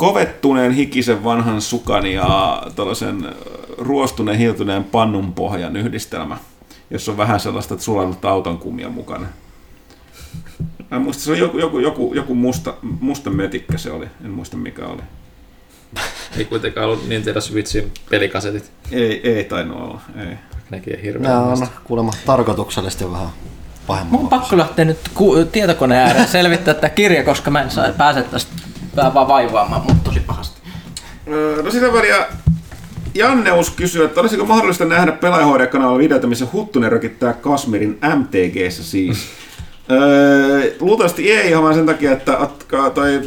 kovettuneen hikisen vanhan sukan ja tällaisen ruostuneen hiiltuneen pannun pohjan yhdistelmä, jossa on vähän sellaista sulannut auton kumia mukana. Mä en muista, se oli joku, joku, joku, joku musta, musta mötikkä se oli, en muista mikä oli. [LAUGHS] Ei kuitenkaan ollut Nintendo Switchin pelikasetit. Ei, ei tainnut olla, ei. Nekin hirveän Nämä on kuulemma tarkoituksellisesti vähän pahemman Mun on pakko lähteä nyt ku- tietokoneen ääreen selvittää tätä kirja, koska mä en saa pääse tästä vähän vaan vaivaamaan mut tosi pahasti. Öö, No sitä väliä Janneus kysyy, että olisiko mahdollista nähdä pelaajahoidekanavalla videota, missä Huttunen rökittää Kasmirin MTGssä siis. Öö, luultavasti ei ihan vaan sen takia, että toi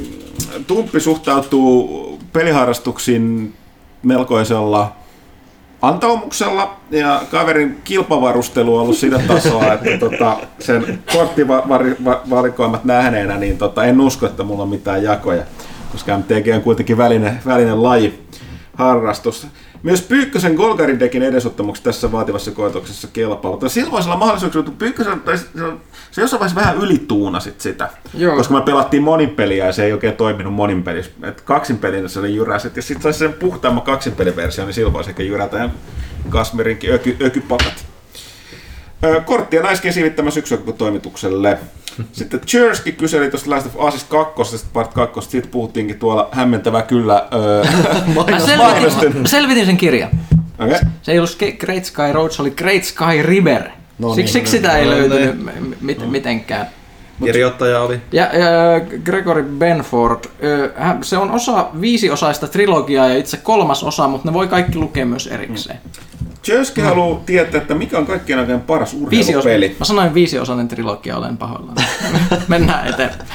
Tumppi suhtautuu peliharrastuksiin melkoisella antaumuksella ja kaverin kilpavarustelu on ollut sitä tasoa, että tota, sen korttivalikoimat nähneenä, niin tota, en usko, että mulla on mitään jakoja, koska MTG on kuitenkin välinen, välinen laji harrastus. Myös Pyykkösen Golgarin-dekin edesottamukset tässä vaativassa koetuksessa kelpaa, mutta silloisella mahdollisuuksilla, että Pyykkösen, tai se, se jossain vaiheessa vähän ylituunasit sitä, Joo. koska me pelattiin monipeliä ja se ei oikein toiminut moninpelissä. Et kaksinpelinä se oli jyräset, ja sitten saisi sen puhtaamman kaksinpeliversion, niin silloin voisi ehkä jyrätä ja Kasmerinkin öky, ökypakat. Korttia naiskesivittämä syksytoimitukselle. [LAUGHS] Sitten Chersky kyseli tuosta Last of Us 2, part 2, siitä puhuttiinkin tuolla hämmentävä kyllä. Öö, [LAUGHS] Mä selvitin, selvitin sen kirjan. okay. Se ei ollut Great Sky Road, se oli Great Sky River. No No niin, siksi, no siksi niin. sitä ei No löytynyt m- mit, mitenkään. Kirjoittaja oli. Ja äh, Gregory Benford, se on osa viisiosaista trilogiaa ja itse kolmas osa, mutta ne voi kaikki lukea myös erikseen. Chersky haluaa tietää, että mikä on kaikkien aikojen paras Viisi urheilupeli. Mä sanoin viisiosainen trilogia, olen pahoillani. [LAUGHS] Mennään eteenpäin.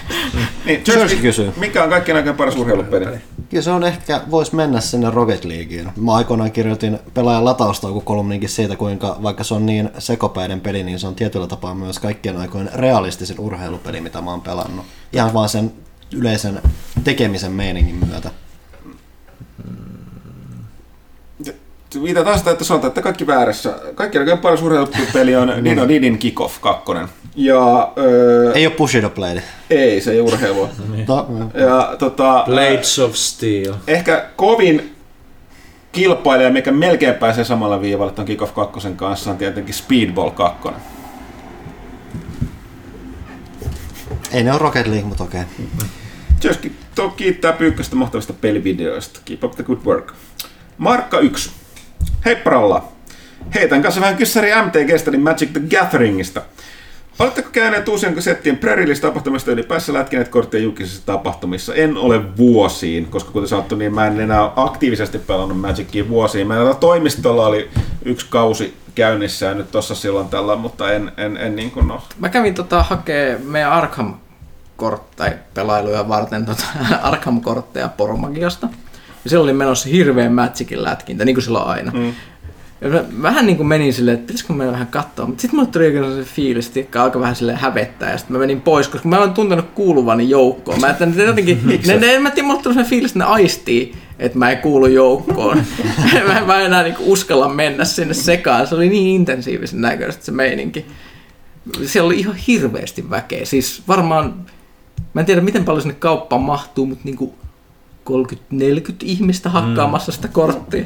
Niin, Chersky kysyy. Mikä on kaikkien aikojen paras urheilupeli? Kyllä se on ehkä, voisi mennä sinne Rocket Leagueen. Mä aikoinaan kirjoitin pelaajan lataustaukokolumninkin siitä, kuinka vaikka se on niin sekopäinen peli, niin se on tietyllä tapaa myös kaikkien aikojen realistisin urheilupeli, mitä mä oon pelannut. Ihan vaan sen yleisen tekemisen meiningin myötä. Mitä taas että sanotaan, että kaikki väärässä. Kaikkien aikojen paras urheilupeli on [LAUGHS] Nino Didin Kickoff 2. Ja öö, ei, ole Bushido Blade. ei, se ei ole urheilua. [LAUGHS] No, Ja tota, Blades of Steel. ehkä kovin kilpailija, mikä melkein pääsee samalla viivalla tuon Kickoff 2 kanssa, on tietenkin Speedball 2. ei ne ole Rocket League, mutta okei. Joskin to kiittää Pyykköstä mahtavista pelivideoista. Keep up the good work. Markka 1. Hei Pralla. Heitän kanssa vähän kyssäri MTGstä, niin Magic the Gatheringista. Oletteko käyneet uusien settien Prerillis tapahtumista ylipäässä lätkineet kortteja julkisissa tapahtumissa? En ole vuosiin, koska kuten sanottu, niin mä en enää aktiivisesti pelannut Magicia vuosiin. Meillä toimistolla oli yksi kausi käynnissä ja nyt tossa silloin tällä, mutta en, en, en niin kuin no. Mä kävin tota, hakee meidän Arkham kortteja pelailuja varten tota, [LAUGHS] Arkham-kortteja Poromagiasta. Ja silloin oli menossa hirveän Magicin lätkintä, niin kuin silloin aina. Mm. Ja mä vähän niin kuin menin silleen, että pitäisikö mennä vähän katsoa, mutta sitten mulle tuli oikein se fiilis, että alkoi vähän silleen hävettää, ja sitten mä menin pois, koska mä olen tuntenut kuuluvani joukkoon. Mä, että ne jotenkin, [LAUGHS] ne, ne, en mä tiedä, mulle tuli se fiilis, että ne aistii, että mä en kuulu joukkoon. [LAUGHS] mä, en- mä en enää niin uskalla mennä sinne sekaan, se oli niin intensiivisen näköistä se meininki. Siellä oli ihan hirveästi väkeä, siis varmaan, mä en tiedä miten paljon sinne kauppaan mahtuu, mutta niinku 30-40 ihmistä hakkaamassa sitä korttia.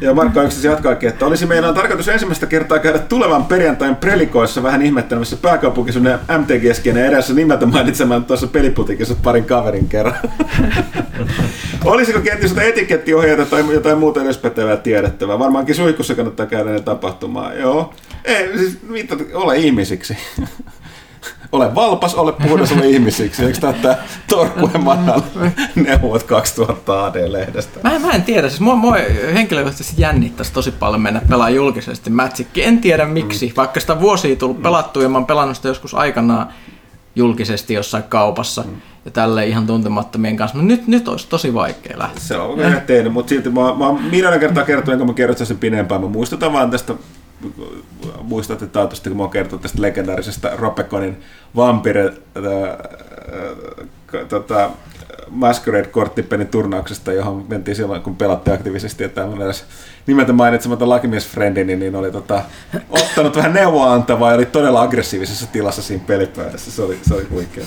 Ja Markka yksi jatkaakin, että olisi meidän tarkoitus ensimmäistä kertaa käydä tulevan perjantain prelikoissa vähän ihmettelemässä pääkaupunkisuuden MTG-skenen edessä nimeltä mainitsemaan tuossa peliputikissa parin kaverin kerran. [LAUGHS] Olisiko kenties jotain etikettiohjeita tai jotain muuta edespätevää tiedettävää? Varmaankin suihkussa kannattaa käydä ne tapahtumaan. Joo. Ei, siis mitä, ole ihmisiksi. Ole valpas, ole puhdas, ole ihmisiksi. Eikö tämä tämä Torkuen Mannan neuvot 2000 AD-lehdestä? Mä, en- mä en tiedä, siis mua, mua henkilökohtaisesti jännittäisi tosi paljon mennä pelaa julkisesti Magicki. En tiedä miksi, vaikka sitä vuosia tullut pelattua ja mä oon pelannut sitä joskus aikanaan. julkisesti jossain kaupassa mm. ja tälle ihan tuntemattomien kanssa. Nyt, nyt olisi tosi vaikea lähteä. Se on vielä tehnyt, mutta silti mä, mä oon miljoona kertaa kertonut, kun mä kerron sen pidempään. Mä muistutan vaan tästä, muistatte taatusti, kun mä oon kertonut tästä legendaarisesta Ropeconin vampire tota, Masquerade-korttipelin turnauksesta, johon mentiin silloin, kun pelattiin aktiivisesti, ja tämmöinen edes nimeltä mainitsematon lakimiesfriendini, niin oli tota, ottanut vähän neuvoa antavaa ja oli todella aggressiivisessa tilassa siinä pelipöydässä. Se oli, se oli huikea.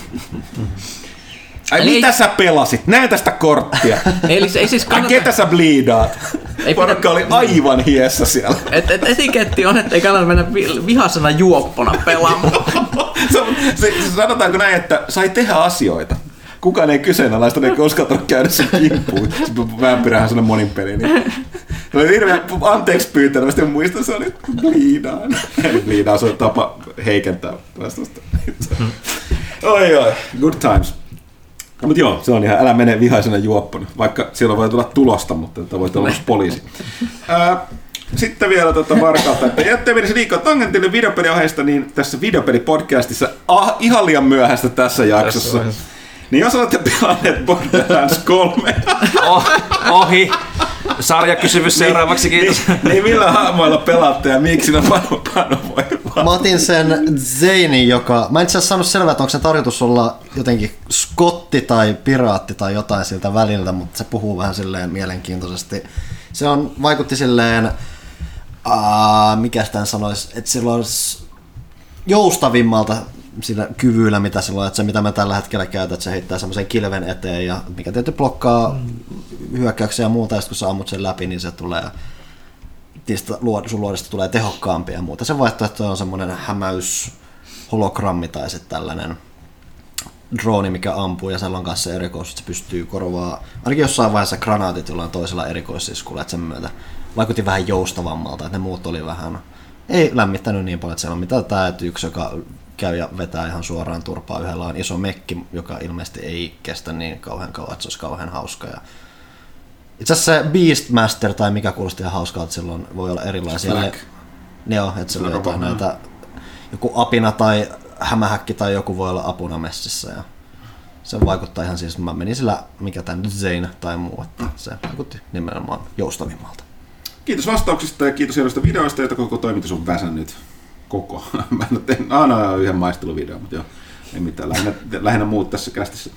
Ai Eli- mitä sä pelasit? Näytä sitä korttia. [LAUGHS] Eli se ei siis Ai kannata... ketä sä bliidaat? Ei Porukka oli aivan hiessä siellä. Et, et etiketti on, että ei kannata mennä vi- vihasena juoppona pelaamaan. [LAUGHS] se, se, se, sanotaanko näin, että sai tehdä asioita. Kukaan ei kyseenalaista, eikä uskaltanut käydä sen kimppuun. Vämpyrähän sellainen monin peli. Niin. Se oli hirveän anteeksi pyytävästi, mä muistan, se oli bliidaan. Bliidaan, se on tapa heikentää vastausta. oi oi, good times. Mutta joo, se on ihan, älä mene vihaisena juoppona, vaikka siellä voi tulla tulosta, mutta että voit olla myös poliisi. Ää, sitten vielä tuota Varkalta, että jättää menisi liikaa tangentille videopeliaiheesta, niin tässä videopelipodcastissa, ah, ihan liian myöhäistä tässä jaksossa. vaiheessa. niin jos olette pelanneet Borderlands 3, Oh, ohi. Sarjakysymys seuraavaksi, kiitos. niin, niin millä hahmoilla pelaatte ja miksi ne pano, pano voi Mä otin sen Zanein, joka... Mä en itse asiassa saanut selvää, että onko se tarkoitus olla jotenkin skotti tai piraatti tai jotain siltä väliltä, mutta se puhuu vähän silleen mielenkiintoisesti. Se on, vaikutti silleen... Uh, mikä sitä sanoisi, että sillä olisi joustavimmalta sillä kyvyllä, mitä sillä on, että se mitä mä tällä hetkellä käytän, että se heittää semmoisen kilven eteen ja mikä tietysti blokkaa hyökkäyksiä ja muuta, ja sit kun sä ammut sen läpi, niin se tulee niistä luod- sun luodista tulee tehokkaampia ja muuta. Se vaihtoehto on semmoinen hämäys hologrammi tai sitten tällainen drooni, mikä ampuu ja siellä on kanssa se erikoisuus, että se pystyy korvaa ainakin jossain vaiheessa granaatit jollain toisella erikoisiskulla, että sen myötä vaikutti vähän joustavammalta, että ne muut oli vähän, ei lämmittänyt niin paljon, että siellä on mitään tämä, yksi, joka käy ja vetää ihan suoraan turpaa, yhdellä on iso mekki, joka ilmeisesti ei kestä niin kauhean kauan, että se olisi kauhean hauska ja itse asiassa se Beastmaster tai mikä kuulosti ihan hauskaa, että silloin voi olla erilaisia. Black. Ne, joo, että se jotain näitä, joku apina tai hämähäkki tai joku voi olla apuna messissä ja se vaikuttaa ihan siis, mä menin sillä, mikä nyt Zane tai muu, että se vaikutti nimenomaan joustavimmalta. Kiitos vastauksista ja kiitos hienoista videoista, joita koko toimitus on väsännyt. Koko. [LAUGHS] Mä en ole tehnyt aina yhden maisteluvideon, mutta joo, ei mitään. Lähinnä, lähinnä muut tässä kästissä.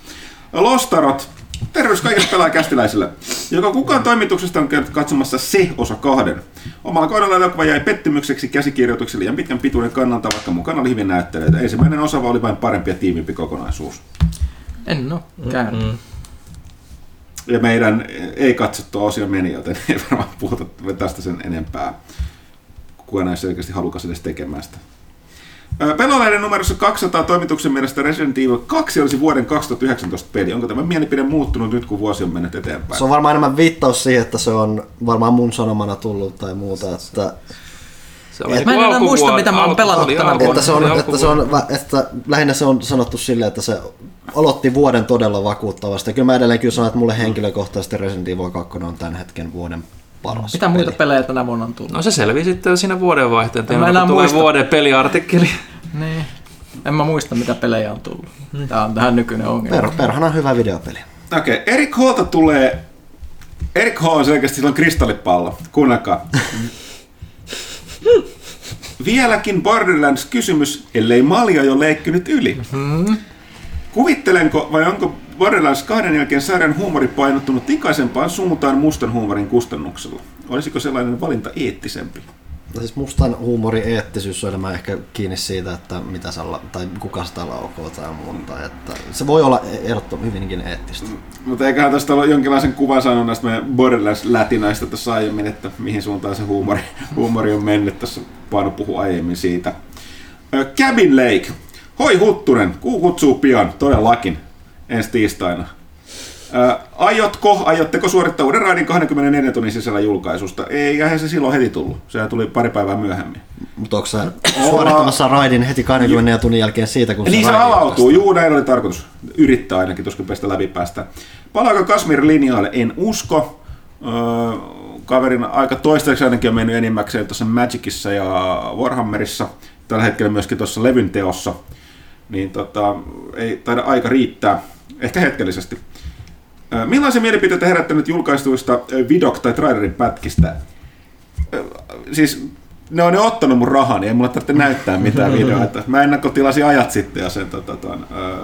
Lostarot. Terveys kaikille pelaajakästiläisille. Joka kukaan toimituksesta on käynyt katsomassa se osa kahden. Omalla kaudella elokuva jäi pettymykseksi käsikirjoitukselle ja pitkän pituuden kannalta, vaikka mukana oli hyvin näyttelijöitä. Ensimmäinen osa oli vain parempi ja tiivimpi kokonaisuus. En oo käynyt. Mm-hmm. Ja meidän ei katsottu osio meni, joten ei varmaan puhuta tästä sen enempää. Kukaan näissä oikeasti halukas edes tekemään sitä. Ö, Pelolainen numerossa 200 toimituksen mielestä Resident Evil 2 olisi vuoden 2019 peli. Onko tämä mielipide muuttunut nyt, kun vuosi on mennyt eteenpäin? Se on varmaan enemmän viittaus siihen, että se on varmaan mun sanomana tullut tai muuta, että Se Mä en niinku enää muista, mitä mä oon pelannut oli tänä alkuvuonna, että se, on, oli että se on, että lähinnä se on sanottu silleen, että se aloitti vuoden todella vakuuttavasti. Ja kyllä mä edelleen kyllä sanon, että mulle henkilökohtaisesti Resident Evil 2 on tämän hetken vuoden paras Mitä muita peli. pelejä tänä vuonna on tullut? No se selvii sitten siinä vuodenvaihteen En mä teemalla, enää kun tulee muista. vuoden peliartikkeli. Niin. En mä muista, mitä pelejä on tullut. Tää on tähän nykyinen ongelma. Per, perhana on hyvä videopeli. Okei, okay. Erik Holta tulee... Erik H on selkeästi silloin kristallipallo. Kuunnelkaa. [LAUGHS] Vieläkin Borderlands-kysymys, ellei malja jo leikkynyt yli. Kuvittelenko vai onko Borderlands kahden jälkeen sarjan huumori painottunut likaisempaan suuntaan mustan huumorin kustannuksella? Olisiko sellainen valinta eettisempi? No siis mustan huumorin eettisyys on enemmän ehkä kiinni siitä, että mitä sä, la- tai kuka sitä laukoo tai muuta. Että se voi olla ehdottomasti hyvinkin eettistä. Mutta eiköhän tästä ollut jonkinlaisen kuvan saanut näistä meidän Borderlands-lätinäistä tuossa aiemmin, että mihin suuntaan se huumori, [LAUGHS] huumori on mennyt. Tässä Paano puhui aiemmin siitä. Cabin Lake. Hoi Huttunen, kuu kutsuu pian, todellakin, ensi tiistaina. Ö, aiotko, aiotteko suorittaa uuden raidin 24 tunnin sisällä julkaisusta? Eihän se silloin heti tullut. Sehän tuli pari päivää myöhemmin. Mutta onko sä suorittamassa raidin heti 20 tunnin jälkeen siitä, kun Niin se raidi avautuu, juu näin oli tarkoitus yrittää ainakin, tuskin päästä läpi päästä. Palaako Kasmir linjoille? En usko. Öö, kaverin aika toistaiseksi ainakin on mennyt enimmäkseen tuossa Magicissa ja Warhammerissa. Tällä hetkellä myöskin tuossa levyn teossa. niin tota, ei taida aika riittää, ehkä hetkellisesti. Millaisia mielipiteitä herättänyt julkaistuista Vidok- tai trailerin pätkistä? Siis ne on ne ottanut mun rahan, niin ei mulle tarvitse näyttää mitään videoita. Mä ennakkotilasin ajat sitten ja sen tota, ton, ö,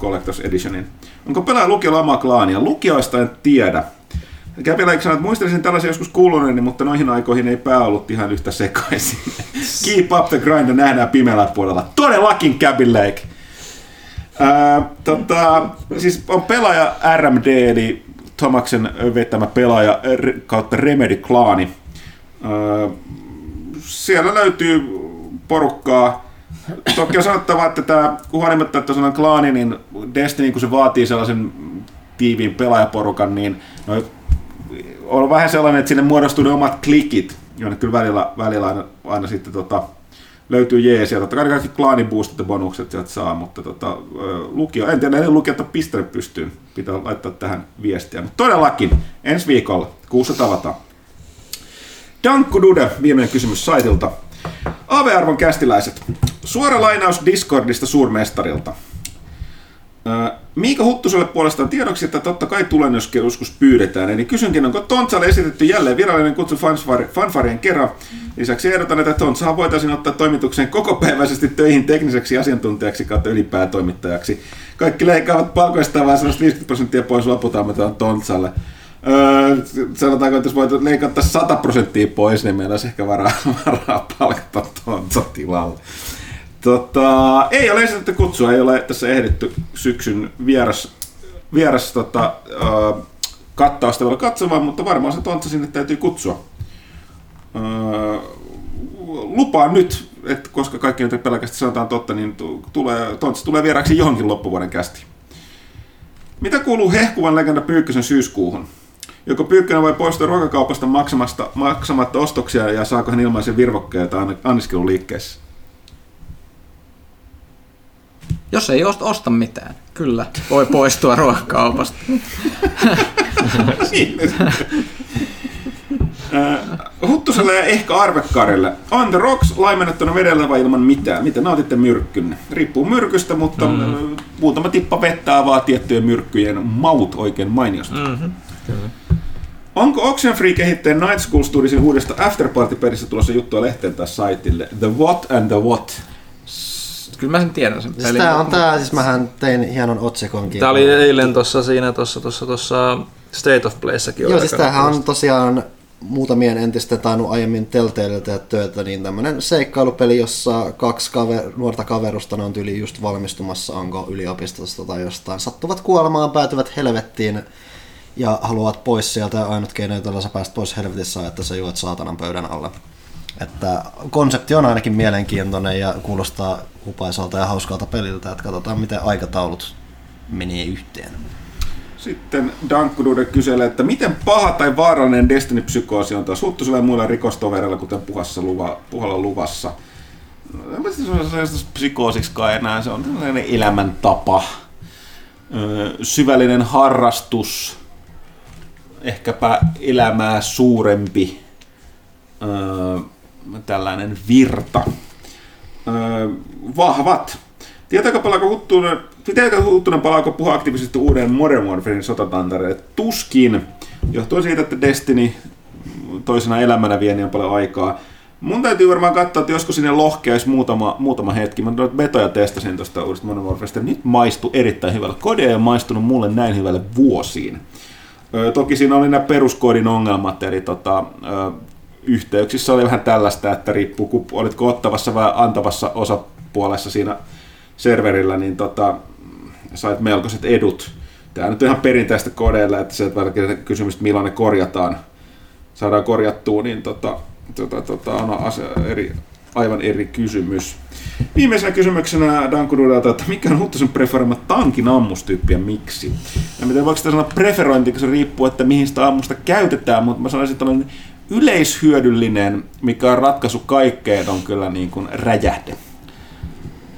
Collector's Editionin. Onko pelaaja lukiolla omaa klaania? Lukioista en tiedä. Käpiläik sanoi, että muistelisin tällaisia joskus kuuluneeni, mutta noihin aikoihin ei pää ollut ihan yhtä sekaisin. Keep up the grind ja nähdään pimeällä puolella. Todellakin Käpiläik! Ää, tota, siis on pelaaja RMD, eli Tomaksen vetämä pelaaja kautta Remedy-klaani. Ää, siellä löytyy porukkaa. Toki on sanottava, että tämä, kun huolimatta, että on klaani, niin Destiny, kun se vaatii sellaisen tiiviin pelaajaporukan, niin noi, on vähän sellainen, että sinne muodostuu ne omat klikit, jonne kyllä välillä, välillä aina, aina sitten tota, löytyy jeesiä. Totta kai kaikki klaaniboostit ja bonukset sieltä saa, mutta tota, lukio, en tiedä, ne lukiot on pistänyt pystyyn. Pitää laittaa tähän viestiä. Mutta todellakin, ensi viikolla, kuussa tavataan. Dankku Dude, viimeinen kysymys saitilta. AV-arvon kästiläiset. Suora lainaus Discordista suurmestarilta. Miika Huttuselle puolestaan tiedoksi, että totta kai tulen, jos joskus pyydetään. Eli kysynkin, onko Tontsalle esitetty jälleen virallinen kutsu fanfarien kerran. Lisäksi ehdotan, että Tontsahan voitaisiin ottaa toimitukseen kokopäiväisesti töihin tekniseksi asiantuntijaksi kautta ylipäätoimittajaksi. Kaikki leikkaavat palkoistaan vain 50 prosenttia pois, loput ammetaan Tontsalle. Öö, sanotaanko, että jos voit leikata 100 prosenttia pois, niin meillä olisi ehkä varaa, [LAUGHS] varaa palkata Tontsa tilalle. Tota, ei ole esitetty kutsua, ei ole tässä ehditty syksyn vieras, vieras tota, uh, kattausta vielä katsomaan, mutta varmaan se tontsa sinne täytyy kutsua. Uh, lupaan nyt, että koska kaikki nyt pelkästään sanotaan totta, niin tu- tulee, tontsa tulee vieraksi johonkin loppuvuoden kästi. Mitä kuuluu hehkuvan legenda Pyykkösen syyskuuhun? Joko Pyykkönen voi poistua ruokakaupasta maksamasta, maksamatta ostoksia ja saako hän ilmaisen virvokkeita ann- anniskeluliikkeessä? Jos ei osta, osta mitään, kyllä, voi poistua [LAUGHS] ruokakaupasta. [LAUGHS] Äh, Huttuselle ja ehkä Arvekkarille. On the rocks laimennettuna vedellä vai ilman mitään? Miten nautitte myrkkynne? Riippuu myrkystä, mutta mm. muutama tippa vettä avaa tiettyjen myrkkyjen maut oikein mainiosti. Mm-hmm. Onko Oxenfree-kehittäjän Night School Studiosin uudesta Afterparty-pelissä tulossa juttua lehteen tai saitille? The What and the What. Kyllä mä sen tiedän sen Siis pelin. tää on tää, siis mähän tein hienon otsikonkin. Tää oli eilen tuossa siinä tuossa tuossa tuossa State of Playssäkin. Joo, siis tämähän on tosiaan muutamien entisten tainnut aiemmin Telltaleilta tehdä työtä, niin tämmönen seikkailupeli, jossa kaksi kaver, nuorta kaverusta ne on tyyli just valmistumassa, onko yliopistosta tai jostain, sattuvat kuolemaan, päätyvät helvettiin ja haluavat pois sieltä ja ainut keino, jolla sä pääst pois helvetissä on, että sä juot saatanan pöydän alla. Että konsepti on ainakin mielenkiintoinen ja kuulostaa hupaisalta ja hauskalta peliltä, että katsotaan miten aikataulut menee yhteen. Sitten Dankkudude kyselee, että miten paha tai vaarallinen Destiny-psykoosi on taas Huttusella ja muilla rikostovereilla, kuten puhassa luva, puhalla luvassa. En mä se on sellaista enää, se on tällainen elämäntapa, syvällinen harrastus, ehkäpä elämää suurempi tällainen virta. Öö, vahvat. Tietääkö palaako Huttunen, tietääkö Huttunen palaako puhua aktiivisesti uuden Modern Warfarein sotatantereille? Tuskin. Johtuen siitä, että Destiny toisena elämänä vie niin paljon aikaa. Mun täytyy varmaan katsoa, että joskus sinne lohkeaisi muutama, muutama hetki. Mä betoja testasin tuosta uudesta Modern Warfareista. Nyt maistui erittäin hyvällä. Kode ei ole maistunut mulle näin hyvälle vuosiin. Ö, toki siinä oli nämä peruskoodin ongelmat, eli tota, ö, yhteyksissä oli vähän tällaista, että riippuu, kun olitko ottavassa vai antavassa osapuolessa siinä serverillä, niin tota, sait melkoiset edut. Tämä nyt on ihan perinteistä kodeilla, että se että kysymys, milloin ne korjataan, saadaan korjattua, niin tota, tota, tota, on asia, eri, aivan eri kysymys. Viimeisenä kysymyksenä Dankududelta, että mikä on Huttusen preferoima tankin ammustyyppi ja miksi? Ja miten voiko sitä sanoa preferointi, kun se riippuu, että mihin sitä ammusta käytetään, mutta mä sanoisin, tällainen yleishyödyllinen, mikä on ratkaisu kaikkeen, on kyllä niin kuin räjähde.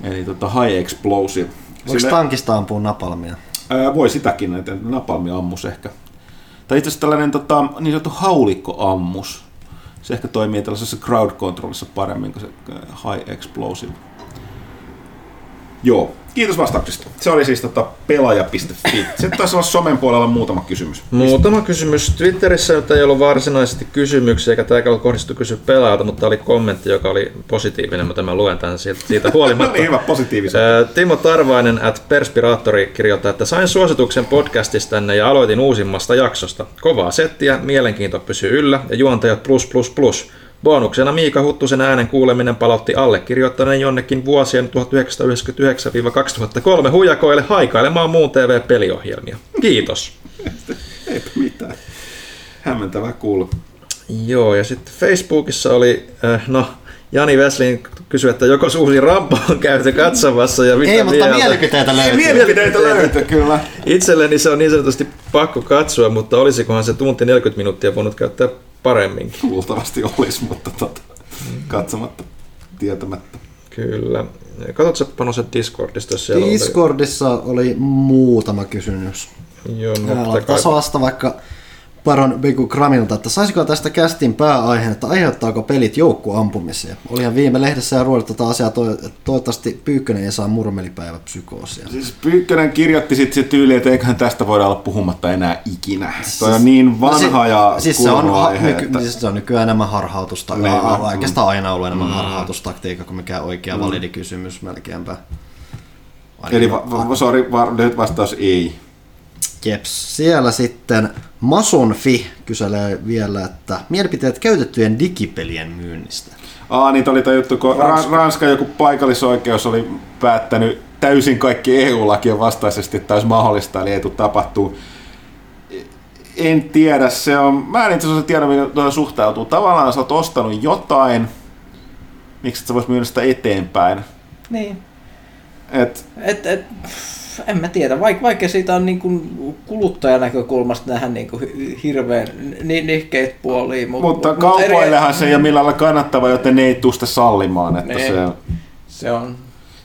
Eli tota high explosive. Voiko Sille- tankista ampua napalmia? Ää, voi sitäkin, että napalmi ammus ehkä. Tai itse asiassa tällainen tota, niin sanottu haulikkoammus. Se ehkä toimii tällaisessa crowd controlissa paremmin kuin se ää, high explosive. Joo, kiitos vastauksista. Se oli siis tota pelaaja.fi. Sitten taisi olla somen puolella muutama kysymys. Muutama kysymys Twitterissä, jota ei ollut varsinaisesti kysymyksiä, eikä tämä kohdistu kysy pelaajalta, mutta oli kommentti, joka oli positiivinen, mutta mä luen tämän siitä, huolimatta. [LAUGHS] niin hyvä, positiivisen. Ää, Timo Tarvainen at Perspiraattori kirjoittaa, että sain suosituksen podcastistanne ja aloitin uusimmasta jaksosta. Kovaa settiä, mielenkiinto pysyy yllä ja juontajat plus plus plus. Bonuksena Miika Huttusen äänen kuuleminen palautti allekirjoittaneen jonnekin vuosien 1999-2003 hujakoille haikailemaan muun TV-peliohjelmia. Kiitos. [LAUGHS] Eipä mitään. Hämmentävää kuulla. Joo, ja sitten Facebookissa oli, äh, no, Jani Weslin kysyi, että joko uusi Rambo on käyty katsomassa ja mitä Ei, mutta mieltä. mielipiteitä löytyy. Mielipiteitä löytyy kyllä. Itselleni se on niin sanotusti pakko katsoa, mutta olisikohan se tunti 40 minuuttia voinut käyttää paremminkin. Luultavasti olisi, mutta tota, katsomatta, tietämättä. Kyllä. Katsotko Panosen Discordista, jos siellä Discordissa oli muutama kysymys. oli? Joo, no, kai... vasta vaikka Baron Beku Gramilta, että saisiko tästä kästin pääaiheen, että aiheuttaako pelit joukkuampumisia? Olihan viime lehdessä ja ruodittu tätä asiaa, toi, toivottavasti Pyykkönen ei saa murmelipäivä psykoosia. Siis Pyykkönen kirjoitti sitten se tyyli, että eiköhän tästä voida olla puhumatta enää ikinä. Toi on niin vanha ja siis se on, aihe, nyky, että- siis se on nykyään enemmän harhautusta. Niin, mm. oikeastaan aina ollut enemmän mm. harhautustaktiikka kuin mikä oikea validi kysymys melkeinpä. Eli va- va- sorry, va- lyhyt vastaus ei. Jeps. Siellä sitten Masonfi kyselee vielä, että mielipiteet käytettyjen digipelien myynnistä. Aa, niitä oli tämä juttu, kun Ranska. Ranska joku paikallisoikeus oli päättänyt täysin kaikki EU-lakien vastaisesti, että olisi mahdollista, eli ei tule tapahtuu. En tiedä, se on, mä en itse asiassa tiedä, miten tuohon suhtautuu. Tavallaan sä oot ostanut jotain, miksi et sä vois myydä sitä eteenpäin. Niin. Et, Et, et, pff, en mä tiedä, vaikka, vaikka siitä on niin kuin kuluttajan näkökulmasta nähdä niin kuin hi- hirveän ni- nihkeitä puolia. Mut, mutta mut- mut eri- kaupoillehan se ei ole millään lailla kannattava, joten ne ei tule sitä sallimaan. Että Niin. se, Se on.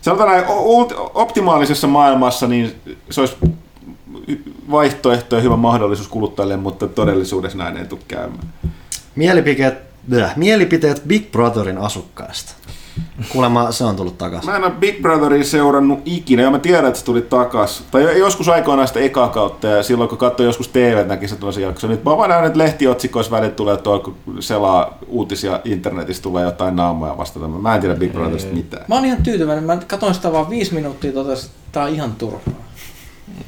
Sanotaan näin, optimaalisessa maailmassa niin se olisi vaihtoehto ja hyvä mahdollisuus kuluttajille, mutta todellisuudessa näin ei tule käymään. Mielipiteet, bleh, mielipiteet Big Brotherin asukkaista. Kuulemma se on tullut takaisin. Mä en ole Big Brotheria seurannut ikinä, ja mä tiedän, että se tuli takas. Tai joskus aikoinaan sitä ekaa kautta, ja silloin kun katsoin joskus TV, näki se toisen jakson. Nyt mä vaan näen, että lehtiotsikoissa välillä tulee tuo, kun selaa uutisia internetissä, tulee jotain naamoja vastata. Mä en tiedä Big Brotherista mitään. Mä oon ihan tyytyväinen. Mä katsoin sitä vaan viisi minuuttia, totesin, että tää on ihan turhaa.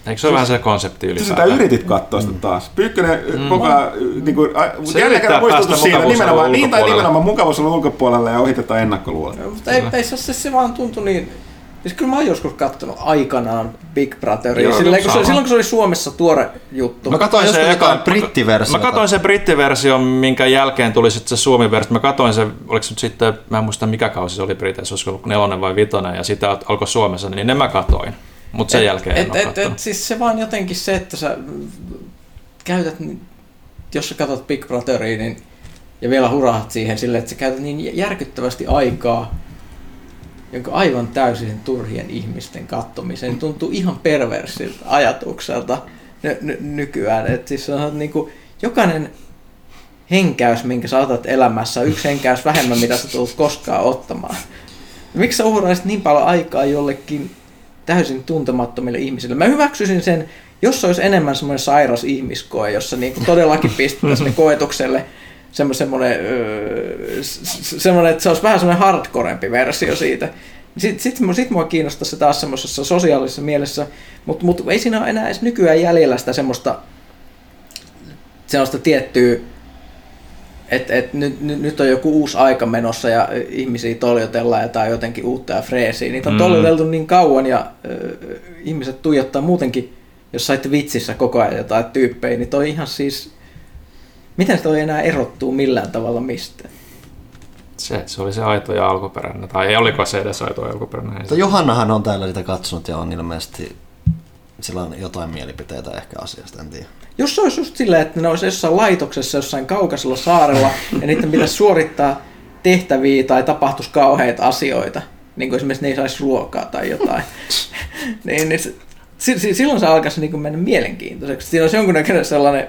Eikö se ole vähän se konsepti Sä sitä ylipäätään? yritit katsoa sitä taas. Pyykkönen mm. koko ajan, niin kuin, Se jälleen kerran muistutus siinä, nimenomaan, niin tai nimenomaan mukavuusalueen ulkopuolelle ja ohitetaan ennakkoluulet. Mutta ei, ei se, se, se vaan tuntui niin... Siis kyllä mä oon joskus kattonut aikanaan Big Brotheria, Joo, silleen, kun se, silloin kun se oli Suomessa tuore juttu. Mä katsoin sen eka, brittiversiota. Mä katsoin sen brittiversion, minkä jälkeen tuli sitten se suomi-versio. Mä katsoin sen, oliko se nyt sitten, mä en muista mikä kausi se oli Briteissä, olisiko ollut nelonen vai vitonen, ja sitä alkoi Suomessa, niin ne mä katoin. Mutta sen jälkeen en et, ole et, katsonut. et, siis se vaan jotenkin se, että sä käytät, jos sä katsot Big Brotheria, niin, ja vielä hurahat siihen silleen, että sä käytät niin järkyttävästi aikaa jonka aivan täysin turhien ihmisten kattomiseen, niin tuntuu ihan perversiltä ajatukselta ny- ny- nykyään. Et siis on niinku, jokainen henkäys, minkä sä otat elämässä, on yksi henkäys vähemmän, mitä sä tulet koskaan ottamaan. Miksi sä uhraisit niin paljon aikaa jollekin täysin tuntemattomille ihmisille? Mä hyväksyisin sen, jos se olisi enemmän semmoinen sairas ihmiskoe, jossa niinku todellakin [LAUGHS] pistettäisiin ne koetukselle semmo- semmoinen, semmoinen, että se olisi vähän semmoinen hardcorempi versio siitä. Sitten sit, sit, sit mua kiinnostaa se taas semmoisessa sosiaalisessa mielessä, mutta mut ei siinä ole enää edes nykyään jäljellä sitä semmoista, semmoista tiettyä, että et nyt, nyt, nyt on joku uusi aika menossa ja ihmisiä toljotellaan ja tai jotenkin uutta ja freesiä. Niitä on Mm. toljoteltu niin kauan ja ö, ihmiset tuijottaa muutenkin, jos saitte vitsissä koko ajan jotain tyyppejä, niin toi ihan siis, miten toi enää erottuu millään tavalla mistään? Se, se oli se aito ja alkuperäinen, tai ei oliko se edes aito ja alkuperäinen. Mutta se- Johannahan on täällä sitä katsonut ja on ilmeisesti sillä on jotain mielipiteitä ehkä asiasta, en tiedä. Jos se olisi just silleen, että ne olisi jossain laitoksessa jossain kaukaisella saarella [LAUGHS] ja niiden pitäisi suorittaa tehtäviä tai tapahtuisi kauheita asioita, niin kuin esimerkiksi ne ei saisi ruokaa tai jotain, [LAUGHS] niin, niin se, si- si- silloin se alkaisi niin kuin mennä mielenkiintoiseksi. Siinä olisi jonkunnäköinen sellainen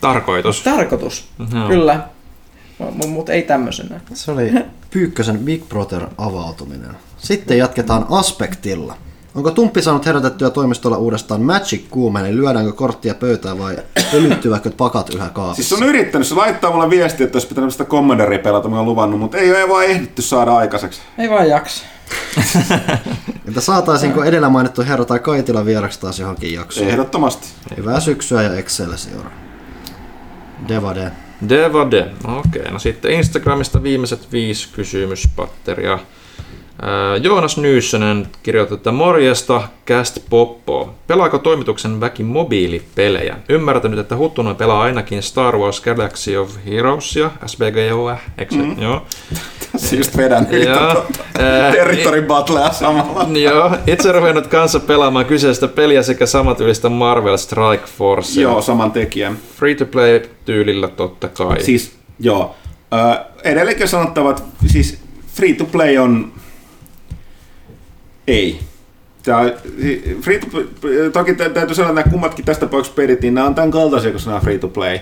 Tarkoitus. tarkoitus, Joo. kyllä, mutta ei tämmöisenä. Se oli Pyykkösen Big Brother avautuminen. Sitten jatketaan Aspektilla. Onko Tumppi saanut herätettyä toimistolla uudestaan Magic kuumeen, eli lyödäänkö korttia pöytään vai pölyttyvätkö pakat yhä kaapissa? Siis on yrittänyt, se laittaa mulle viestiä, että olisi pitänyt sitä Commanderia pelata, mä oon luvannut, mutta ei ole vaan ehditty saada aikaiseksi. Ei vaan jaksa. [LAUGHS] Entä saataisiinko edellä mainittu herra tai Kaitila vieraksi taas johonkin jaksoon? Ehdottomasti. Hyvää syksyä ja Excelsior. Devade. Devade. Okei, no sitten Instagramista viimeiset viisi kysymyspatteria. Joonas Nyyssönen kirjoitti, että morjesta, cast poppo. Pelaako toimituksen väki mobiilipelejä? Ymmärtänyt, että Huttunen pelaa ainakin Star Wars Galaxy of Heroesia, SBGO, eikö se? Mm. Joo. [LAUGHS] Siis vedän. Ää, Territory Battlea samalla. [LAUGHS] Joo, itse ruvennut kanssa pelaamaan kyseistä peliä sekä samatyylistä Marvel Strike Force. Joo, saman tekijän. Free to play tyylillä totta kai. Siis, joo. Ö, edelleenkin sanottava, että siis free to play on... Ei. Tää, free to toki tä- täytyy sanoa, että nämä kummatkin tästä tapauksessa pelit, niin nämä on tämän kaltaisia, kun nämä free to play.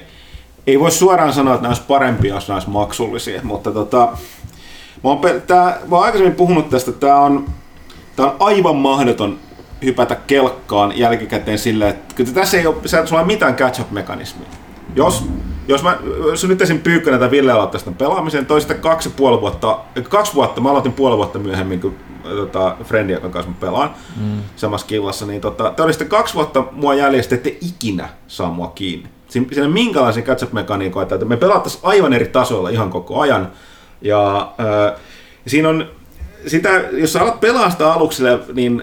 Ei voi suoraan sanoa, että nämä olisi parempia, jos nämä olisi maksullisia, mutta tota, mä oon, tää, mä oon aikaisemmin puhunut tästä, tämä on, on aivan mahdoton hypätä kelkkaan jälkikäteen silleen, että kyllä tässä ei ole, sä et mitään catch-up-mekanismia. Jos, jos mä jos nyt esim. Pyykkönen tai Ville aloittaa sitä pelaamisen, toi sitten kaksi puoli vuotta, kaksi vuotta, mä aloitin puoli vuotta myöhemmin kuin tota, Frendi, jonka kanssa mä pelaan mm. samassa killassa, niin tota, te olisitte kaksi vuotta mua jäljessä, ette ikinä saa mua kiinni. Siinä, minkälaisia catch-up-mekaniikoita, että me pelattaisiin aivan eri tasoilla ihan koko ajan. Ja äh, siinä on sitä, jos sä alat pelaa sitä alukselle, niin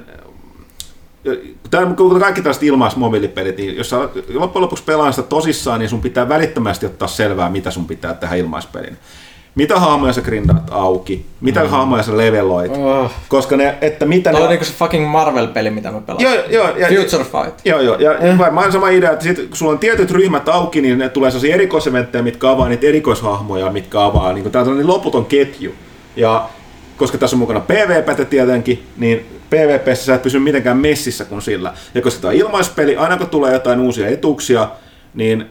Tämä on kaikki tällaiset ilmaismobiilipelit, niin jos sä loppujen lopuksi pelaa sitä tosissaan, niin sun pitää välittömästi ottaa selvää, mitä sun pitää tehdä ilmaispelin. Mitä hahmoja sä grindaat auki, mitä mm. hahmoja sä leveloit, Oh. koska ne, että mitä Toi ne... on niinku se fucking Marvel-peli, mitä mä pelasin. Joo, joo, ja, Future Fight. Joo, joo. Ja eh. varmaan sama idea, että sit, kun sulla on tietyt ryhmät auki, niin ne tulee sellaisia erikoiseventtejä, mitkä avaa niitä erikoishahmoja, mitkä avaa. Niin tämä on tällainen loputon ketju. Ja koska tässä on mukana PvPtä tietenkin, niin PvPssä sä et pysy mitenkään messissä kuin sillä. Ja koska tämä on ilmaispeli, aina kun tulee jotain uusia etuuksia, niin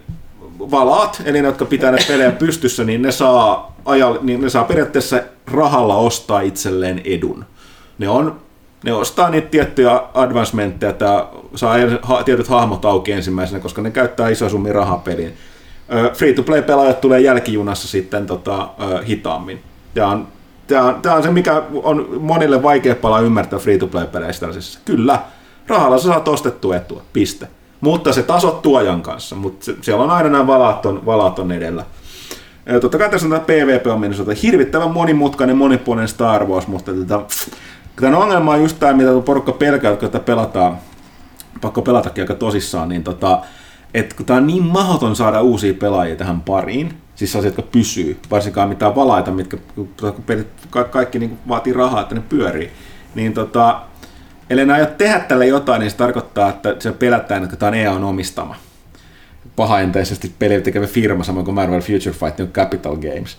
valaat, eli ne, jotka pitää ne pelejä pystyssä, niin ne saa, ajal, niin ne saa periaatteessa rahalla ostaa itselleen edun. Ne on ne ostaa niitä tiettyjä advancementteja, että saa tietyt hahmot auki ensimmäisenä, koska ne käyttää iso summi rahaa peliin. Free-to-play-pelaajat tulee jälkijunassa sitten tota, hitaammin. Tämä on, tämä, on, tämä on se, mikä on monille vaikea palaa ymmärtää free-to-play-peleissä tällaisissa. Kyllä, rahalla sä saat ostettua etua, piste. Mutta se tasottuu ajan kanssa, mutta siellä on aina nämä valaat on, valaat on edellä. Ja totta kai tässä on tämä PvP on mennyt sota hirvittävän monimutkainen, monipuolinen Star Wars, mutta tätä, tämän ongelma on just tämä, mitä porukka pelkää, kun tätä pelataan, pakko pelatakin aika tosissaan, niin tota, että kun tämä on niin mahdoton saada uusia pelaajia tähän pariin, siis sellaisia, jotka pysyy, varsinkaan mitään valaita, mitkä kaikki niin vaatii rahaa, että ne pyörii, niin tota, ellei ne aio tehdä tälle jotain, niin se tarkoittaa, että se pelätään, että tämä on EA on omistama pahaenteisesti peliä tekevä firma, samoin kuin Marvel Future Fight, niin on Capital Games,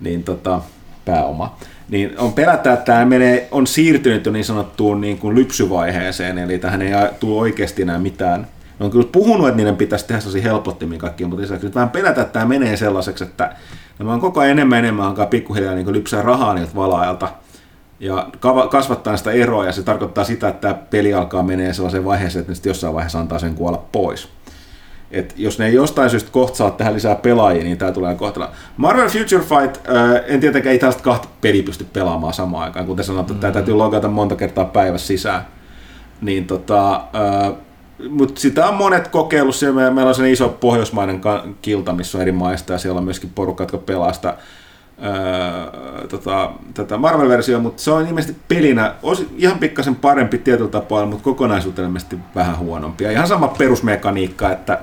niin tota, pääoma. Niin on pelätä, että tämä menee, on siirtynyt jo niin sanottuun niin kuin lypsyvaiheeseen, eli tähän ei tule oikeasti enää mitään. Ne on kyllä puhunut, että niiden pitäisi tehdä sellaisia helpottimia kaikkia, mutta lisäksi nyt vähän pelätä, että tämä menee sellaiseksi, että ne on koko ajan enemmän enemmän alkaa pikkuhiljaa niin lypsää rahaa niiltä valaajalta ja kasvattaa sitä eroa, ja se tarkoittaa sitä, että tämä peli alkaa menee sellaiseen vaiheeseen, että ne jossain vaiheessa antaa sen kuolla pois. Et jos ne ei jostain syystä kohta saa tähän lisää pelaajia, niin tämä tulee kohtella. Marvel Future Fight, äh, en tietenkään ei tällaista kahta peliä pysty pelaamaan samaan aikaan, kuten sanottu, mm-hmm. tämä täytyy logata monta kertaa päivässä sisään. Niin tota, äh, mutta sitä on monet kokeillut, siellä meillä on sen iso pohjoismainen kilta, missä on eri maista, ja siellä on myöskin porukka, jotka pelaa sitä Öö, tota, tätä Marvel-versiota, mutta se on ilmeisesti pelinä osi, ihan pikkasen parempi tietyllä tapaa, mutta kokonaisuutena ilmeisesti vähän huonompi. Ja ihan sama perusmekaniikka, että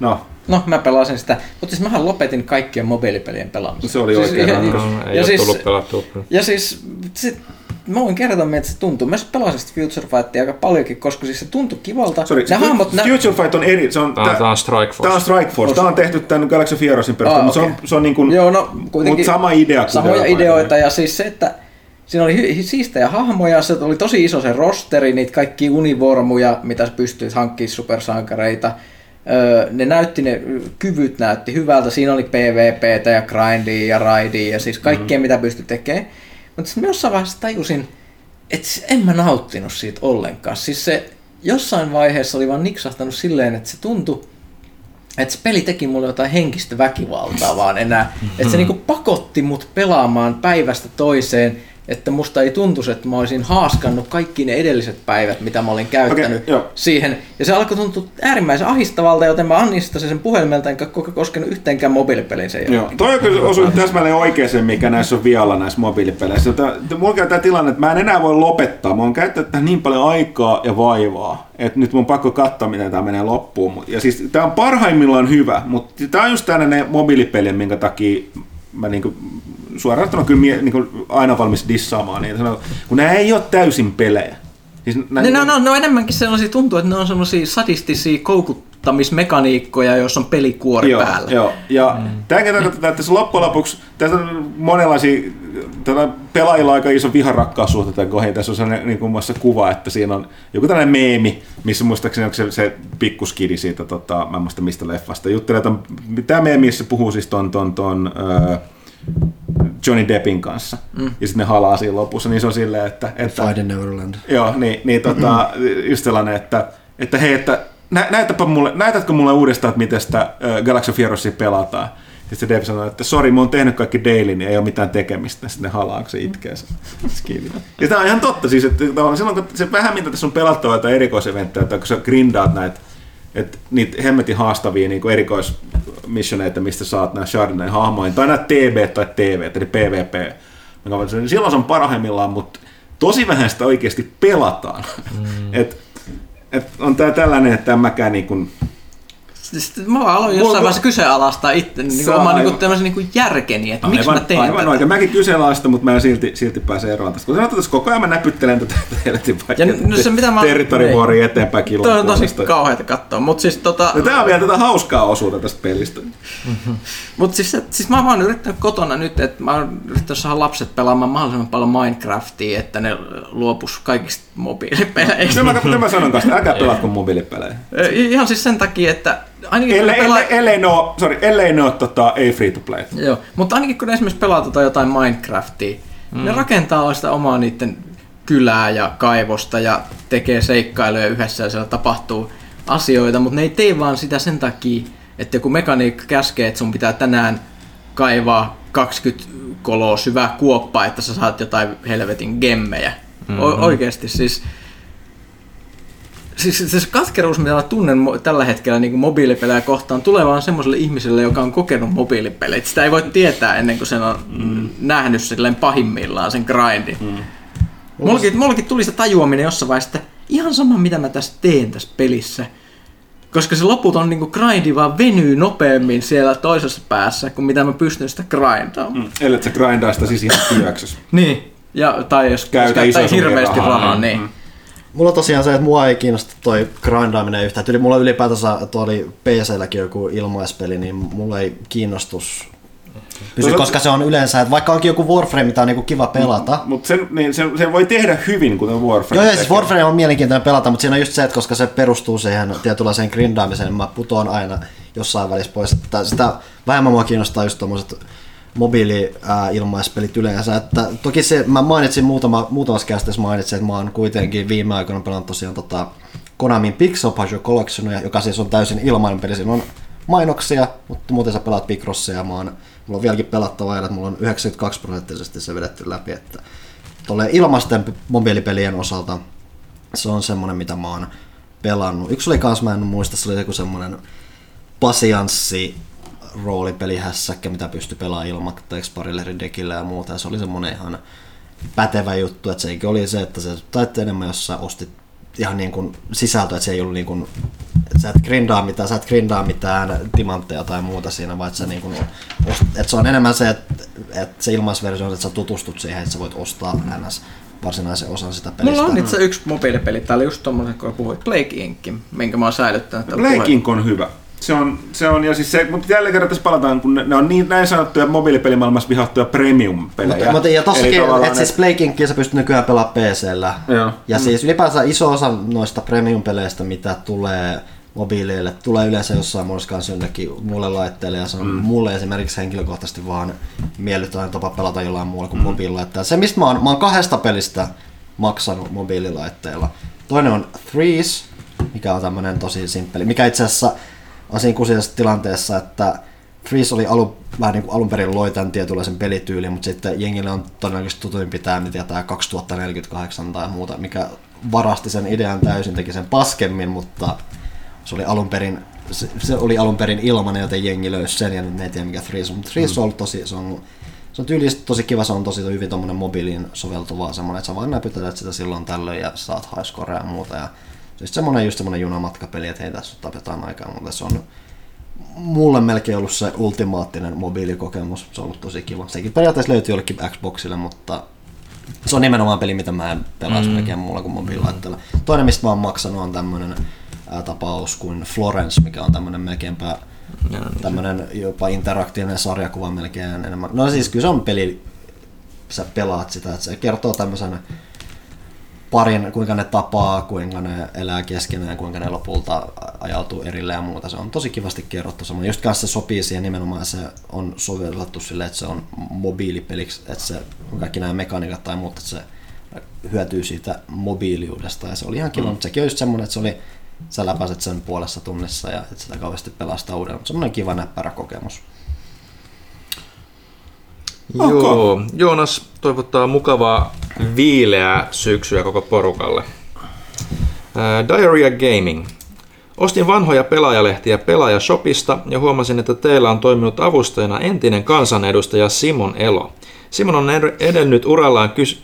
no, No, mä pelasin sitä. Mutta siis mähän lopetin kaikkien mobiilipelien pelaamisen. Se oli siis, oikein ja. No, ei ja ole siis, tullut pelattua. ja siis sit, mä voin kertoa, miltä se tuntuu. Mä pelasin sitä Future Fightia aika paljonkin, koska siis se tuntui kivalta. sorry, ne hahmot, nä- Future Fight on eri, se on, Tämä on, tää on Strike Force. Tämä on Strike Force. Tämä on tehty tämän Galaxy of Heroesin perusteella, Ah, mutta se on, se on niin kuin, Joo, no kuitenkin sama idea. kuin samoja ideoita ja siis se, että siinä oli hy- siistejä hahmoja, se oli tosi iso se rosteri, niitä kaikki univormuja, mitä sä pystyit hankkimaan supersankareita. Öö, ne näytti, ne kyvyt näytti hyvältä. Siinä oli PvPtä ja grindia ja raidia ja siis kaikkea, mm. mitä pystyi tekemään. Mutta sitten jossain vaiheessa tajusin, että en mä nauttinut siitä ollenkaan. Siis se jossain vaiheessa oli vaan niksahtanut silleen, että se tuntui, että se peli teki mulle jotain henkistä väkivaltaa vaan enää. Että se niinku pakotti mut pelaamaan päivästä toiseen että musta ei tuntuisi, että mä olisin haaskannut kaikki ne edelliset päivät, mitä mä olin käyttänyt joo. siihen. Ja se alkoi tuntua äärimmäisen ahistavalta, joten mä annin sitä sen puhelimelta, enkä koskenut yhteenkään mobiilipelin sen Joo. jälkeen. Toi on kyllä osui täsmälleen oikeaan, mikä näissä on vialla näissä mobiilipeleissä. Mulla käy tämä tilanne, että mä en enää voi lopettaa. Mä oon käyttänyt tähän niin paljon aikaa ja vaivaa, että nyt mun on pakko katsoa, miten tämä menee loppuun. Ja siis tämä on parhaimmillaan hyvä, mutta tämä on just tällainen mobiilipeli, minkä takia mä niinku, suoraan sanottuna kyllä mie, niinku, aina valmis dissaamaan niitä. Sanon, Kun nämä ei ole täysin pelejä. Siis nää, Ne, ne, on, ne on enemmänkin sellaisia, tuntuu, että ne on sellaisia sadistisia koukuttamismekaniikkoja, joissa on pelikuori joo, päällä. Joo, ja mm. tämäkin tarkoittaa, että se loppujen lopuksi, tässä on monenlaisia, tällä pelaajilla on aika iso viharakkaussuhde tämän kohdin. Tässä on sellainen niin kuin muassa kuva, että siinä on joku tällainen meemi, missä muistaakseni onko se, se pikkuskidi siitä, tota, mä en muista mistä leffasta, juttelee, että tämä meemi, missä se puhuu siis ton, ton, ton öö, Johnny Deppin kanssa, mm. ja sitten ne halaa siinä lopussa, niin se on silleen, että... että Fight in Neverland. Joo, niin, niin tota, just sellainen, että, että hei, että nä, näytäpä mulle, näytätkö mulle uudestaan, että miten sitä äh, Galaxy of Heroesia pelataan? Sitten se Dave sanoi, että sori, mä oon tehnyt kaikki daily, niin ei ole mitään tekemistä. Sitten ne halaa, kun se itkee se skidi. Ja tämä on ihan totta, siis, että silloin kun se vähän mitä tässä on pelattavaa jotain erikoiseventtejä, tai kun sä grindaat näitä että niitä hemmetin haastavia niin erikoismissioneita, mistä saat nämä Chardonnay hahmoja, tai nämä TB tai TV, eli PvP. niin Silloin se on parhaimmillaan, mutta tosi vähän sitä oikeasti pelataan. Mm. [LAUGHS] et, et on tää tällainen, että en mäkään niin kuin, Siis mä aloin jossain Mulla- vaiheessa kyseenalaistaa itse niin on oman niin tämmöisen niin järkeni, että miksi mä teen aivan tätä. oikein. Mäkin kyseenalaista, mutta mä en silti, silti pääse eroon tästä. Kun sanotaan, että koko ajan mä näpyttelen tätä [LAUGHS] helvetin Ja no se, mitä mä- territorivuoria eteenpäin kilon Toi on tosi kauheata katsoa, mutta siis tota... Ja tää on vielä tätä hauskaa osuutta tästä pelistä. Mutta siis, siis mä oon vaan yrittänyt kotona nyt, että mä oon yrittänyt saada lapset pelaamaan mahdollisimman paljon Minecraftia, että ne luopus kaikista mobiilipeleistä. Kyllä mä, mä sanon kanssa, älkää pelatko mobiilipelejä. Ihan siis sen takia, että ainakin Ellei, ne pelaa... ellei, ellei ne oo, sorry, ellei ne oo tota, ei free to play. Joo, mutta ainakin kun ne esimerkiksi pelaa tota jotain Minecraftia, mm. ne rakentaa sitä omaa niiden kylää ja kaivosta ja tekee seikkailuja yhdessä ja siellä tapahtuu asioita, mutta ne ei tee vaan sitä sen takia, että joku mekaniikka käskee, että sun pitää tänään kaivaa 20 koloa syvää kuoppaa, että sä saat jotain helvetin gemmejä. Mm-hmm. O- oikeasti siis Siis se katkeruus, mitä mä tunnen tällä hetkellä niin mobiilipelejä kohtaan, tulee vaan semmoiselle ihmiselle, joka on kokenut mobiilipelejä. Sitä ei voi tietää ennen kuin sen on mm. nähnyt silleen pahimmillaan sen grindin. Mm. Mullakin, mullakin tuli se tajuaminen jossain vaiheessa, että ihan sama mitä mä tässä teen tässä pelissä. Koska se loputon niin grindi vaan venyy nopeammin siellä toisessa päässä, kuin mitä mä pystyn sitä grindaamaan. Mm. Ellei sä grindaa sitä siis ihan työksessä. Niin. Ja, tai jos Käytä jos käyttää hirveästi rahaa. rahaa, Mm, niin. mm. Mulla tosiaan se, että mua ei kiinnosta toi grindaaminen yhtään. Tyli mulla ylipäätänsä, tuo oli PC-lläkin joku ilmaispeli, niin mulla ei kiinnostus pysy, No koska se on yleensä, että vaikka onkin joku Warframe, mitä on niinku kiva pelata, Mutta sen, niin, sen, sen, voi tehdä hyvin, kuten Warframe Joo, siis. Warframe on mielenkiintoinen pelata, mutta siinä on just se, että koska se perustuu siihen tietynlaiseen grindaamiseen, niin mä putoan aina jossain välissä pois. Että sitä vähemmän mua kiinnostaa just tommoset mobiili-ilmaispelit yleensä. Että toki se, mä mainitsin muutama, muutamassa kästeessä mainitsin, että mä oon kuitenkin viime aikoina pelannut tosiaan tota Konamin Pixel Puzzle Collectionia, joka siis on täysin ilmainen peli. Siinä on mainoksia, mutta muuten sä pelaat Picrossia ja mä oon, mulla on vieläkin pelattavaa, että mulla on 92 prosenttisesti se vedetty läpi, että tuolle ilmaisten mobiilipelien osalta se on semmonen, mitä mä oon pelannut. Yksi oli kans, mä en muista, se oli joku semmonen pasianssi roolipelihässäkkä, mitä pystyi pelaamaan ilmatteeksi parille eri dekillä ja muuta. Ja se oli semmonen ihan pätevä juttu, että se oli se, että se taitte enemmän, jos sä ostit ihan niin kuin sisältöä, että se ei ollut niin kuin, että sä et grindaa mitään, sä et grindaa mitään timantteja tai muuta siinä, vaan että, sä niin kuin, että se on enemmän se, että, että se ilmaisversio on, että sä tutustut siihen, että sä voit ostaa NS varsinaisen osan sitä pelistä. Mulla on itse yksi mobiilipeli, tää oli just tommonen, kun puhuit Plague Inc, minkä mä oon säilyttänyt Blake. Inc on hyvä. Se on, se on, ja siis se, mutta jälleen kerran tässä palataan, kun ne, ne on niin näin sanottuja mobiilipelimaailmassa vihattuja premium-pelejä. Mutta, mutta ja tossakin, että siis Play Kinkia sä pystyt nykyään pelaamaan PCllä. Joo. Ja siis ylipäänsä iso osa noista premium-peleistä, mitä tulee mobiileille. Tulee yleensä jossain muodossa kanssa jonnekin muulle laitteelle ja se on mm. mulle esimerkiksi henkilökohtaisesti vaan miellyttävä tapa pelata jollain muulla kuin mm. mobiililaitteella. Se mistä mä oon, mä oon kahdesta pelistä maksanut mobiililaitteilla. Toinen on Threes, mikä on tämmönen tosi simppeli, mikä itse asiassa on siinä tilanteessa, että Freeze oli alun, vähän niin kuin alun perin loi tämän tietynlaisen pelityylin, mutta sitten jengille on todennäköisesti tutuin pitää, mitä tämä 2048 tai muuta, mikä varasti sen idean täysin, teki sen paskemmin, mutta se oli alun perin, se, se oli alun perin ilmanen, joten jengi löysi sen ja nyt ne ei tiedä mikä Freeze on. Mutta Freeze on ollut tosi, se on, se on tyylisesti tosi kiva, se on tosi hyvin tommonen mobiiliin soveltuvaa semmoinen, että sä vaan näpytät sitä silloin tällöin ja saat highscorea ja muuta. Ja siis semmoinen just semmoinen junamatkapeli, että hei tässä tapetaan aikaa, mutta se on mulle melkein ollut se ultimaattinen mobiilikokemus. Se on ollut tosi kiva. Sekin periaatteessa löytyy jollekin Xboxille, mutta se on nimenomaan peli, mitä mä en pelaa mm. melkein muulla kuin mobiililaitteella. Toinen, mistä mä oon maksanut, on tämmönen ää, tapaus kuin Florence, mikä on tämmönen melkeinpä tämmönen jopa interaktiivinen sarjakuva melkein enemmän. No siis kyllä se on peli, sä pelaat sitä, että se kertoo tämmöisen parin, kuinka ne tapaa, kuinka ne elää keskenään, kuinka ne lopulta ajautuu erilleen ja muuta. Se on tosi kivasti kerrottu. Sama. Just kanssa se sopii siihen nimenomaan, se on sovellettu sille, että se on mobiilipeliksi, että se kaikki nämä mekaniikat tai muut, että se hyötyy siitä mobiiliudesta ja se oli ihan kiva, mm. mutta sekin on just semmoinen, että se oli, sä läpäiset sen puolessa tunnissa ja et sitä kauheasti pelastaa uudelleen, mutta semmoinen kiva näppärä kokemus. Joo, Joonas toivottaa mukavaa viileää syksyä koko porukalle. Uh, Diarrhea Gaming. Ostin vanhoja pelaajalehtiä Pelaajashopista ja huomasin, että teillä on toiminut avustajana entinen kansanedustaja Simon Elo. Simon on edennyt urallaan, kys-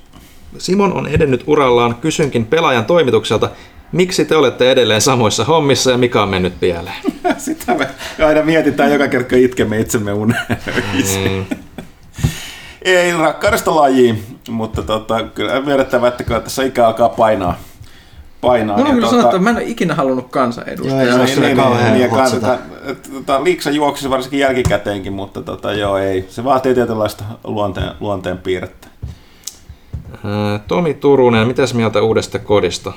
Simon on edennyt urallaan, kysynkin pelaajan toimitukselta, miksi te olette edelleen samoissa hommissa ja mikä on mennyt pieleen? [LAUGHS] Sitä me aina mietitään joka kerta, itkemme itsemme uneen. Mm. Ei rakkaudesta lajiin, mutta tota, kyllä myönnettävä, että kyllä tässä ikä alkaa painaa. painaa no, ja kyllä tota... että mä en ole ikinä halunnut kansanedustajaa. Joo, niin, niin, kauhean niin, tota, tota, liiksa juoksisi varsinkin jälkikäteenkin, mutta tota, joo, ei. Se vaatii tietynlaista luonteen, luonteen piirrettä. Tomi Turunen, mitäs mieltä uudesta kodista?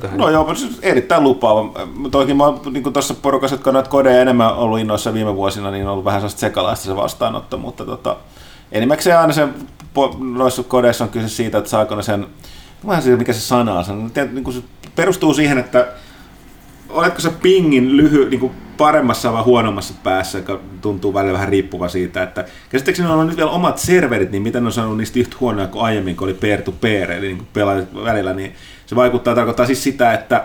Tähän? No joo, siis erittäin lupaava. Toki mä niin tuossa porukassa, jotka on näitä kodeja enemmän ollut innoissa viime vuosina, niin on ollut vähän sellaista sekalaista se vastaanotto, mutta tota, enimmäkseen aina se noissa kodeissa on kyse siitä, että saako ne sen, vähän siitä mikä se sana on, se, niin kuin se perustuu siihen, että oletko se pingin lyhy, niin kuin paremmassa vai huonommassa päässä, joka tuntuu välillä vähän riippuva siitä, että käsittääkseni on nyt vielä omat serverit, niin miten on saanut niistä yhtä huonoja kuin aiemmin, kun oli peer to peer, eli niin pelaajat välillä, niin se vaikuttaa, tarkoittaa siis sitä, että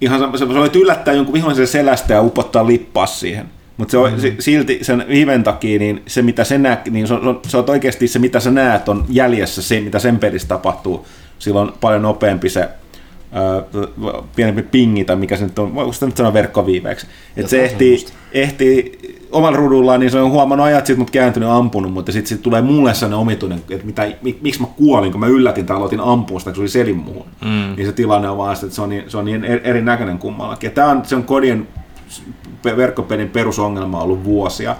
ihan se, voit yllättää jonkun vihollisen selästä ja upottaa lippas siihen. Mutta se on, mm-hmm. silti sen viven takia, niin se mitä se näet, niin se on, se on oikeasti se mitä sä näet on jäljessä se, mitä sen pelissä tapahtuu. Silloin paljon nopeampi se ää, pienempi pingi, tai mikä se nyt on, voiko sitä nyt sanoa verkkoviiveeksi. Että se ehtii, ehtii omalla rudullaan, niin se on huomannut ajat sitten, mutta kääntynyt ampunut, mutta sitten sit tulee mulle sellainen omituinen, että mitä, mik, miksi mä kuolin, kun mä yllätin tai aloitin ampua sitä, kun se oli selin muuhun. Mm. Niin se tilanne on vaan että se on niin, se on niin erinäköinen kummallakin. Ja tämä on, se on kodien verkkopelin perusongelma ollut vuosia.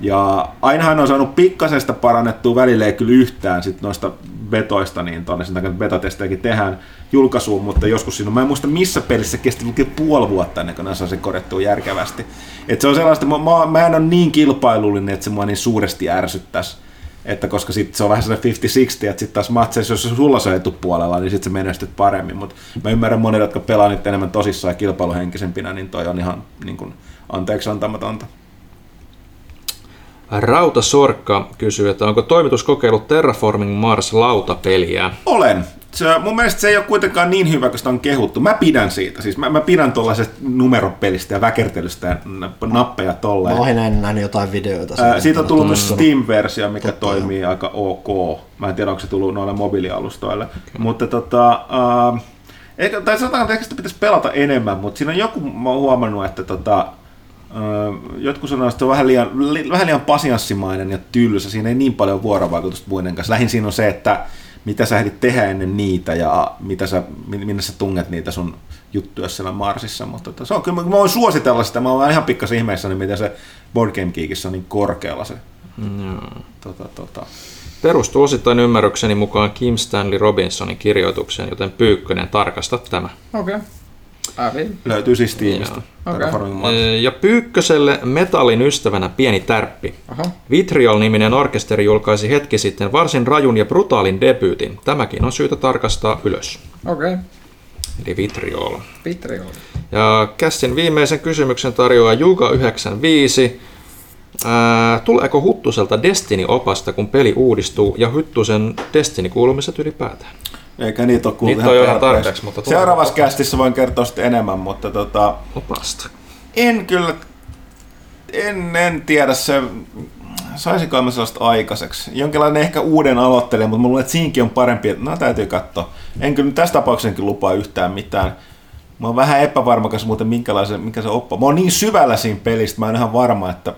Ja ainahan on saanut pikkasesta parannettua välillä ei kyllä yhtään sit noista betoista, niin tonne sen takia betatestejäkin tehdään julkaisuun, mutta joskus siinä, mä en muista missä pelissä kesti puoli vuotta ennen kuin saa sen korjattua järkevästi. Et se on sellaista, mä, mä en ole niin kilpailullinen, että se mua niin suuresti ärsyttäisi. Että koska sit se on vähän sellainen 50-60, että sitten taas matseissa, jos sulla se etupuolella, niin sitten se menestyt paremmin. Mutta mä ymmärrän monet, jotka pelaa nyt enemmän tosissaan ja kilpailuhenkisempinä, niin toi on ihan niin kuin, anteeksi antamatonta. Rauta Sorkka kysyy, että onko toimitus kokeillut Terraforming Mars lautapeliä? Olen se, mun mielestä se ei ole kuitenkaan niin hyvä, kun sitä on kehuttu. Mä pidän siitä. Siis mä, mä pidän tuollaisesta numeropelistä ja väkertelystä ja nappeja tolleen. Mä oon näin nähnyt jotain videoita. Ää, siitä on tullut myös Steam-versio, mikä Totta toimii jo. aika ok. Mä en tiedä, onko se tullut noille mobiilialustoille. Okay. Mutta tota, äh, eikä, tai sanotaan, että sitä pitäisi pelata enemmän, mutta siinä on joku, mä oon huomannut, että tota, jotkut sanoo, että se on vähän liian, li, vähän liian pasianssimainen ja tylsä. Siinä ei niin paljon vuorovaikutusta muiden kanssa. Lähin siinä on se, että mitä sä ehdit tehdä ennen niitä ja mitä sä, minne sä tunget niitä sun juttuja siellä Marsissa. Mutta tota, se on, kyllä mä voin suositella sitä, mä oon ihan pikkas ihmeessä, niin miten se Board Game Geekissä on niin korkealla se. Mm. Tota, tota. Perustuu osittain ymmärrykseni mukaan Kim Stanley Robinsonin kirjoitukseen, joten Pyykkönen tarkasta tämä. Okei. Okay. Aivan. Löytyy siis Steamista. Okei. Terraforming Mars. Ja Pyykköselle metallin ystävänä pieni tärppi. Aha. Vitriol-niminen orkesteri julkaisi hetki sitten varsin rajun ja brutaalin debyytin. Tämäkin on syytä tarkastaa ylös. Okei. Okay. Eli Vitriol. Vitriol. Ja Kässin viimeisen kysymyksen tarjoaa Juga95. Ää, tuleeko Huttuselta Destiny-opasta, kun peli uudistuu, ja Huttusen Destiny-kuulumiset ylipäätään? Eikä niitä ole kuullut Niitä on ihan tarpeeksi. mutta Seuraavassa opasta. kästissä voin kertoa sitten enemmän, mutta tota, Opasta. en kyllä, en, en tiedä se, saisinko mä sellaista aikaiseksi. Jonkinlainen ehkä uuden aloittelija, mutta mulla luulen, että siinkin on parempi, että no täytyy katsoa. En kyllä tässä tapauksessa lupaa yhtään mitään. Mä oon vähän epävarmakas muuten, minkälaisen, mikä se oppa. Mä oon niin syvällä siinä pelistä, mä en ihan varma, että,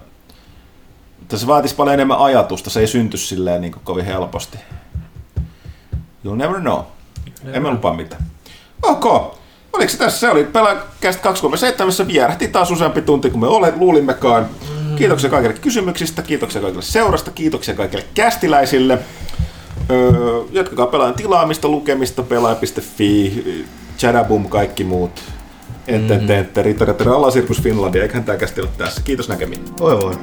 että se vaatisi paljon enemmän ajatusta. Se ei synty silleen niin kovin helposti. You'll never know. En mä lupaa mitään. Ok. Oliko se tässä? Se oli Pelaajakästä 237. Vierähti taas useampi tunti kuin me ole, luulimmekaan. Kiitoksia kaikille kysymyksistä, kiitoksia kaikille seurasta, kiitoksia kaikille kästiläisille. Öö, jatkakaa pelaajan tilaamista, lukemista, pelaaja.fi, Chadaboom, kaikki muut. Ette, ette, ette, Ritter, Ritter, Finlandia, eiköhän tämä kästi ole tässä. Kiitos näkemiin. Voi voi.